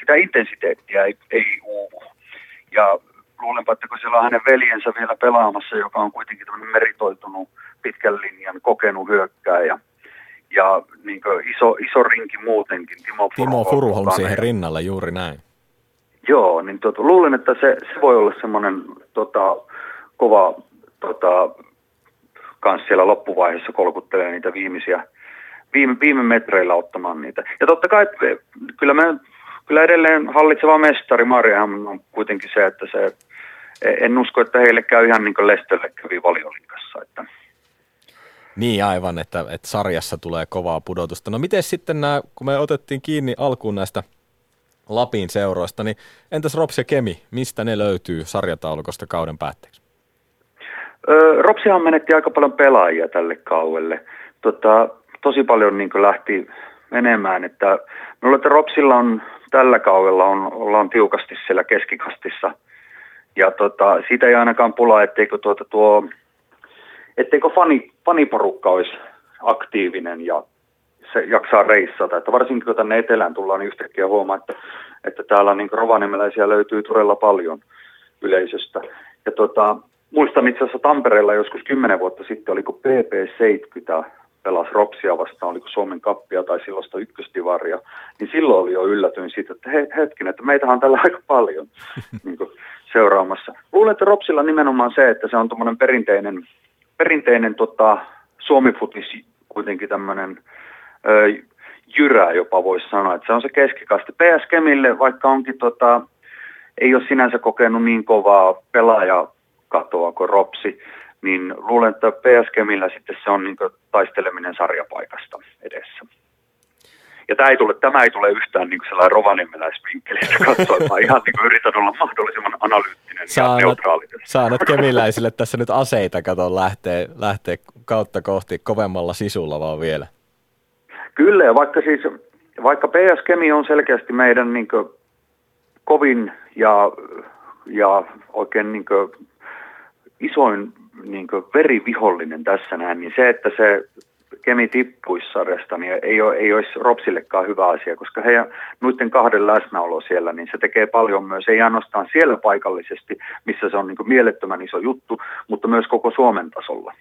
sitä intensiteettiä ei, ei uuvu. Ja luulenpa, että kun siellä on hänen veljensä vielä pelaamassa, joka on kuitenkin tämmöinen meritoitunut pitkän linjan kokenut hyökkääjä, ja niin iso, iso rinki muutenkin. Timo, Timo Furuholm siihen rinnalle, juuri näin. Joo, niin tuota, luulen, että se, se voi olla semmoinen tota, kova tota, kans siellä loppuvaiheessa kolkuttelee niitä viimeisiä, viime, viime metreillä ottamaan niitä. Ja totta kai, kyllä, me, kyllä edelleen hallitseva mestari Mariahan on kuitenkin se, että se, en usko, että heille käy ihan niin kuin Lestelle kävi valioliikassa. Että. Niin aivan, että, että sarjassa tulee kovaa pudotusta. No miten sitten nämä, kun me otettiin kiinni alkuun näistä – Lapin seuroista, niin entäs Rops ja Kemi, mistä ne löytyy sarjataulukosta kauden päätteeksi? Öö, Ropsihan menetti aika paljon pelaajia tälle kaudelle. Tota, tosi paljon niin lähti menemään, että minulla että Ropsilla on tällä kaudella on, ollaan tiukasti siellä keskikastissa. Ja tota, siitä ei ainakaan pula, etteikö, tuota, tuo, etteikö fani, faniporukka olisi aktiivinen ja se jaksaa reissata. Että varsinkin kun tänne etelään tullaan, niin yhtäkkiä huomaa, että, että täällä niin rovaniemeläisiä löytyy todella paljon yleisöstä. Ja tota, muistan itse asiassa Tampereella joskus kymmenen vuotta sitten, oliko PP70 pelasi Ropsia vastaan, oliko Suomen kappia tai silloista ykköstivaria, niin silloin oli jo yllätyin siitä, että he, hetkinen, että meitähän on tällä aika paljon *laughs* niin seuraamassa. Luulen, että Ropsilla nimenomaan se, että se on tuommoinen perinteinen, perinteinen tota, Suomi-futis kuitenkin tämmöinen jyrää jopa voisi sanoa, että se on se keskikaste. PS Kemille, vaikka onkin tota, ei ole sinänsä kokenut niin kovaa pelaajakatoa kuin Ropsi, niin luulen, että PS Kemillä sitten se on niin taisteleminen sarjapaikasta edessä. Ja tämä ei tule, tämä ei tule yhtään niin sellainen rovaniemeläisvinkkelistä katsoa, mä ihan niin yritän olla mahdollisimman analyyttinen saanut, ja neutraali. Saanut kemiläisille tässä nyt aseita, kato, lähtee, lähtee kautta kohti kovemmalla sisulla vaan vielä. Kyllä, ja vaikka siis, vaikka PS Kemi on selkeästi meidän niin kuin, kovin ja, ja oikein niin kuin isoin niin kuin verivihollinen tässä näin, niin se, että se Kemi tippuisi sarjasta, niin ei, ole, ei olisi Ropsillekaan hyvä asia, koska heidän noiden kahden läsnäolo siellä, niin se tekee paljon myös, ei ainoastaan siellä paikallisesti, missä se on niin mielettömän iso juttu, mutta myös koko Suomen tasolla.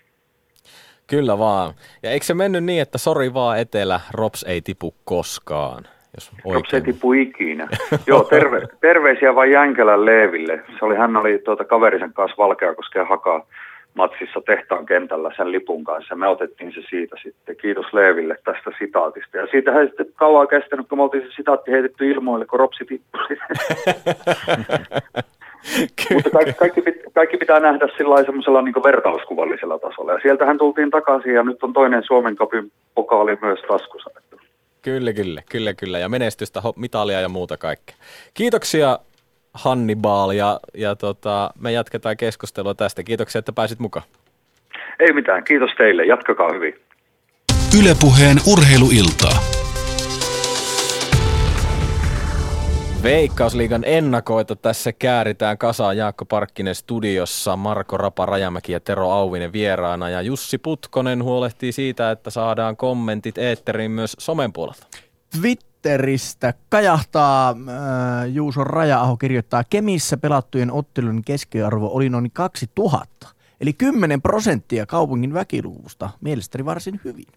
Kyllä vaan. Ja eikö se mennyt niin, että sori vaan etelä, Rops ei tipu koskaan? Jos Rops ei tipu ikinä. *laughs* Joo, terve, terveisiä vain Jänkelän Leeville. Se oli, hän oli tuota kaverisen kanssa Valkeakosken hakaa matsissa tehtaan kentällä sen lipun kanssa. Me otettiin se siitä sitten. Kiitos Leeville tästä sitaatista. Ja siitä ei sitten kauan kestänyt, kun me oltiin se sitaatti heitetty ilmoille, kun Ropsi tippui. *laughs* Mutta kaikki, kaikki, kaikki, pitää nähdä sillä semmoisella niin vertauskuvallisella tasolla. Ja sieltähän tultiin takaisin ja nyt on toinen Suomen kapin pokaali myös taskussa. Kyllä, kyllä, kyllä, kyllä. Ja menestystä, mitalia ja muuta kaikkea. Kiitoksia Hannibal ja, ja tota, me jatketaan keskustelua tästä. Kiitoksia, että pääsit mukaan. Ei mitään, kiitos teille. Jatkakaa hyvin. Ylepuheen urheiluiltaa. Veikkausliigan ennakoita tässä kääritään. Kasaan Jaakko Parkkinen studiossa, Marko Rapa Rajamäki ja Tero Auvinen vieraana. Ja Jussi Putkonen huolehtii siitä, että saadaan kommentit eetteriin myös somen puolelta. Twitteristä kajahtaa äh, Juuso Raja-aho kirjoittaa, Kemissä pelattujen ottelun keskiarvo oli noin 2000, eli 10 prosenttia kaupungin väkiluvusta, mielestäni varsin hyvin.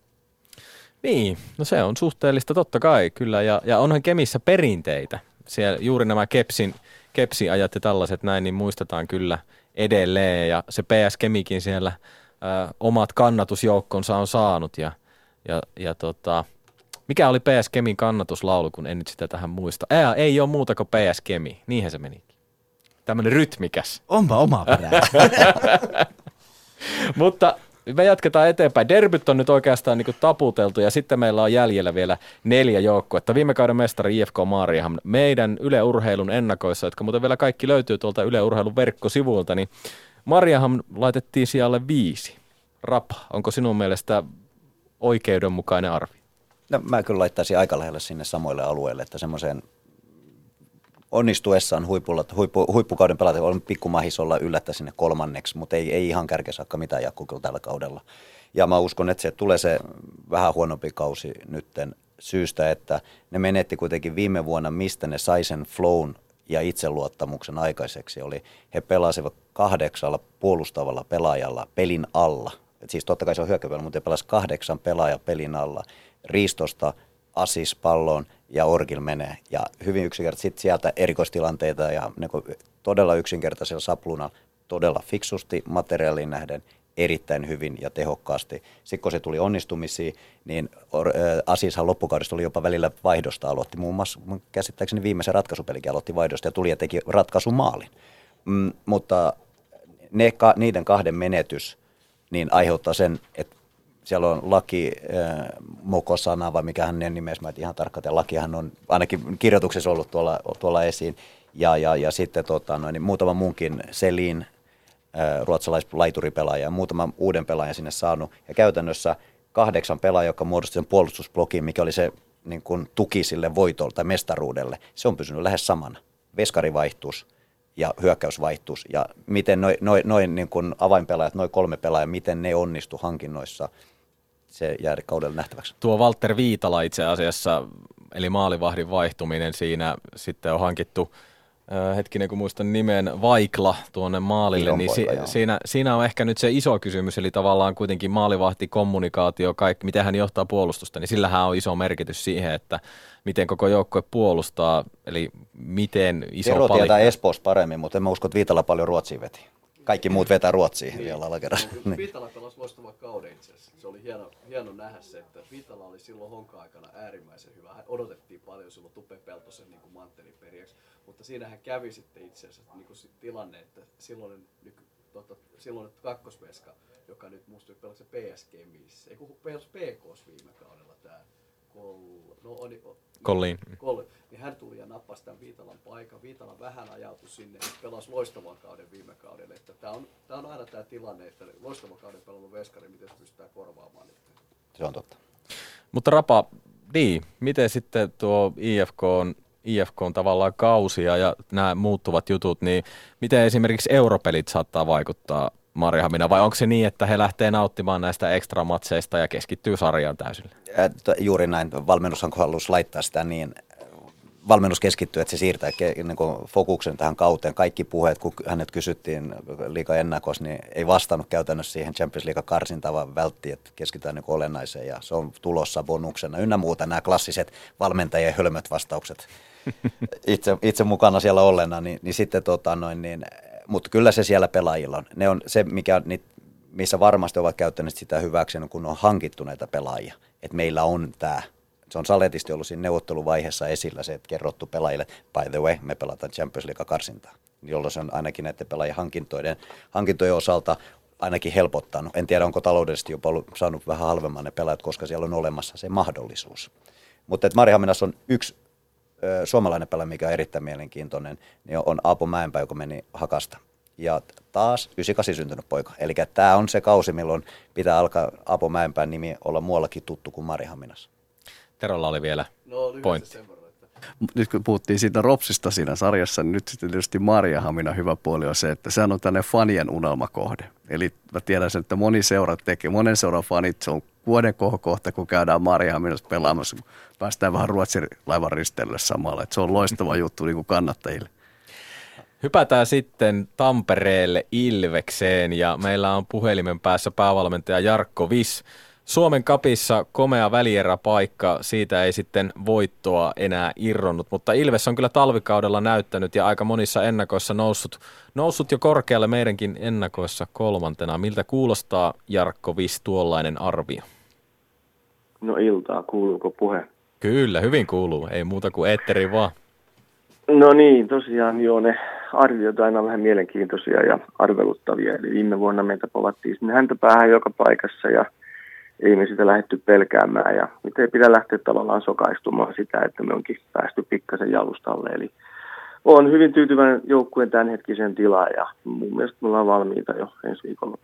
Niin, no se on suhteellista totta kai kyllä, ja, ja onhan Kemissä perinteitä siellä juuri nämä kepsin, kepsiajat ja tällaiset näin, niin muistetaan kyllä edelleen. Ja se PS Kemikin siellä ö, omat kannatusjoukkonsa on saanut. Ja, ja, ja tota, mikä oli PS Kemin kannatuslaulu, kun en nyt sitä tähän muista. Ää, ei ole muuta kuin PS Kemi, niinhän se menikin. Tämmöinen rytmikäs. Onpa oma perää. *laughs* Mutta me jatketaan eteenpäin. Derbyt on nyt oikeastaan niin taputeltu ja sitten meillä on jäljellä vielä neljä joukkuetta. Viime kauden mestari IFK Maariaham meidän Yle Urheilun ennakoissa, jotka muuten vielä kaikki löytyy tuolta Yle Urheilun verkkosivuilta, niin Mariaham laitettiin sijalle viisi. Rapa, onko sinun mielestä oikeudenmukainen arvi? No, mä kyllä laittaisin aika lähelle sinne samoille alueille, että semmoiseen onnistuessaan huipulla, huippu, huippukauden pelata on pikkumahis olla yllättä sinne kolmanneksi, mutta ei, ei ihan kärkesakka mitään jakku kyllä tällä kaudella. Ja mä uskon, että se tulee se vähän huonompi kausi nytten syystä, että ne menetti kuitenkin viime vuonna, mistä ne sai sen flown ja itseluottamuksen aikaiseksi. Oli, he pelasivat kahdeksalla puolustavalla pelaajalla pelin alla. Et siis totta kai se on hyökkäypeli, mutta he pelasivat kahdeksan pelaaja pelin alla. Riistosta Asis palloon ja Orgil menee. Ja hyvin yksinkertaisesti sit sieltä erikoistilanteita ja niin todella yksinkertaisella sapluna todella fiksusti materiaaliin nähden erittäin hyvin ja tehokkaasti. Sitten kun se tuli onnistumisiin, niin Asishan loppukaudesta oli jopa välillä vaihdosta aloitti. Muun muassa käsittääkseni viimeisen ratkaisupelikin aloitti vaihdosta ja tuli ja teki ratkaisumaalin. Mm, mutta ne, ka, niiden kahden menetys niin aiheuttaa sen, että siellä on laki äh, mokosana vai mikä hänen nimessä, mä ihan tarkkaan, ja lakihan on ainakin kirjoituksessa ollut tuolla, tuolla esiin. Ja, ja, ja sitten tota, noin, niin muutama muunkin Selin, äh, ruotsalaislaituripelaaja ja muutama uuden pelaajan sinne saanut. Ja käytännössä kahdeksan pelaajaa, joka muodosti sen puolustusblokin, mikä oli se niin kuin tuki sille voitolle tai mestaruudelle, se on pysynyt lähes samana. Veskarivaihtus ja hyökkäysvaihtus ja miten noin noi, noi, niin avainpelaajat, noin kolme pelaajaa, miten ne onnistu hankinnoissa – se jää kaudella nähtäväksi. Tuo Walter Viitala itse asiassa, eli maalivahdin vaihtuminen siinä sitten on hankittu hetkinen kun muistan nimen, Vaikla tuonne maalille, niin si- siinä, siinä on ehkä nyt se iso kysymys, eli tavallaan kuitenkin maalivahti, kommunikaatio, kaikki, miten hän johtaa puolustusta, niin sillähän on iso merkitys siihen, että miten koko joukkue puolustaa, eli miten iso Tero tietää Espoossa paremmin, mutta en mä usko, että Viitala paljon Ruotsiin veti. Kaikki muut vetää Ruotsiin niin. vielä alakerrassa. Niin. Viitala pelasi loistavan kauden itse asiassa. Se oli hieno, hieno nähdä se, että Vitala oli silloin honka-aikana äärimmäisen hyvä. Hän odotettiin paljon silloin Tupe Peltosen niin manttelin periaksi, mutta siinähän kävi sitten itse asiassa niin kuin tilanne, että silloin, niin, tota, silloin kakkosveska, joka nyt muistui pelasi PSG missä, ei kun pelasi PKs viime kaudella tämä Kol, no, oli, Kolliin. Kol, niin hän tuli ja nappasi tämän Viitalan paikan. Viitala vähän ajautui sinne, että pelasi loistavan kauden viime kaudelle. Että tämä, on, tämä on aina tämä tilanne, että loistavan kauden pelannut veskari, miten se pystytään korvaamaan nyt. Se on totta. Mutta Rapa, niin, miten sitten tuo IFK on IFK on tavallaan kausia ja nämä muuttuvat jutut, niin miten esimerkiksi europelit saattaa vaikuttaa Marjahamina, vai onko se niin, että he lähtee nauttimaan näistä ekstramatseista ja keskittyy sarjaan täysin? Juuri näin. Valmennushan halusi laittaa sitä niin, valmennus keskittyy, että se siirtää niin fokuksen tähän kauteen. Kaikki puheet, kun hänet kysyttiin liika ennakos, niin ei vastannut käytännössä siihen Champions League karsintaan, vaan vältti, että keskitytään niin olennaiseen ja se on tulossa bonuksena. Ynnä muuta nämä klassiset valmentajien hölmöt vastaukset *laughs* itse, itse mukana siellä ollena, niin, niin sitten tota noin, niin, mutta kyllä se siellä pelaajilla on. Ne on se, mikä, missä varmasti ovat käyttäneet sitä hyväksi, kun on hankittu näitä pelaajia. Että meillä on tämä se on saletisti ollut siinä neuvotteluvaiheessa esillä se, että kerrottu pelaajille, by the way, me pelataan Champions League-karsintaa, jolloin se on ainakin näiden pelaajien hankintojen, hankintojen osalta ainakin helpottanut. En tiedä, onko taloudellisesti jopa ollut, saanut vähän halvemman ne pelaajat, koska siellä on olemassa se mahdollisuus. Mutta Marihaminassa on yksi suomalainen pelaaja, mikä on erittäin mielenkiintoinen, niin on Aapo Mäenpää, joka meni Hakasta. Ja taas 98 syntynyt poika. Eli tämä on se kausi, milloin pitää alkaa Aapo Mäenpään nimi olla muuallakin tuttu kuin Marihaminassa. Terolla oli vielä no, pointti. Nyt kun puhuttiin siitä Ropsista siinä sarjassa, niin nyt sitten tietysti Marjahamina hyvä puoli on se, että sehän on tänne fanien unelmakohde. Eli mä tiedän sen, että moni seura tekee, monen seuran fanit, se on vuoden kohokohta, kun käydään Marjahaminassa pelaamassa, kun päästään vähän Ruotsin laivan risteilylle samalla. Että se on loistava juttu niin kuin kannattajille. Hypätään sitten Tampereelle Ilvekseen ja meillä on puhelimen päässä päävalmentaja Jarkko Vis. Suomen kapissa komea välieräpaikka, siitä ei sitten voittoa enää irronnut, mutta Ilves on kyllä talvikaudella näyttänyt ja aika monissa ennakoissa noussut, noussut jo korkealle meidänkin ennakoissa kolmantena. Miltä kuulostaa Jarkko Vis tuollainen arvio? No iltaa, kuuluuko puhe? Kyllä, hyvin kuuluu, ei muuta kuin etteri vaan. No niin, tosiaan joo, ne arviot aina vähän mielenkiintoisia ja arveluttavia. Eli viime vuonna meitä povattiin sinne häntä päähän joka paikassa ja – ei me sitä lähdetty pelkäämään ja nyt ei pidä lähteä tavallaan sokaistumaan sitä, että me onkin päästy pikkasen jalustalle. Eli olen hyvin tyytyväinen joukkueen tämänhetkisen tilaan ja mun mielestä me ollaan valmiita jo ensi viikolla.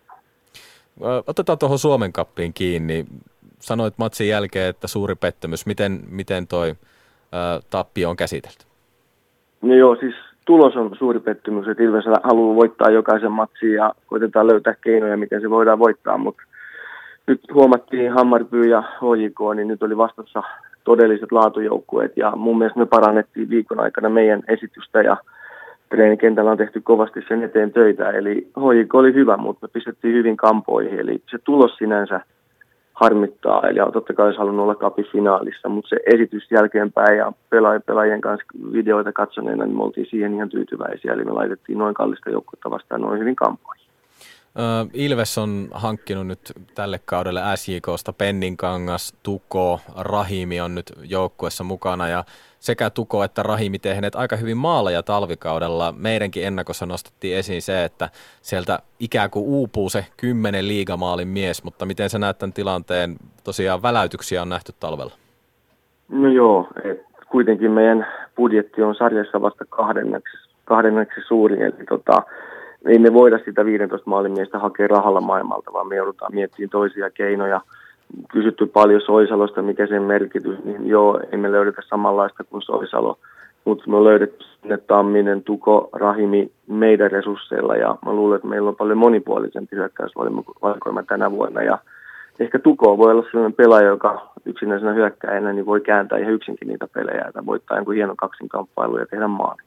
Otetaan tuohon Suomen kappiin kiinni. Sanoit matsin jälkeen, että suuri pettymys. Miten, miten toi ä, tappio on käsitelty? No joo, siis tulos on suuri pettymys, että Ilves haluaa voittaa jokaisen matsin ja koitetaan löytää keinoja, miten se voidaan voittaa, mutta nyt huomattiin Hammarby ja HJK, niin nyt oli vastassa todelliset laatujoukkueet ja mun mielestä me parannettiin viikon aikana meidän esitystä ja treenikentällä on tehty kovasti sen eteen töitä. Eli HJK oli hyvä, mutta me pistettiin hyvin kampoihin, eli se tulos sinänsä harmittaa. Eli totta kai olisi halunnut olla kapifinaalissa, mutta se esitys jälkeenpäin ja pelaajien, kanssa videoita katsoneena, niin me oltiin siihen ihan tyytyväisiä. Eli me laitettiin noin kallista joukkuetta vastaan noin hyvin kampoihin. Ilves on hankkinut nyt tälle kaudelle SJKsta Penninkangas, Tuko, Rahimi on nyt joukkuessa mukana ja sekä Tuko että Rahimi tehneet aika hyvin maaleja talvikaudella. Meidänkin ennakossa nostettiin esiin se, että sieltä ikään kuin uupuu se kymmenen liigamaalin mies, mutta miten sä näet tämän tilanteen? Tosiaan väläytyksiä on nähty talvella. No joo, et kuitenkin meidän budjetti on sarjassa vasta kahdenneksi, kahdenneksi suurin, eli tota, ei me voida sitä 15 maalimiestä hakea rahalla maailmalta, vaan me joudutaan miettimään toisia keinoja. Kysytty paljon Soisalosta, mikä sen merkitys, niin joo, ei me löydetä samanlaista kuin Soisalo, mutta me löydetty sinne Tamminen, Tuko, Rahimi meidän resursseilla ja mä luulen, että meillä on paljon monipuolisempi hyökkäysvalikoima tänä vuonna ja ehkä Tuko voi olla sellainen pelaaja, joka yksinäisenä hyökkäjänä niin voi kääntää ihan yksinkin niitä pelejä, että voittaa jonkun hienon kaksinkamppailun ja tehdä maali.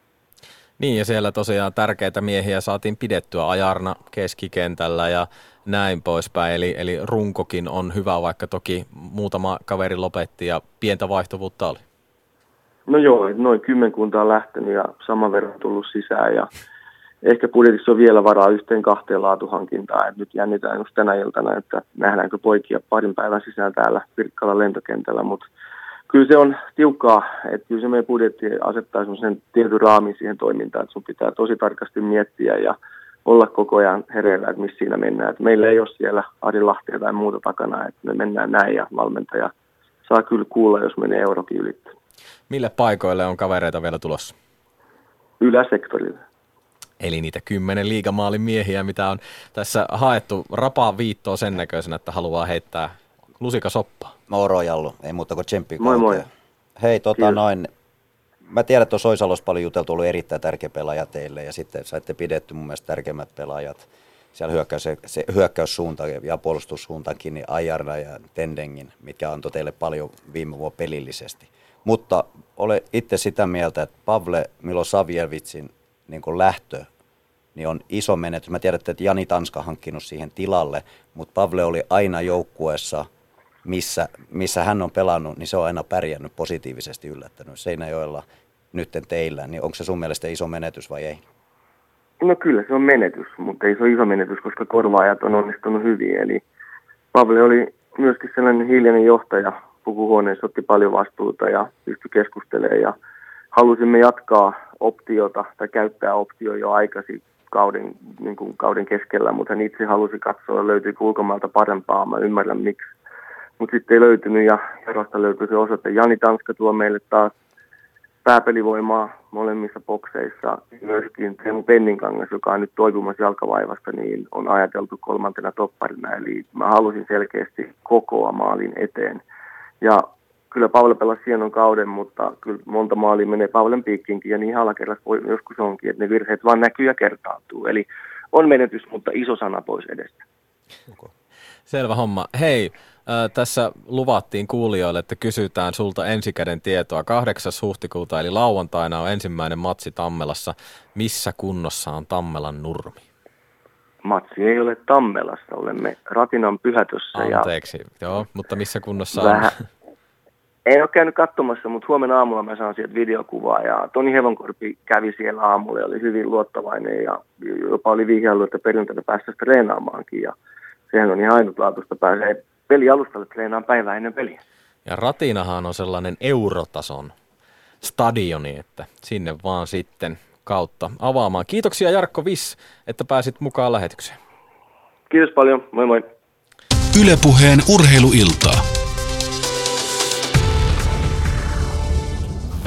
Niin ja siellä tosiaan tärkeitä miehiä saatiin pidettyä ajarna keskikentällä ja näin poispäin. Eli, eli runkokin on hyvä, vaikka toki muutama kaveri lopetti ja pientä vaihtuvuutta oli. No joo, noin kymmenkunta on lähtenyt ja saman verran tullut sisään ja ehkä budjetissa on vielä varaa yhteen kahteen laatuhankintaan. Et nyt jännitään just tänä iltana, että nähdäänkö poikia parin päivän sisään täällä Pirkkalan lentokentällä, mutta kyllä se on tiukkaa, että kyllä se meidän budjetti asettaa semmoisen tietyn raamin siihen toimintaan, että sun pitää tosi tarkasti miettiä ja olla koko ajan hereillä, että missä siinä mennään. Että meillä ei ole siellä Ari Lahtia tai muuta takana, että me mennään näin ja valmentaja saa kyllä kuulla, jos menee eurokin ylittä. Mille paikoille on kavereita vielä tulossa? Yläsektorille. Eli niitä kymmenen liigamaalin miehiä, mitä on tässä haettu rapaa viittoa sen näköisenä, että haluaa heittää lusika soppaa. Moro Jallu, ei muuta kuin tsemppi. Moi moi. Hei, tota Kiitos. noin, mä tiedän, että tuossa Oisalossa paljon juteltu, ollut erittäin tärkeä pelaaja teille ja sitten saitte pidetty mun mielestä tärkeimmät pelaajat siellä hyökkäys, se hyökkäyssuunta ja puolustussuuntakin, niin Ajarna ja Tendengin, mitkä antoi teille paljon viime vuonna pelillisesti. Mutta ole itse sitä mieltä, että Pavle Milosavjevitsin niin lähtö niin on iso menetys. Mä tiedän, että Jani Tanska hankkinut siihen tilalle, mutta Pavle oli aina joukkueessa, missä, missä hän on pelannut, niin se on aina pärjännyt positiivisesti yllättänyt. Seinäjoella nytten teillä, niin onko se sun mielestä iso menetys vai ei? No kyllä se on menetys, mutta ei se ole iso menetys, koska korvaajat on onnistunut hyvin. Eli Pavle oli myöskin sellainen hiljainen johtaja, pukuhuoneessa otti paljon vastuuta ja pystyi keskustelemaan ja halusimme jatkaa optiota tai käyttää optio jo aikaisin kauden, niin kuin kauden keskellä, mutta hän itse halusi katsoa, löytyykö ulkomailta parempaa, mä ymmärrän miksi. Mutta sitten ei löytynyt ja Jarosta löytyi se osoite. Jani Tanska tuo meille taas pääpelivoimaa molemmissa bokseissa. Myöskin Teemu Penninkangas, joka on nyt toipumassa jalkavaivasta, niin on ajateltu kolmantena topparina. Eli mä halusin selkeästi kokoa maalin eteen. Ja kyllä Pavel pelasi hienon kauden, mutta kyllä monta maalia menee Pavlen piikkiinkin ja niin halakerrassa voi joskus onkin, että ne virheet vaan näkyy ja kertaantuu. Eli on menetys, mutta iso sana pois edestä. Selvä homma. Hei, äh, tässä luvattiin kuulijoille, että kysytään sulta ensikäden tietoa. 8. huhtikuuta eli lauantaina on ensimmäinen matsi Tammelassa. Missä kunnossa on Tammelan nurmi? Matsi ei ole Tammelassa, olemme Ratinan pyhätössä. Anteeksi, ja joo, mutta missä kunnossa vähän, on? En ole käynyt katsomassa, mutta huomenna aamulla mä saan sieltä videokuvaa ja Toni Hevonkorpi kävi siellä aamulla ja oli hyvin luottavainen ja jopa oli vihjailu, että perjantaina päästä treenaamaankin ja sehän on ihan ainutlaatuista pääsee pelialustalle treenaan päivää ennen peliä. Ja Ratinahan on sellainen eurotason stadioni, että sinne vaan sitten kautta avaamaan. Kiitoksia Jarkko Viss, että pääsit mukaan lähetykseen. Kiitos paljon, moi moi. Ylepuheen urheiluiltaa.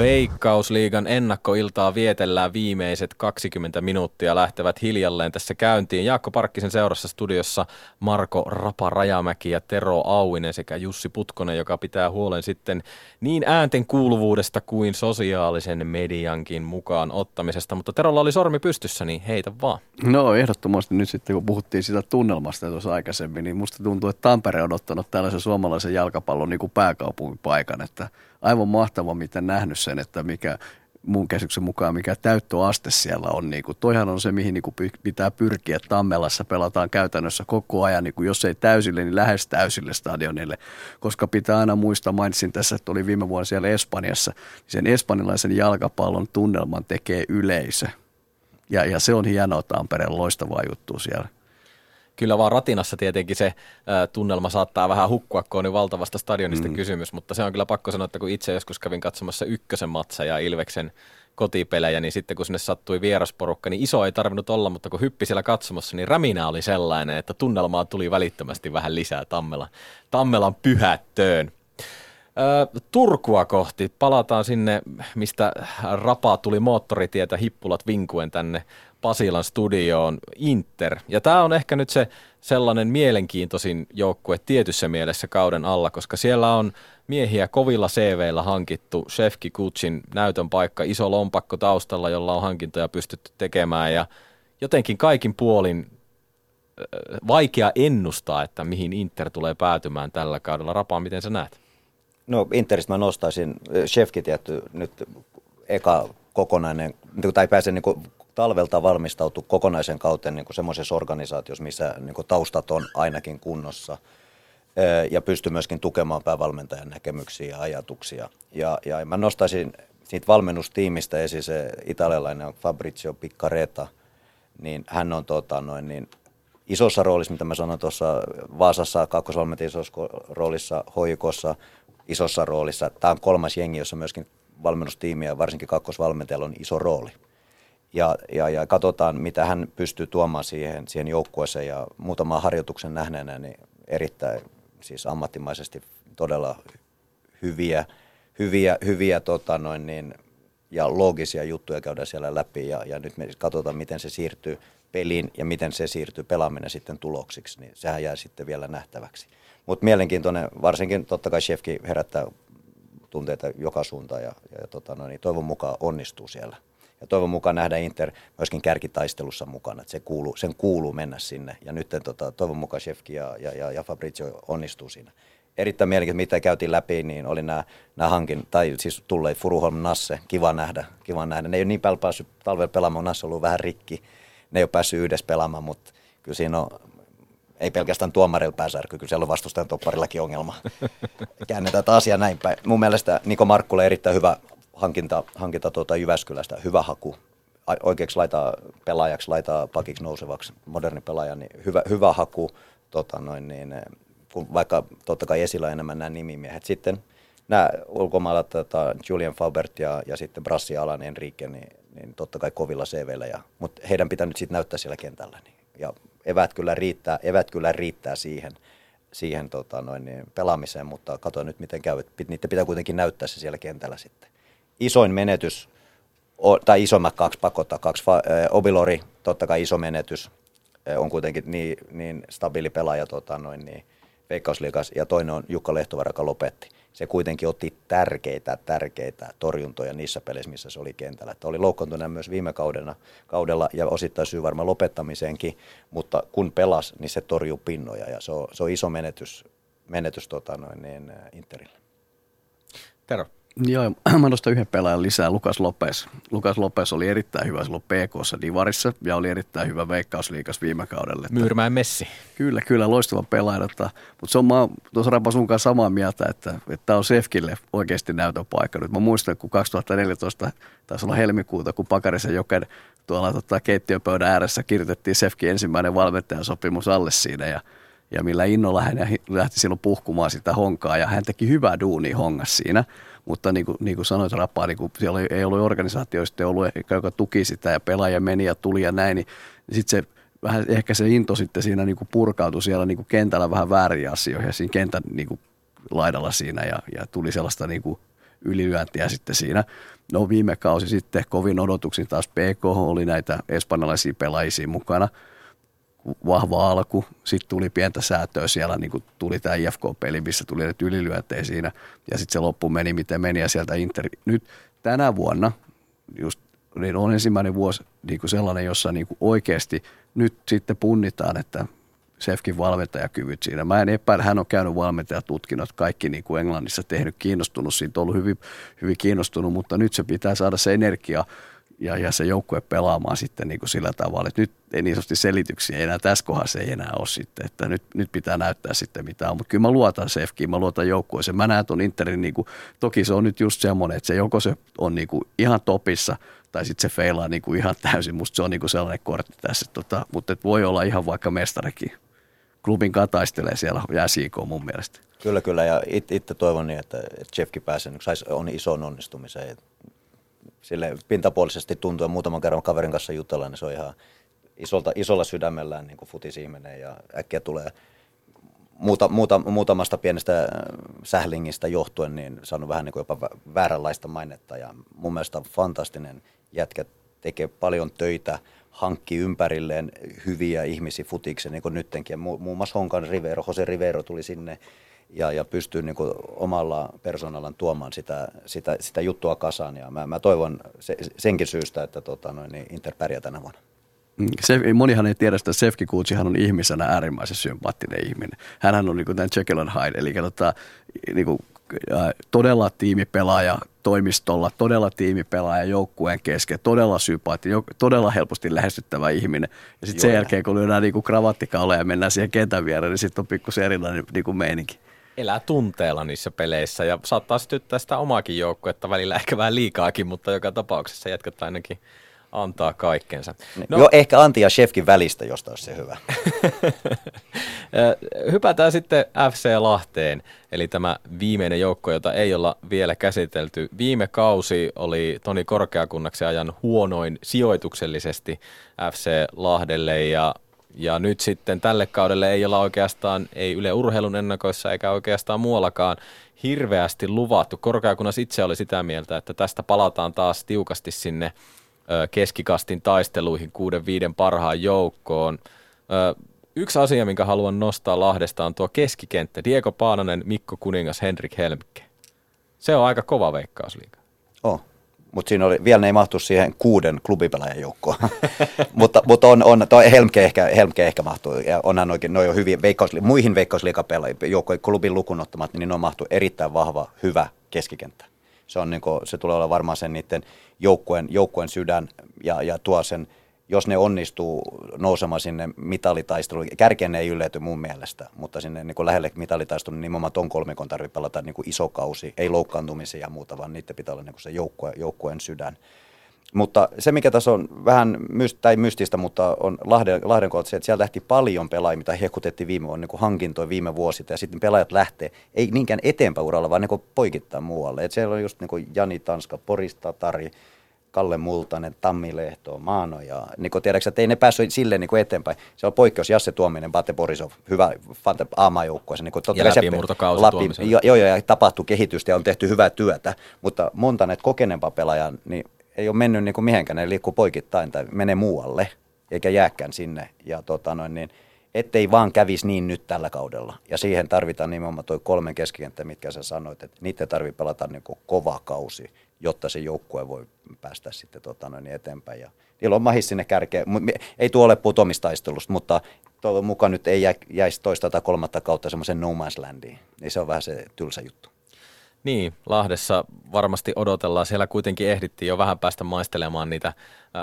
Veikkausliigan ennakkoiltaa vietellään viimeiset 20 minuuttia lähtevät hiljalleen tässä käyntiin. Jaakko Parkkisen seurassa studiossa Marko Rapa Rajamäki ja Tero Auinen sekä Jussi Putkonen, joka pitää huolen sitten niin äänten kuuluvuudesta kuin sosiaalisen mediankin mukaan ottamisesta. Mutta Terolla oli sormi pystyssä, niin heitä vaan. No ehdottomasti nyt sitten kun puhuttiin sitä tunnelmasta tuossa aikaisemmin, niin musta tuntuu, että Tampere on ottanut tällaisen suomalaisen jalkapallon niin kuin pääkaupungin että – aivan mahtava, miten nähnyt sen, että mikä mun käsityksen mukaan, mikä täyttöaste siellä on. Niin kuin, toihan on se, mihin niin kuin pitää pyrkiä. Tammelassa pelataan käytännössä koko ajan, niin kuin, jos ei täysille, niin lähes täysille stadionille. Koska pitää aina muistaa, mainitsin tässä, että oli viime vuonna siellä Espanjassa, niin sen espanjalaisen jalkapallon tunnelman tekee yleisö. Ja, ja se on hienoa Tampereen loistavaa juttu siellä kyllä vaan ratinassa tietenkin se tunnelma saattaa vähän hukkua, kun on niin valtavasta stadionista mm. kysymys, mutta se on kyllä pakko sanoa, että kun itse joskus kävin katsomassa ykkösen matsa ja Ilveksen kotipelejä, niin sitten kun sinne sattui vierasporukka, niin iso ei tarvinnut olla, mutta kun hyppi siellä katsomassa, niin räminä oli sellainen, että tunnelmaa tuli välittömästi vähän lisää Tammela, Tammelan pyhättöön. Turkua kohti. Palataan sinne, mistä rapaa tuli moottoritietä hippulat vinkuen tänne Pasilan studioon Inter. Ja tämä on ehkä nyt se sellainen mielenkiintoisin joukkue tietyssä mielessä kauden alla, koska siellä on miehiä kovilla CVillä hankittu. Shefki Kutsin näytön paikka, iso lompakko taustalla, jolla on hankintoja pystytty tekemään ja jotenkin kaikin puolin vaikea ennustaa, että mihin Inter tulee päätymään tällä kaudella. Rapaa, miten sä näet? No Interistä mä nostaisin, Shefki tietty nyt eka kokonainen, tai pääse niin talvelta valmistautua kokonaisen kauteen niin semmoisessa organisaatiossa, missä niin taustat on ainakin kunnossa ja pystyy myöskin tukemaan päävalmentajan näkemyksiä ja ajatuksia. Ja, ja mä nostaisin siitä valmennustiimistä esiin se italialainen Fabrizio Piccareta, niin hän on tota, noin, niin isossa roolissa, mitä mä sanoin tuossa Vaasassa, kakkosvalmentajan isossa roolissa, hoikossa, isossa roolissa. Tämä on kolmas jengi, jossa myöskin valmennustiimi ja varsinkin kakkosvalmentajalla on iso rooli ja, ja, ja katsotaan, mitä hän pystyy tuomaan siihen, siihen joukkueeseen ja muutaman harjoituksen nähneenä, niin erittäin siis ammattimaisesti todella hyviä, hyviä, hyviä tota noin niin, ja loogisia juttuja käydään siellä läpi ja, ja nyt me katsotaan, miten se siirtyy peliin ja miten se siirtyy pelaaminen sitten tuloksiksi, niin sehän jää sitten vielä nähtäväksi. Mutta mielenkiintoinen, varsinkin totta kai Shefki herättää tunteita joka suuntaan ja, ja tota, no, niin toivon mukaan onnistuu siellä. Ja toivon mukaan nähdä Inter myöskin kärkitaistelussa mukana, että se kuuluu, sen kuuluu mennä sinne. Ja nyt tota, toivon mukaan Shefki ja, ja, ja, ja Fabrizio onnistuu siinä. Erittäin mielenkiintoista, mitä käytiin läpi, niin oli nämä, nämä hankin, tai siis tulleet Furuholm Nasse, kiva nähdä, kiva nähdä. Ne ei ole niin paljon päässyt talvella pelaamaan, Nasse on ollut vähän rikki, ne ei ole päässyt yhdessä pelaamaan, mutta kyllä siinä on ei pelkästään tuomarilla pääsärky, kyllä siellä on vastustajan topparillakin ongelma. *laughs* Käännetään asia näin päin. Mun mielestä Niko Markkulle erittäin hyvä hankinta, hankinta tuota Jyväskylästä, hyvä haku. Oikeaksi laittaa pelaajaksi, laittaa pakiksi nousevaksi, moderni pelaaja, niin hyvä, hyvä haku. Tota noin, niin, kun vaikka totta kai esillä enemmän nämä nimimiehet. Sitten nämä ulkomailla tota, Julian Faubert ja, ja sitten Brassi Alan Enrique, niin, niin totta kai kovilla CVllä. Ja, mutta heidän pitää nyt sitten näyttää siellä kentällä. Niin, ja evät kyllä riittää, evät kyllä riittää siihen, siihen tota noin, niin pelaamiseen, mutta katsoin nyt miten käy. Niiden pitää kuitenkin näyttää se siellä kentällä sitten. Isoin menetys, tai isommat kaksi pakota, kaksi Obilori, totta kai iso menetys, on kuitenkin niin, niin stabiili pelaaja tota noin, niin Veikkausliikas, ja toinen on Jukka Lehtovaara, joka lopetti. Se kuitenkin otti tärkeitä, tärkeitä torjuntoja niissä peleissä, missä se oli kentällä. Että oli loukkaantunut myös viime kaudena, kaudella ja osittain syy varmaan lopettamiseenkin, mutta kun pelas, niin se torjuu pinnoja ja se on, se on iso menetys, menetys tota noin, niin, Interille. Tero. Joo, *clears throat* mä nostan yhden pelaajan lisää, Lukas Lopes. Lukas Lopes oli erittäin hyvä silloin PKssa Divarissa ja oli erittäin hyvä veikkausliikas viime kaudelle. Myyrmäen Messi. Kyllä, kyllä, loistava pelaaja. Mutta, mutta se on, mä tuossa Rapa sun kanssa samaa mieltä, että, että tämä on Sefkille oikeasti näytön paikka. Nyt mä muistan, kun 2014 taisi olla helmikuuta, kun Pakarisen joken tuolla tota, keittiöpöydän ääressä kirjoitettiin Sefkin ensimmäinen valmentajan sopimus alle siinä ja ja millä innolla hän lähti silloin puhkumaan sitä honkaa ja hän teki hyvää duunia hongas siinä. Mutta niin kuin, niin kuin sanoit Rapaa, niin kuin siellä ei ollut organisaatioista, ollut, joka tuki sitä ja pelaaja meni ja tuli ja näin, niin, niin sitten se vähän ehkä se into sitten siinä niin kuin purkautui siellä niin kuin kentällä vähän väärin asioihin ja siinä kentän niin kuin laidalla siinä ja, ja tuli sellaista niin kuin ylilyöntiä sitten siinä. No viime kausi sitten kovin odotuksin taas PK oli näitä espanjalaisia pelaajia mukana – vahva alku, sitten tuli pientä säätöä siellä, niin kuin tuli tämä IFK-peli, missä tuli nyt ylilyöntejä siinä, ja sitten se loppu meni miten meni, ja sieltä Inter. Nyt tänä vuonna, just niin on ensimmäinen vuosi niin kuin sellainen, jossa niin kuin oikeasti nyt sitten punnitaan, että Sefkin valmentajakyvyt siinä. Mä en epäile, hän on käynyt valmentajatutkinnot, kaikki niin kuin Englannissa tehnyt, kiinnostunut siitä, ollut hyvin, hyvin kiinnostunut, mutta nyt se pitää saada se energia ja, ja se joukkue pelaamaan sitten niin kuin sillä tavalla, että nyt ei niin sanotusti selityksiä enää tässä kohdassa ei enää ole sitten, että nyt, nyt pitää näyttää sitten mitä on, mutta kyllä mä luotan Sefkiin, mä luotan joukkueeseen, mä näen tuon Interin, niin kuin, toki se on nyt just semmoinen, että se joko se on niin kuin ihan topissa tai sitten se feilaa niin kuin ihan täysin, musta se on niin kuin sellainen kortti tässä, tota, mutta et voi olla ihan vaikka mestarikin. Klubin kataistelee siellä SIK mun mielestä. Kyllä, kyllä, ja itse toivon niin, että Jeffkin pääsee, saisi on isoon onnistumiseen sille pintapuolisesti tuntuu ja muutaman kerran kaverin kanssa jutella, niin se on ihan isolta, isolla sydämellään niin futisihminen ja äkkiä tulee muuta, muuta, muutamasta pienestä äh, sählingistä johtuen niin saanut vähän niin kuin jopa vääränlaista mainetta ja mun mielestä fantastinen jätkä, tekee paljon töitä, hankki ympärilleen hyviä ihmisiä futiksen, niin kuin nyttenkin. Muun muassa Honkan Rivero, Jose Rivero tuli sinne ja, ja pystyy niin kuin omalla persoonallaan tuomaan sitä, sitä, sitä juttua kasaan. Ja mä, mä toivon se, senkin syystä, että tota, noin, niin Inter pärjää tänä vuonna. Mm, se, monihan ei tiedä, että Sefki Kuutsihan on ihmisenä äärimmäisen sympaattinen ihminen. Hänhän on niin kuin tämän Jekyll Hyde, eli tota, niin kuin, äh, todella tiimipelaaja toimistolla, todella tiimipelaaja joukkueen kesken, todella sympaattinen, todella helposti lähestyttävä ihminen. Ja sitten sen jälkeen, kun lyödään niin kravattikaulle ja mennään siihen kentän viereen, niin sitten on pikkusen erilainen niin kuin meininki elää tunteella niissä peleissä ja saattaa sytyttää sitä omaakin joukkuetta välillä ehkä vähän liikaakin, mutta joka tapauksessa jätkät ainakin antaa kaikkensa. No, jo ehkä Antti ja Shefkin välistä, josta olisi se hyvä. *laughs* Hypätään sitten FC Lahteen, eli tämä viimeinen joukko, jota ei olla vielä käsitelty. Viime kausi oli Toni Korkeakunnaksi ajan huonoin sijoituksellisesti FC Lahdelle ja ja nyt sitten tälle kaudelle ei olla oikeastaan, ei Yle Urheilun ennakoissa eikä oikeastaan muuallakaan hirveästi luvattu. Korkeakunnas itse oli sitä mieltä, että tästä palataan taas tiukasti sinne keskikastin taisteluihin kuuden viiden parhaan joukkoon. Yksi asia, minkä haluan nostaa Lahdesta on tuo keskikenttä. Diego Paananen, Mikko Kuningas, Henrik Helmke. Se on aika kova veikkausliiga. Oh. Mutta siinä oli, vielä ne ei mahtu siihen kuuden klubipelaajan joukkoon. *laughs* mutta, mutta on, on toi Helmke ehkä, Helmke ehkä mahtuu. Ja onhan oikein, noi on hyviä veikkausli, muihin veikkausliikapelaajien joukkojen klubin lukunottamat, niin ne on mahtu erittäin vahva, hyvä keskikenttä. Se, on niin kuin, se tulee olla varmaan sen niiden joukkueen, joukkueen sydän ja, ja tuo sen – jos ne onnistuu nousemaan sinne mitalitaisteluun, kärkeen ei ylety mun mielestä, mutta sinne niin lähelle mitalitaisteluun, niin nimenomaan ton kolmikon tarvitsee pelata niin kuin iso kausi, ei loukkaantumisia ja muuta, vaan niiden pitää olla niin kuin se joukkue, joukkueen sydän. Mutta se, mikä tässä on vähän myst, tai mystistä, mutta on Lahden, Lahden kohdalla se, että siellä lähti paljon pelaajia, mitä hekutettiin viime vuonna, niin hankintoja viime vuosilta, ja sitten pelaajat lähtee, ei niinkään eteenpäin uralla, vaan niin poikittaa muualle. Et siellä on just niin kuin Jani Tanska, Porista, Tari, Kalle Multanen, Tammi Lehto, Maano ja niin kuin tiedätkö, että ei ne päässyt silleen niin kuin eteenpäin. Se on poikkeus, Jasse Tuominen, Bate Borisov, hyvä aamajoukkueessa. Niin ja läpimurtokausi läpi, Joo, joo, ja tapahtuu kehitystä ja on tehty hyvää työtä, mutta monta näitä kokeneempaa pelaajaa, niin ei ole mennyt niin kuin mihinkään, ne liikkuu poikittain tai menee muualle, eikä jääkään sinne. Ja tota noin, niin, ettei vaan kävisi niin nyt tällä kaudella. Ja siihen tarvitaan nimenomaan tuo kolmen keskikenttä, mitkä sä sanoit, että niitä tarvii pelata niin kuin kova kausi jotta se joukkue voi päästä sitten tota noin eteenpäin. Ja niillä on mahis sinne kärkeen. Ei tuo ole putomistaistelusta, mutta toivon mukaan nyt ei jäisi toista tai kolmatta kautta semmoisen no man's landiin. Niin se on vähän se tylsä juttu. Niin, Lahdessa varmasti odotellaan. Siellä kuitenkin ehdittiin jo vähän päästä maistelemaan niitä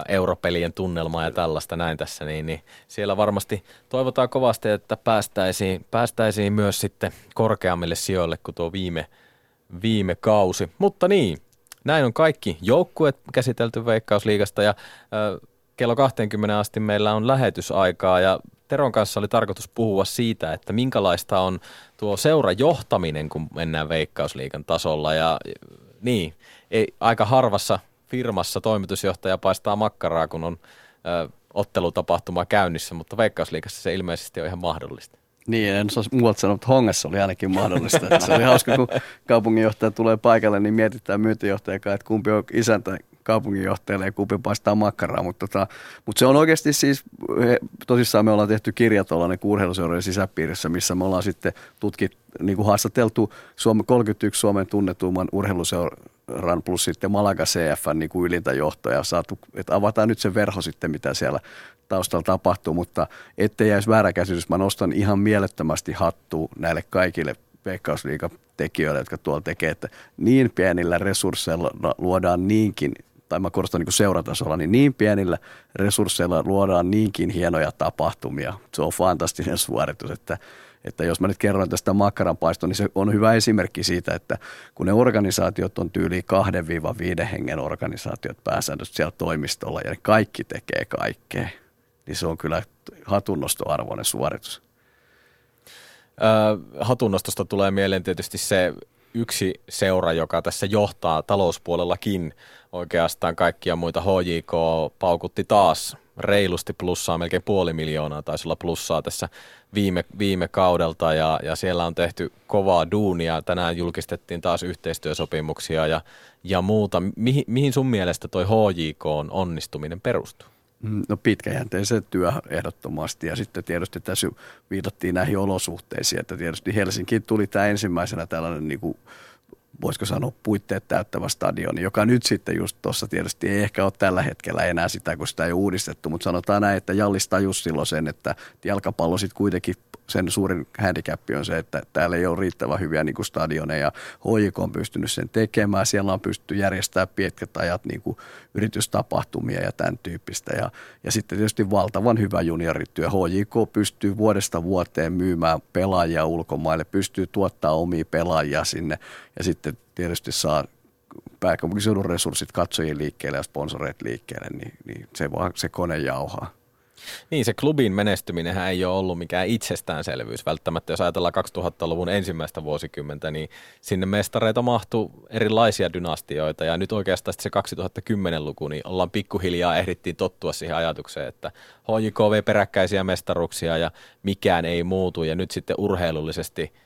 europelien tunnelmaa ja tällaista näin tässä, niin, niin siellä varmasti toivotaan kovasti, että päästäisiin, päästäisiin myös sitten korkeammille sijoille kuin tuo viime, viime kausi. Mutta niin, näin on kaikki joukkueet käsitelty Veikkausliigasta ja äh, kello 20 asti meillä on lähetysaikaa ja Teron kanssa oli tarkoitus puhua siitä, että minkälaista on tuo seurajohtaminen, kun mennään Veikkausliigan tasolla. Ja niin, ei, aika harvassa firmassa toimitusjohtaja paistaa makkaraa, kun on ö, ottelutapahtuma käynnissä, mutta Veikkausliigassa se ilmeisesti on ihan mahdollista. Niin, en olisi muualta sanonut, mutta Hongessa oli ainakin mahdollista. Että se oli hauska, kun kaupunginjohtaja tulee paikalle, niin mietitään myyntijohtajan että kumpi on isäntä kaupunginjohtajalle ja kumpi paistaa makkaraa. Mutta, tota, mutta se on oikeasti siis, tosissaan me ollaan tehty kirja tuollainen urheiluseurojen sisäpiirissä, missä me ollaan sitten tutkit, niin kuin haastateltu Suomen 31 Suomen tunnetumman urheiluseuran plus sitten Malaga CF niin kuin ylintä johtoja saatu, että avataan nyt se verho sitten, mitä siellä taustalla tapahtuu, mutta ettei jäisi väärä käsitys, mä nostan ihan mielettömästi hattua näille kaikille veikkausliikatekijöille, jotka tuolla tekee, että niin pienillä resursseilla luodaan niinkin tai mä korostan niin seuratasolla, niin niin pienillä resursseilla luodaan niinkin hienoja tapahtumia. Se on fantastinen suoritus, että, että jos mä nyt kerron tästä makkaranpaistoa, niin se on hyvä esimerkki siitä, että kun ne organisaatiot on tyyli 2-5 hengen organisaatiot pääsäännössä siellä toimistolla ja ne kaikki tekee kaikkea, niin se on kyllä hatunnostoarvoinen suoritus. Öö, hatunnostosta tulee mieleen tietysti se yksi seura, joka tässä johtaa talouspuolellakin oikeastaan kaikkia muita. HJK paukutti taas reilusti plussaa, melkein puoli miljoonaa taisi olla plussaa tässä viime, viime kaudelta ja, ja siellä on tehty kovaa duunia. Tänään julkistettiin taas yhteistyösopimuksia ja, ja muuta. Mihin, mihin sun mielestä toi HJK on onnistuminen perustuu? Mm, no pitkäjänteisen työ ehdottomasti. Ja sitten tietysti tässä viitattiin näihin olosuhteisiin, että tietysti Helsinki tuli tämä ensimmäisenä tällainen niin kuin voisiko sanoa puitteet täyttävä stadioni, joka nyt sitten just tuossa tietysti ei ehkä ole tällä hetkellä enää sitä, kun sitä ei uudistettu, mutta sanotaan näin, että Jallis tajus silloin sen, että jalkapallo sitten kuitenkin sen suurin handicap on se, että täällä ei ole riittävän hyviä niin kuin stadioneja. HJK on pystynyt sen tekemään. Siellä on pystytty järjestämään pitkät ajat niin kuin yritystapahtumia ja tämän tyyppistä. Ja, ja sitten tietysti valtavan hyvä juniorityö. HJK pystyy vuodesta vuoteen myymään pelaajia ulkomaille, pystyy tuottaa omia pelaajia sinne ja sitten tietysti saa pääkaupunkiseudun resurssit katsojien liikkeelle ja sponsoreet liikkeelle, niin, niin se, vaan, se kone jauhaa. Niin, se klubin menestyminen ei ole ollut mikään itsestäänselvyys välttämättä. Jos ajatellaan 2000-luvun ensimmäistä vuosikymmentä, niin sinne mestareita mahtuu erilaisia dynastioita. Ja nyt oikeastaan se 2010-luku, niin ollaan pikkuhiljaa ehdittiin tottua siihen ajatukseen, että HJKV peräkkäisiä mestaruksia ja mikään ei muutu. Ja nyt sitten urheilullisesti –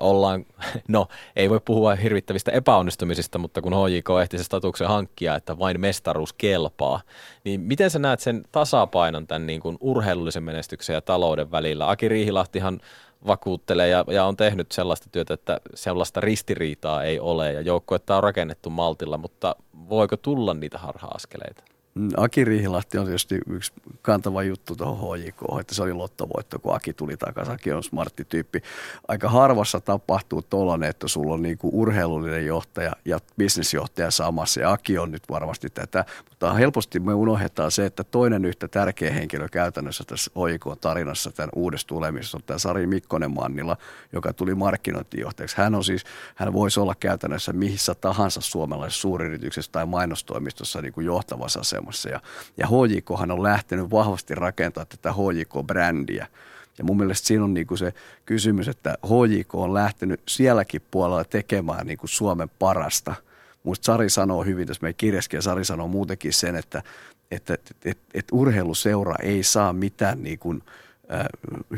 ollaan, *laughs* no ei voi puhua hirvittävistä epäonnistumisista, mutta kun HJK ehti se statuksen hankkia, että vain mestaruus kelpaa, niin miten sä näet sen tasapainon tämän niin kuin urheilullisen menestyksen ja talouden välillä? Aki Riihilahtihan vakuuttelee ja, ja on tehnyt sellaista työtä, että sellaista ristiriitaa ei ole ja joukkuetta on rakennettu maltilla, mutta voiko tulla niitä harha-askeleita? Aki Riihilahti on tietysti yksi kantava juttu tuohon HJK, että se oli lottovoitto, kun Aki tuli takaisin. Aki on smartti tyyppi. Aika harvassa tapahtuu tuollainen, että sulla on niinku urheilullinen johtaja ja bisnesjohtaja samassa. Ja Aki on nyt varmasti tätä, mutta helposti me unohdetaan se, että toinen yhtä tärkeä henkilö käytännössä tässä HJK-tarinassa tämän uudessa tulemisessa on tämä Sari Mikkonen Mannila, joka tuli markkinointijohtajaksi. Hän on siis, hän voisi olla käytännössä missä tahansa suomalaisessa suuryrityksessä tai mainostoimistossa niin kuin johtavassa asemassa asemassa. Ja, ja HJKhan on lähtenyt vahvasti rakentamaan tätä HJK-brändiä. Ja mun mielestä siinä on niinku se kysymys, että HJK on lähtenyt sielläkin puolella tekemään niinku Suomen parasta. Muista Sari sanoo hyvin tässä meidän kirjaskin ja Sari sanoo muutenkin sen, että, että, että, että, että urheiluseura ei saa mitään niinku, äh,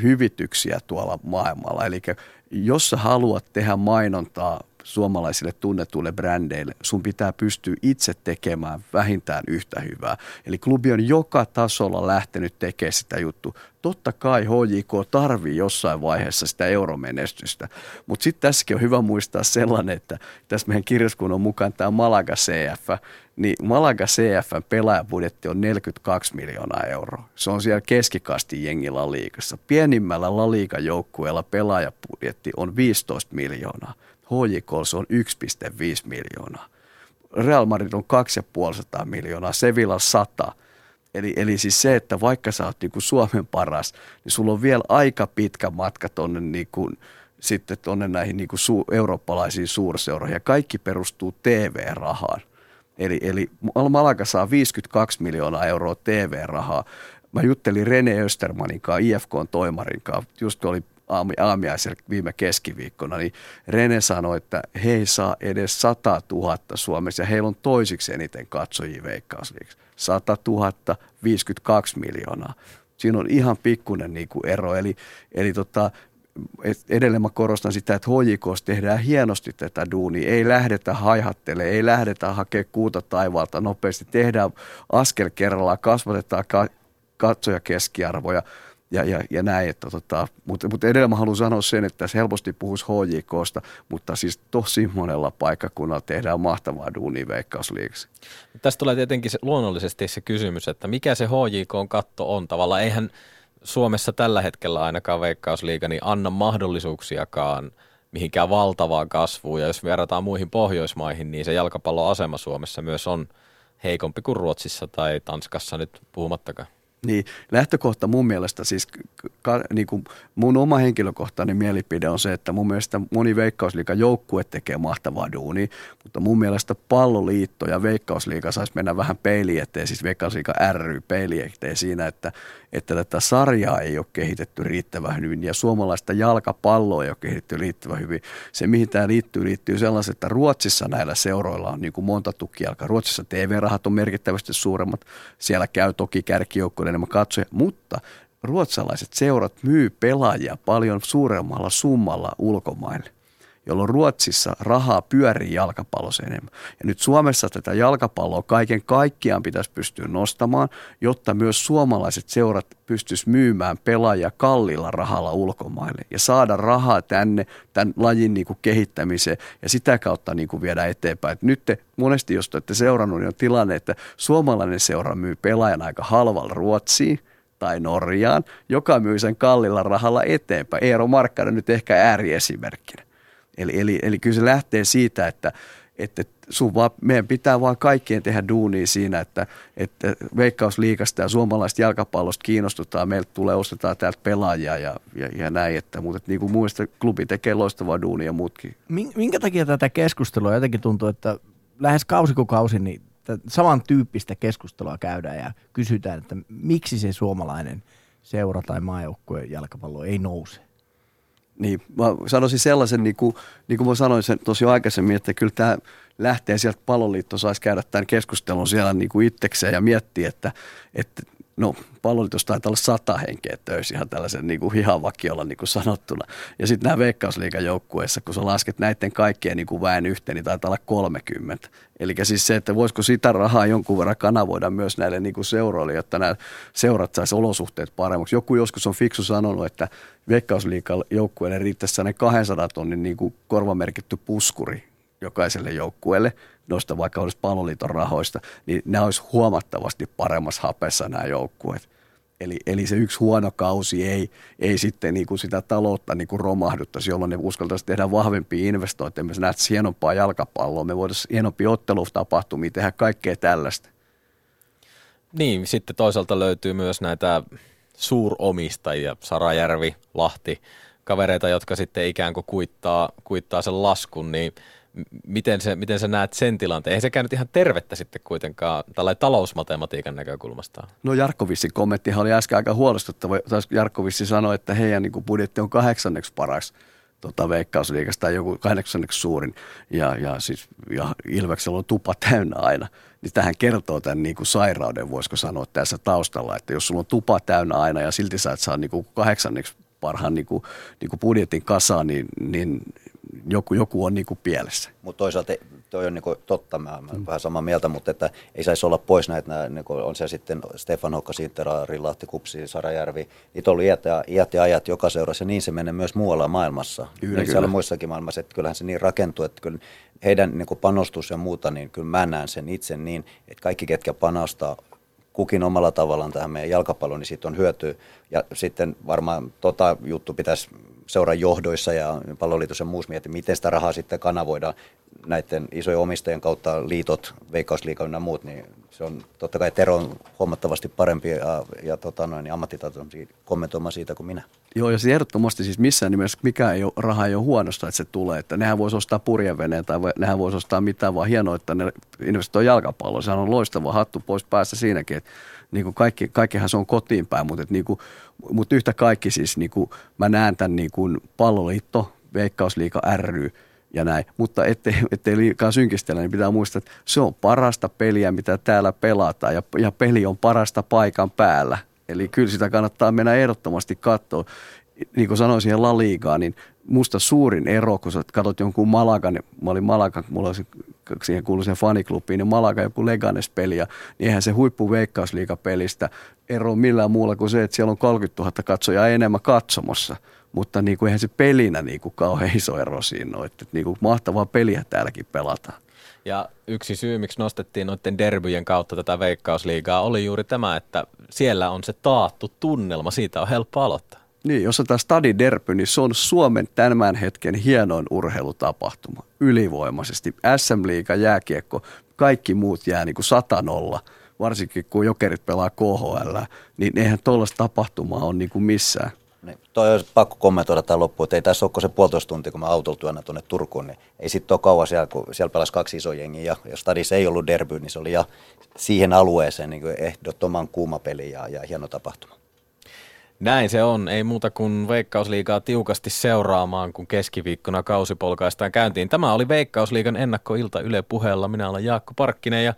hyvityksiä tuolla maailmalla. Eli jos sä haluat tehdä mainontaa suomalaisille tunnetuille brändeille, sun pitää pystyä itse tekemään vähintään yhtä hyvää. Eli klubi on joka tasolla lähtenyt tekemään sitä juttu. Totta kai HJK tarvii jossain vaiheessa sitä euromenestystä, mutta sitten tässäkin on hyvä muistaa sellainen, että tässä meidän kirjaskunnan on mukaan tämä Malaga CF, niin Malaga CFn pelaajabudjetti on 42 miljoonaa euroa. Se on siellä keskikasti jengi La Liigassa. Pienimmällä La Liigan joukkueella pelaajabudjetti on 15 miljoonaa. HJK on 1,5 miljoonaa. Real Madrid on 2,5 miljoonaa, Sevilla 100. Eli, eli siis se, että vaikka sä oot niin kuin Suomen paras, niin sulla on vielä aika pitkä matka tuonne niin kuin, sitten tuonne näihin niin kuin su, eurooppalaisiin suurseuroihin. Ja kaikki perustuu TV-rahaan. Eli, eli Malaga saa 52 miljoonaa euroa TV-rahaa. Mä juttelin Rene Östermanin kanssa, IFK toimarin kanssa, just oli aamiaisella viime keskiviikkona, niin Rene sanoi, että he ei saa edes 100 000 Suomessa ja heillä on toisiksi eniten katsojia veikkausliikassa. 100 000, 52 miljoonaa. Siinä on ihan pikkuinen niin kuin ero. Eli, eli tota, edelleen mä korostan sitä, että HJKs tehdään hienosti tätä duunia. Ei lähdetä haihattele, ei lähdetä hakemaan kuuta taivaalta nopeasti. Tehdään askel kerrallaan, kasvatetaan katsoja keskiarvoja ja, ja, ja näin. Että tota, mutta, mutta edelleen mä haluan sanoa sen, että tässä helposti puhuisi HJKsta, mutta siis tosi monella paikkakunnalla tehdään mahtavaa duunia veikkausliikaksi. Tästä tulee tietenkin se, luonnollisesti se kysymys, että mikä se HJK-katto on tavallaan. Eihän Suomessa tällä hetkellä ainakaan veikkausliiga niin anna mahdollisuuksiakaan mihinkään valtavaan kasvuun. Ja jos verrataan muihin Pohjoismaihin, niin se jalkapalloasema Suomessa myös on heikompi kuin Ruotsissa tai Tanskassa nyt puhumattakaan. Niin lähtökohta mun mielestä siis, ka, niin kuin mun oma henkilökohtainen mielipide on se, että mun mielestä moni Veikkausliikan joukkue tekee mahtavaa duunia, mutta mun mielestä palloliitto ja Veikkausliiga saisi mennä vähän peili eteen, siis Veikkausliiga ry peili eteen siinä, että, että tätä sarjaa ei ole kehitetty riittävän hyvin ja suomalaista jalkapalloa ei ole kehitetty riittävän hyvin. Se mihin tämä liittyy, liittyy sellaiset, että Ruotsissa näillä seuroilla on niin kuin monta tukijalkaa. Ruotsissa TV-rahat on merkittävästi suuremmat, siellä käy toki kärkijoukkojen enemmän katsoja, mutta ruotsalaiset seurat myy pelaajia paljon suuremmalla summalla ulkomaille jolloin Ruotsissa rahaa pyörii jalkapallossa enemmän. Ja nyt Suomessa tätä jalkapalloa kaiken kaikkiaan pitäisi pystyä nostamaan, jotta myös suomalaiset seurat pystyisi myymään pelaajia kallilla rahalla ulkomaille ja saada rahaa tänne tämän lajin niin kuin kehittämiseen ja sitä kautta niin kuin viedä eteenpäin. Et nyt te, monesti, jos olette seurannut, niin on tilanne, että suomalainen seura myy pelaajan aika halvalla Ruotsiin, tai Norjaan, joka myy sen kallilla rahalla eteenpäin. Eero Markkanen nyt ehkä ääriesimerkkinä. Eli, eli, eli kyllä se lähtee siitä, että, että sun vaan, meidän pitää vaan kaikkien tehdä duunia siinä, että, että veikkausliikasta ja suomalaista jalkapallosta kiinnostutaan, meiltä tulee, ostetaan täältä pelaajia ja, ja, ja näin, että, mutta että niin kuin muista klubi tekee loistavaa duunia ja muutkin. Minkä takia tätä keskustelua jotenkin tuntuu, että lähes kausi kuin kausi, niin samantyyppistä keskustelua käydään ja kysytään, että miksi se suomalainen seura tai maajoukkueen jalkapallo ei nouse? Niin, mä sanoisin sellaisen, niin kuin, niin kuin mä sanoin sen tosi aikaisemmin, että kyllä tämä lähtee sieltä paloliitto saisi käydä tämän keskustelun siellä niin kuin itsekseen ja miettiä, että, että no palloliitos taitaa olla sata henkeä töissä ihan tällaisen niin kuin hihavakkiolla niin kuin sanottuna. Ja sitten nämä veikkausliikan joukkueessa, kun sä lasket näiden kaikkien niin kuin väen yhteen, niin taitaa olla 30. Eli siis se, että voisiko sitä rahaa jonkun verran kanavoida myös näille niin kuin seuroille, jotta nämä seurat saisi olosuhteet paremmaksi. Joku joskus on fiksu sanonut, että veikkausliikan joukkueelle riittäisi sellainen 200 tonnin niin kuin korvamerkitty puskuri jokaiselle joukkueelle, noista vaikka olisi palloliiton rahoista, niin nämä olisi huomattavasti paremmassa hapessa nämä joukkueet. Eli, eli se yksi huono kausi ei, ei sitten niin kuin sitä taloutta niin kuin romahduttaisi, jolloin ne uskaltaisi tehdä vahvempia investointeja. Me nähtäisiin hienompaa jalkapalloa, me voitaisiin hienompia ottelutapahtumia, tehdä kaikkea tällaista. Niin, sitten toisaalta löytyy myös näitä suuromistajia, Sarajärvi, Lahti, kavereita, jotka sitten ikään kuin kuittaa, kuittaa sen laskun, niin – miten, se, miten sä näet sen tilanteen? Ei sekään nyt ihan tervettä sitten kuitenkaan tällä talousmatematiikan näkökulmasta. No Jarkkovissin kommenttihan oli äsken aika huolestuttava. Jarkkovissi sanoi, että heidän niin budjetti on kahdeksanneksi paras tota, veikkausliikasta tai joku kahdeksanneksi suurin ja, ja, siis, ja Ilveksellä on tupa täynnä aina. Niin tähän kertoo tämän niin kuin sairauden, voisiko sanoa tässä taustalla, että jos sulla on tupa täynnä aina ja silti sä et saa niin kuin kahdeksanneksi parhaan niin kuin, niin kuin budjetin kasaan, niin, niin joku, joku on niin kuin pielessä. Mutta toisaalta toi on niin kuin totta, mä olen mm. vähän samaa mieltä, mutta että ei saisi olla pois näitä, niin kuin on se sitten Stefan Hokka, Sintera, Rillahti, Kupsi, Sarajärvi, niitä on ollut iät ja, iät ja ajat joka seurassa ja niin se menee myös muualla maailmassa. Kyllä, niin kyllä. muissakin maailmassa, että kyllähän se niin rakentuu, että kyllä heidän niin kuin panostus ja muuta, niin kyllä mä näen sen itse niin, että kaikki ketkä panostaa kukin omalla tavallaan tähän meidän jalkapalloon, niin siitä on hyötyä. Ja sitten varmaan tota juttu pitäisi seuran johdoissa ja palloliitos ja muussa miettiä, miten sitä rahaa sitten kanavoidaan näiden isojen omistajien kautta, liitot, veikkausliikan ja muut, niin se on totta kai Tero on huomattavasti parempi ja, ja tota noin, niin ammattitaitoisempi kommentoimaan siitä kuin minä. Joo, ja siis ehdottomasti siis missään nimessä mikä ei ole, raha ei ole huonosta, että se tulee. Että nehän voisi ostaa purjeveneen tai nehän voisi ostaa mitään, vaan hienoa, että ne investoi jalkapalloon. Sehän on loistava hattu pois päästä siinäkin, että niin kuin kaikki, kaikkihan se on kotiin päin, mutta, että niin kuin, mutta yhtä kaikki siis niin kuin, mä näen tämän niin kuin palloliitto, Veikkausliika ry ja näin. Mutta ettei, ettei liikaa synkistellä, niin pitää muistaa, että se on parasta peliä, mitä täällä pelataan ja, ja peli on parasta paikan päällä. Eli kyllä sitä kannattaa mennä ehdottomasti katsoa. Niin kuin sanoin siihen La Ligaan, niin musta suurin ero, kun sä katsot jonkun Malagan, mä olin Malagan, mulla oli siihen kuuluiseen faniklubiin, niin Malaga joku Leganes-peli, niin eihän se huippu veikkausliikapelistä ero millään muulla kuin se, että siellä on 30 000 katsojaa enemmän katsomossa. Mutta niin kuin eihän se pelinä niin kuin kauhean iso ero siinä ole. Että niin kuin mahtavaa peliä täälläkin pelataan. Ja yksi syy, miksi nostettiin noiden derbyjen kautta tätä veikkausliigaa, oli juuri tämä, että siellä on se taattu tunnelma. Siitä on helppo aloittaa. Niin, jos tämä Stadi Derby, niin se on Suomen tämän hetken hienoin urheilutapahtuma ylivoimaisesti. SM-liiga, jääkiekko, kaikki muut jää niin kuin satanolla, varsinkin kun jokerit pelaa KHL, niin eihän tuollaista tapahtumaa ole niin kuin missään. Niin, toi olisi pakko kommentoida tämä loppuun, että ei tässä ole se puolitoista tuntia, kun mä autolla työnnän tuonne Turkuun, niin ei sitten ole kauan siellä, kun siellä pelasi kaksi iso jengiä, ja jos stadissa ei ollut derby, niin se oli ja siihen alueeseen niin ehdottoman kuuma peli ja, ja hieno tapahtuma. Näin se on. Ei muuta kuin Veikkausliigaa tiukasti seuraamaan, kun keskiviikkona kausi polkaistaan käyntiin. Tämä oli Veikkausliigan ennakkoilta Yle puheella. Minä olen Jaakko Parkkinen ja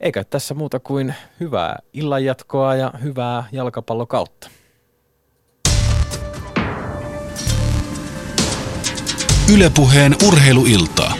eikä tässä muuta kuin hyvää illanjatkoa ja hyvää jalkapallokautta. Ylepuheen urheiluiltaa.